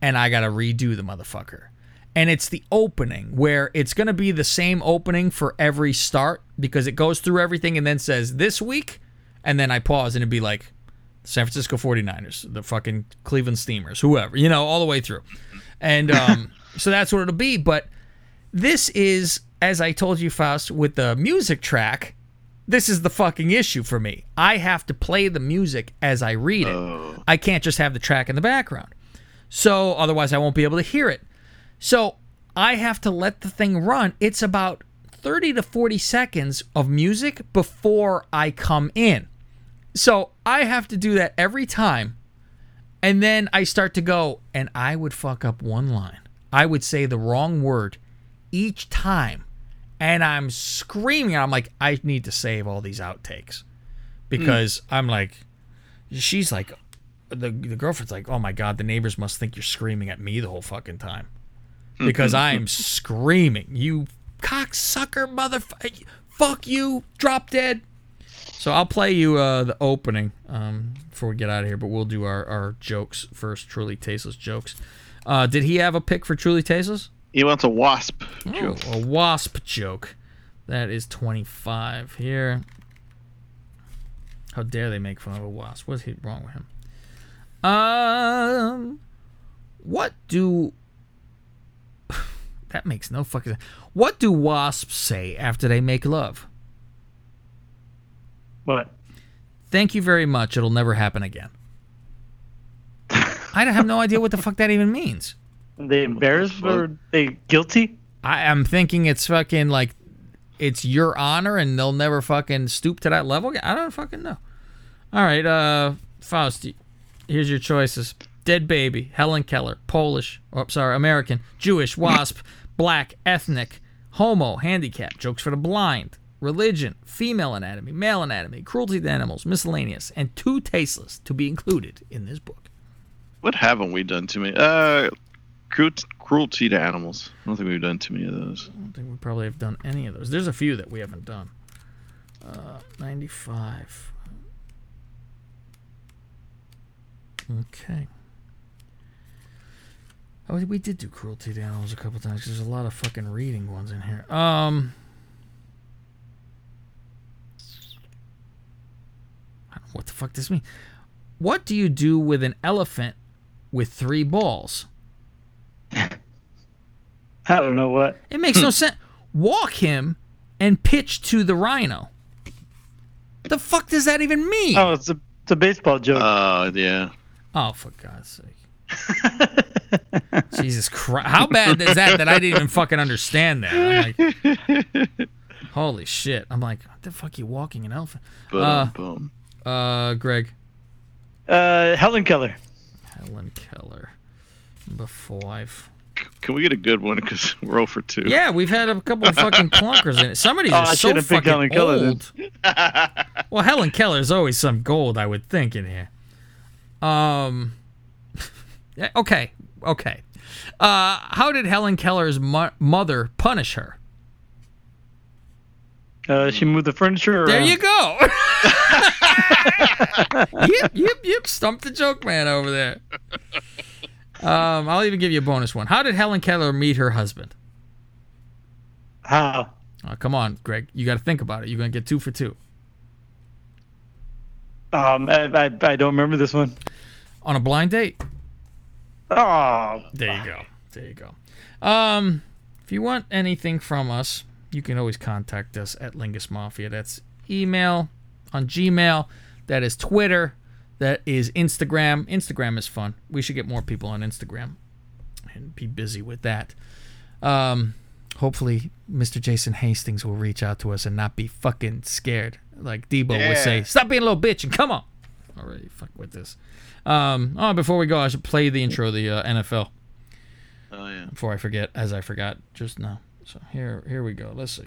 and I got to redo the motherfucker. And it's the opening where it's going to be the same opening for every start because it goes through everything and then says this week and then I pause and it'd be like San Francisco 49ers, the fucking Cleveland Steamers, whoever, you know, all the way through. And um, so that's what it'll be. But this is, as I told you, Faust, with the music track, this is the fucking issue for me. I have to play the music as I read it. Oh. I can't just have the track in the background. So otherwise, I won't be able to hear it. So I have to let the thing run. It's about 30 to 40 seconds of music before I come in. So I have to do that every time. And then I start to go, and I would fuck up one line. I would say the wrong word each time. And I'm screaming. I'm like, I need to save all these outtakes. Because I'm like, she's like, the, the girlfriend's like, oh my God, the neighbors must think you're screaming at me the whole fucking time. Because I'm screaming. You cocksucker motherfucker. Fuck you. Drop dead. So I'll play you uh, the opening um, before we get out of here, but we'll do our, our jokes first. Truly tasteless jokes. Uh, did he have a pick for truly tasteless? He wants a wasp Oh, joke. a wasp joke. That is 25 here. How dare they make fun of a wasp? What's he- wrong with him? Um, what do that makes no fucking sense. What do wasps say after they make love? What? Thank you very much. It'll never happen again. I have no idea what the fuck that even means. Are they embarrassed or they guilty? I am thinking it's fucking like it's your honor and they'll never fucking stoop to that level. I don't fucking know. All right, uh Faust, here's your choices. Dead baby, Helen Keller, Polish, oh, sorry, American, Jewish, wasp, black, ethnic, homo, handicap, jokes for the blind, religion, female anatomy, male anatomy, cruelty to animals, miscellaneous, and too tasteless to be included in this book. What haven't we done to me? Uh, cru- cruelty to animals. I don't think we've done too many of those. I don't think we probably have done any of those. There's a few that we haven't done. Uh, 95. Okay. Oh, we did do cruelty to animals a couple times. There's a lot of fucking reading ones in here. Um. What the fuck does this mean? What do you do with an elephant with three balls? I don't know what. It makes no sense. Walk him and pitch to the rhino. The fuck does that even mean? Oh, it's a it's a baseball joke. Oh yeah. Oh, for God's sake. Jesus Christ. How bad is that that I didn't even fucking understand that? I'm like, holy shit. I'm like, what the fuck you walking an elephant? Uh, Boom. uh, Greg. Uh, Helen Keller. Helen Keller. Number five. Can we get a good one? Because we're over 2. Yeah, we've had a couple of fucking clunkers in it. Somebody's Oh, I so picked fucking Helen Keller old. well, Helen Keller's always some gold, I would think, in here. Um. okay. Okay. Uh, how did Helen Keller's mo- mother punish her? Uh, she moved the furniture around. There you go. yep, yep, yep. Stumped the joke man over there. Um, I'll even give you a bonus one. How did Helen Keller meet her husband? How? Oh, come on, Greg. You got to think about it. You're gonna get two for two. Um, I, I, I don't remember this one. On a blind date. Oh, There you go. There you go. Um, if you want anything from us, you can always contact us at Lingus Mafia. That's email on Gmail. That is Twitter. That is Instagram. Instagram is fun. We should get more people on Instagram and be busy with that. Um, hopefully, Mr. Jason Hastings will reach out to us and not be fucking scared. Like Deebo would say, stop being a little bitch and come on. Already fuck with this. Um, oh, before we go, I should play the intro of the uh, NFL Oh yeah. before I forget, as I forgot just now. So here, here we go. Let's see.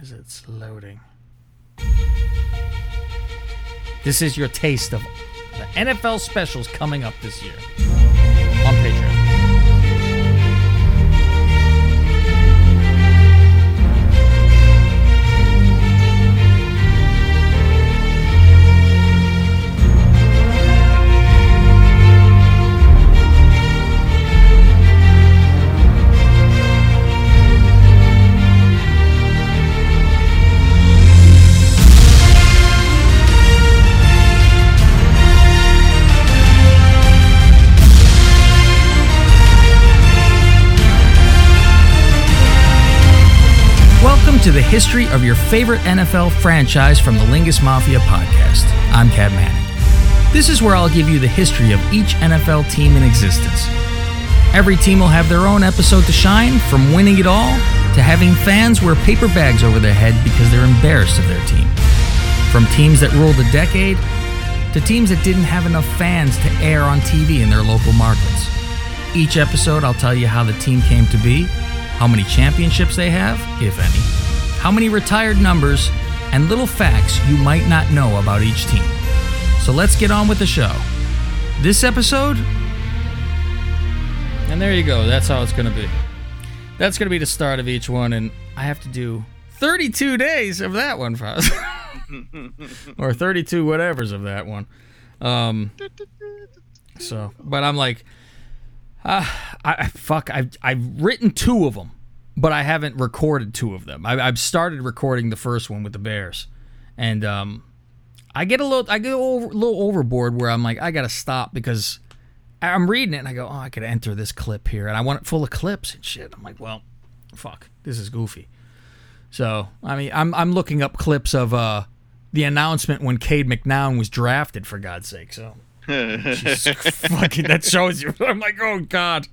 As it's loading. This is your taste of the NFL specials coming up this year on Patreon. Welcome to the history of your favorite NFL franchise from the Lingus Mafia podcast. I'm Cav Manning. This is where I'll give you the history of each NFL team in existence. Every team will have their own episode to shine, from winning it all to having fans wear paper bags over their head because they're embarrassed of their team. From teams that ruled a decade to teams that didn't have enough fans to air on TV in their local markets. Each episode, I'll tell you how the team came to be, how many championships they have, if any, how many retired numbers, and little facts you might not know about each team. So let's get on with the show. This episode, and there you go, that's how it's going to be. That's going to be the start of each one, and I have to do 32 days of that one or 32 whatevers of that one. Um, so, but I'm like, uh, I- fuck. I've I've written two of them, but I haven't recorded two of them. I, I've started recording the first one with the Bears, and um, I get a little I get a little, little overboard where I'm like I gotta stop because I'm reading it and I go, oh, I could enter this clip here, and I want it full of clips and shit. I'm like, well, fuck, this is goofy. So I mean, I'm I'm looking up clips of uh the announcement when Cade McNown was drafted for God's sake. So Jesus fucking that shows you. I'm like, oh god.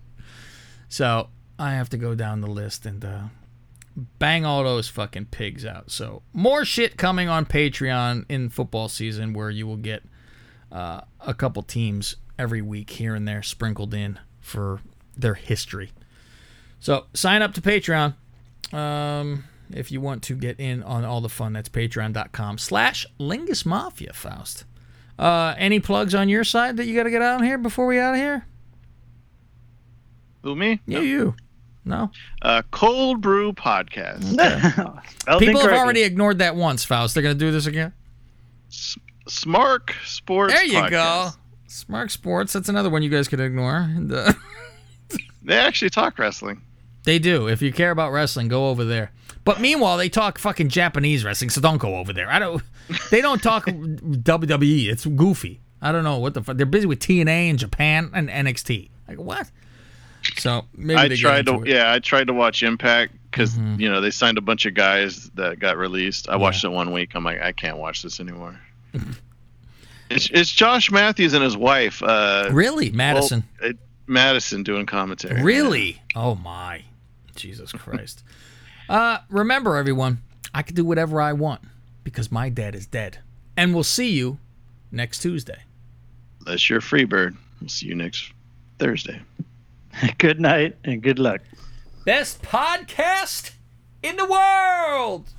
So I have to go down the list and uh, bang all those fucking pigs out. So more shit coming on Patreon in football season, where you will get uh, a couple teams every week here and there sprinkled in for their history. So sign up to Patreon um, if you want to get in on all the fun. That's patreon.com slash Lingus Mafia, Faust. Uh, any plugs on your side that you got to get out here before we out of here? Who me? You, you. No. Uh, Cold Brew Podcast. Spelled People have already ignored that once, Faust. They're going to do this again? Smark Sports. There you Podcast. go. Smart Sports. That's another one you guys could ignore. Uh, They actually talk wrestling. They do. If you care about wrestling, go over there. But meanwhile, they talk fucking Japanese wrestling, so don't go over there. I don't. They don't talk WWE. It's goofy. I don't know what the fuck. They're busy with TNA in Japan and NXT. Like what? So maybe I tried to, it. Mm-hmm. yeah, I tried to watch Impact because you know they signed a bunch of guys that got released. I watched it one week. I'm like, I can't watch this anymore. it's, it's Josh Matthews and his wife. Uh, Really? Madison? well, it- Madison doing commentary. Really? Oh my, Jesus Christ! uh, remember, everyone, I can do whatever I want because my dad is dead, and we'll see you next Tuesday. That's your free bird. We'll see you next Thursday. good night and good luck. Best podcast in the world.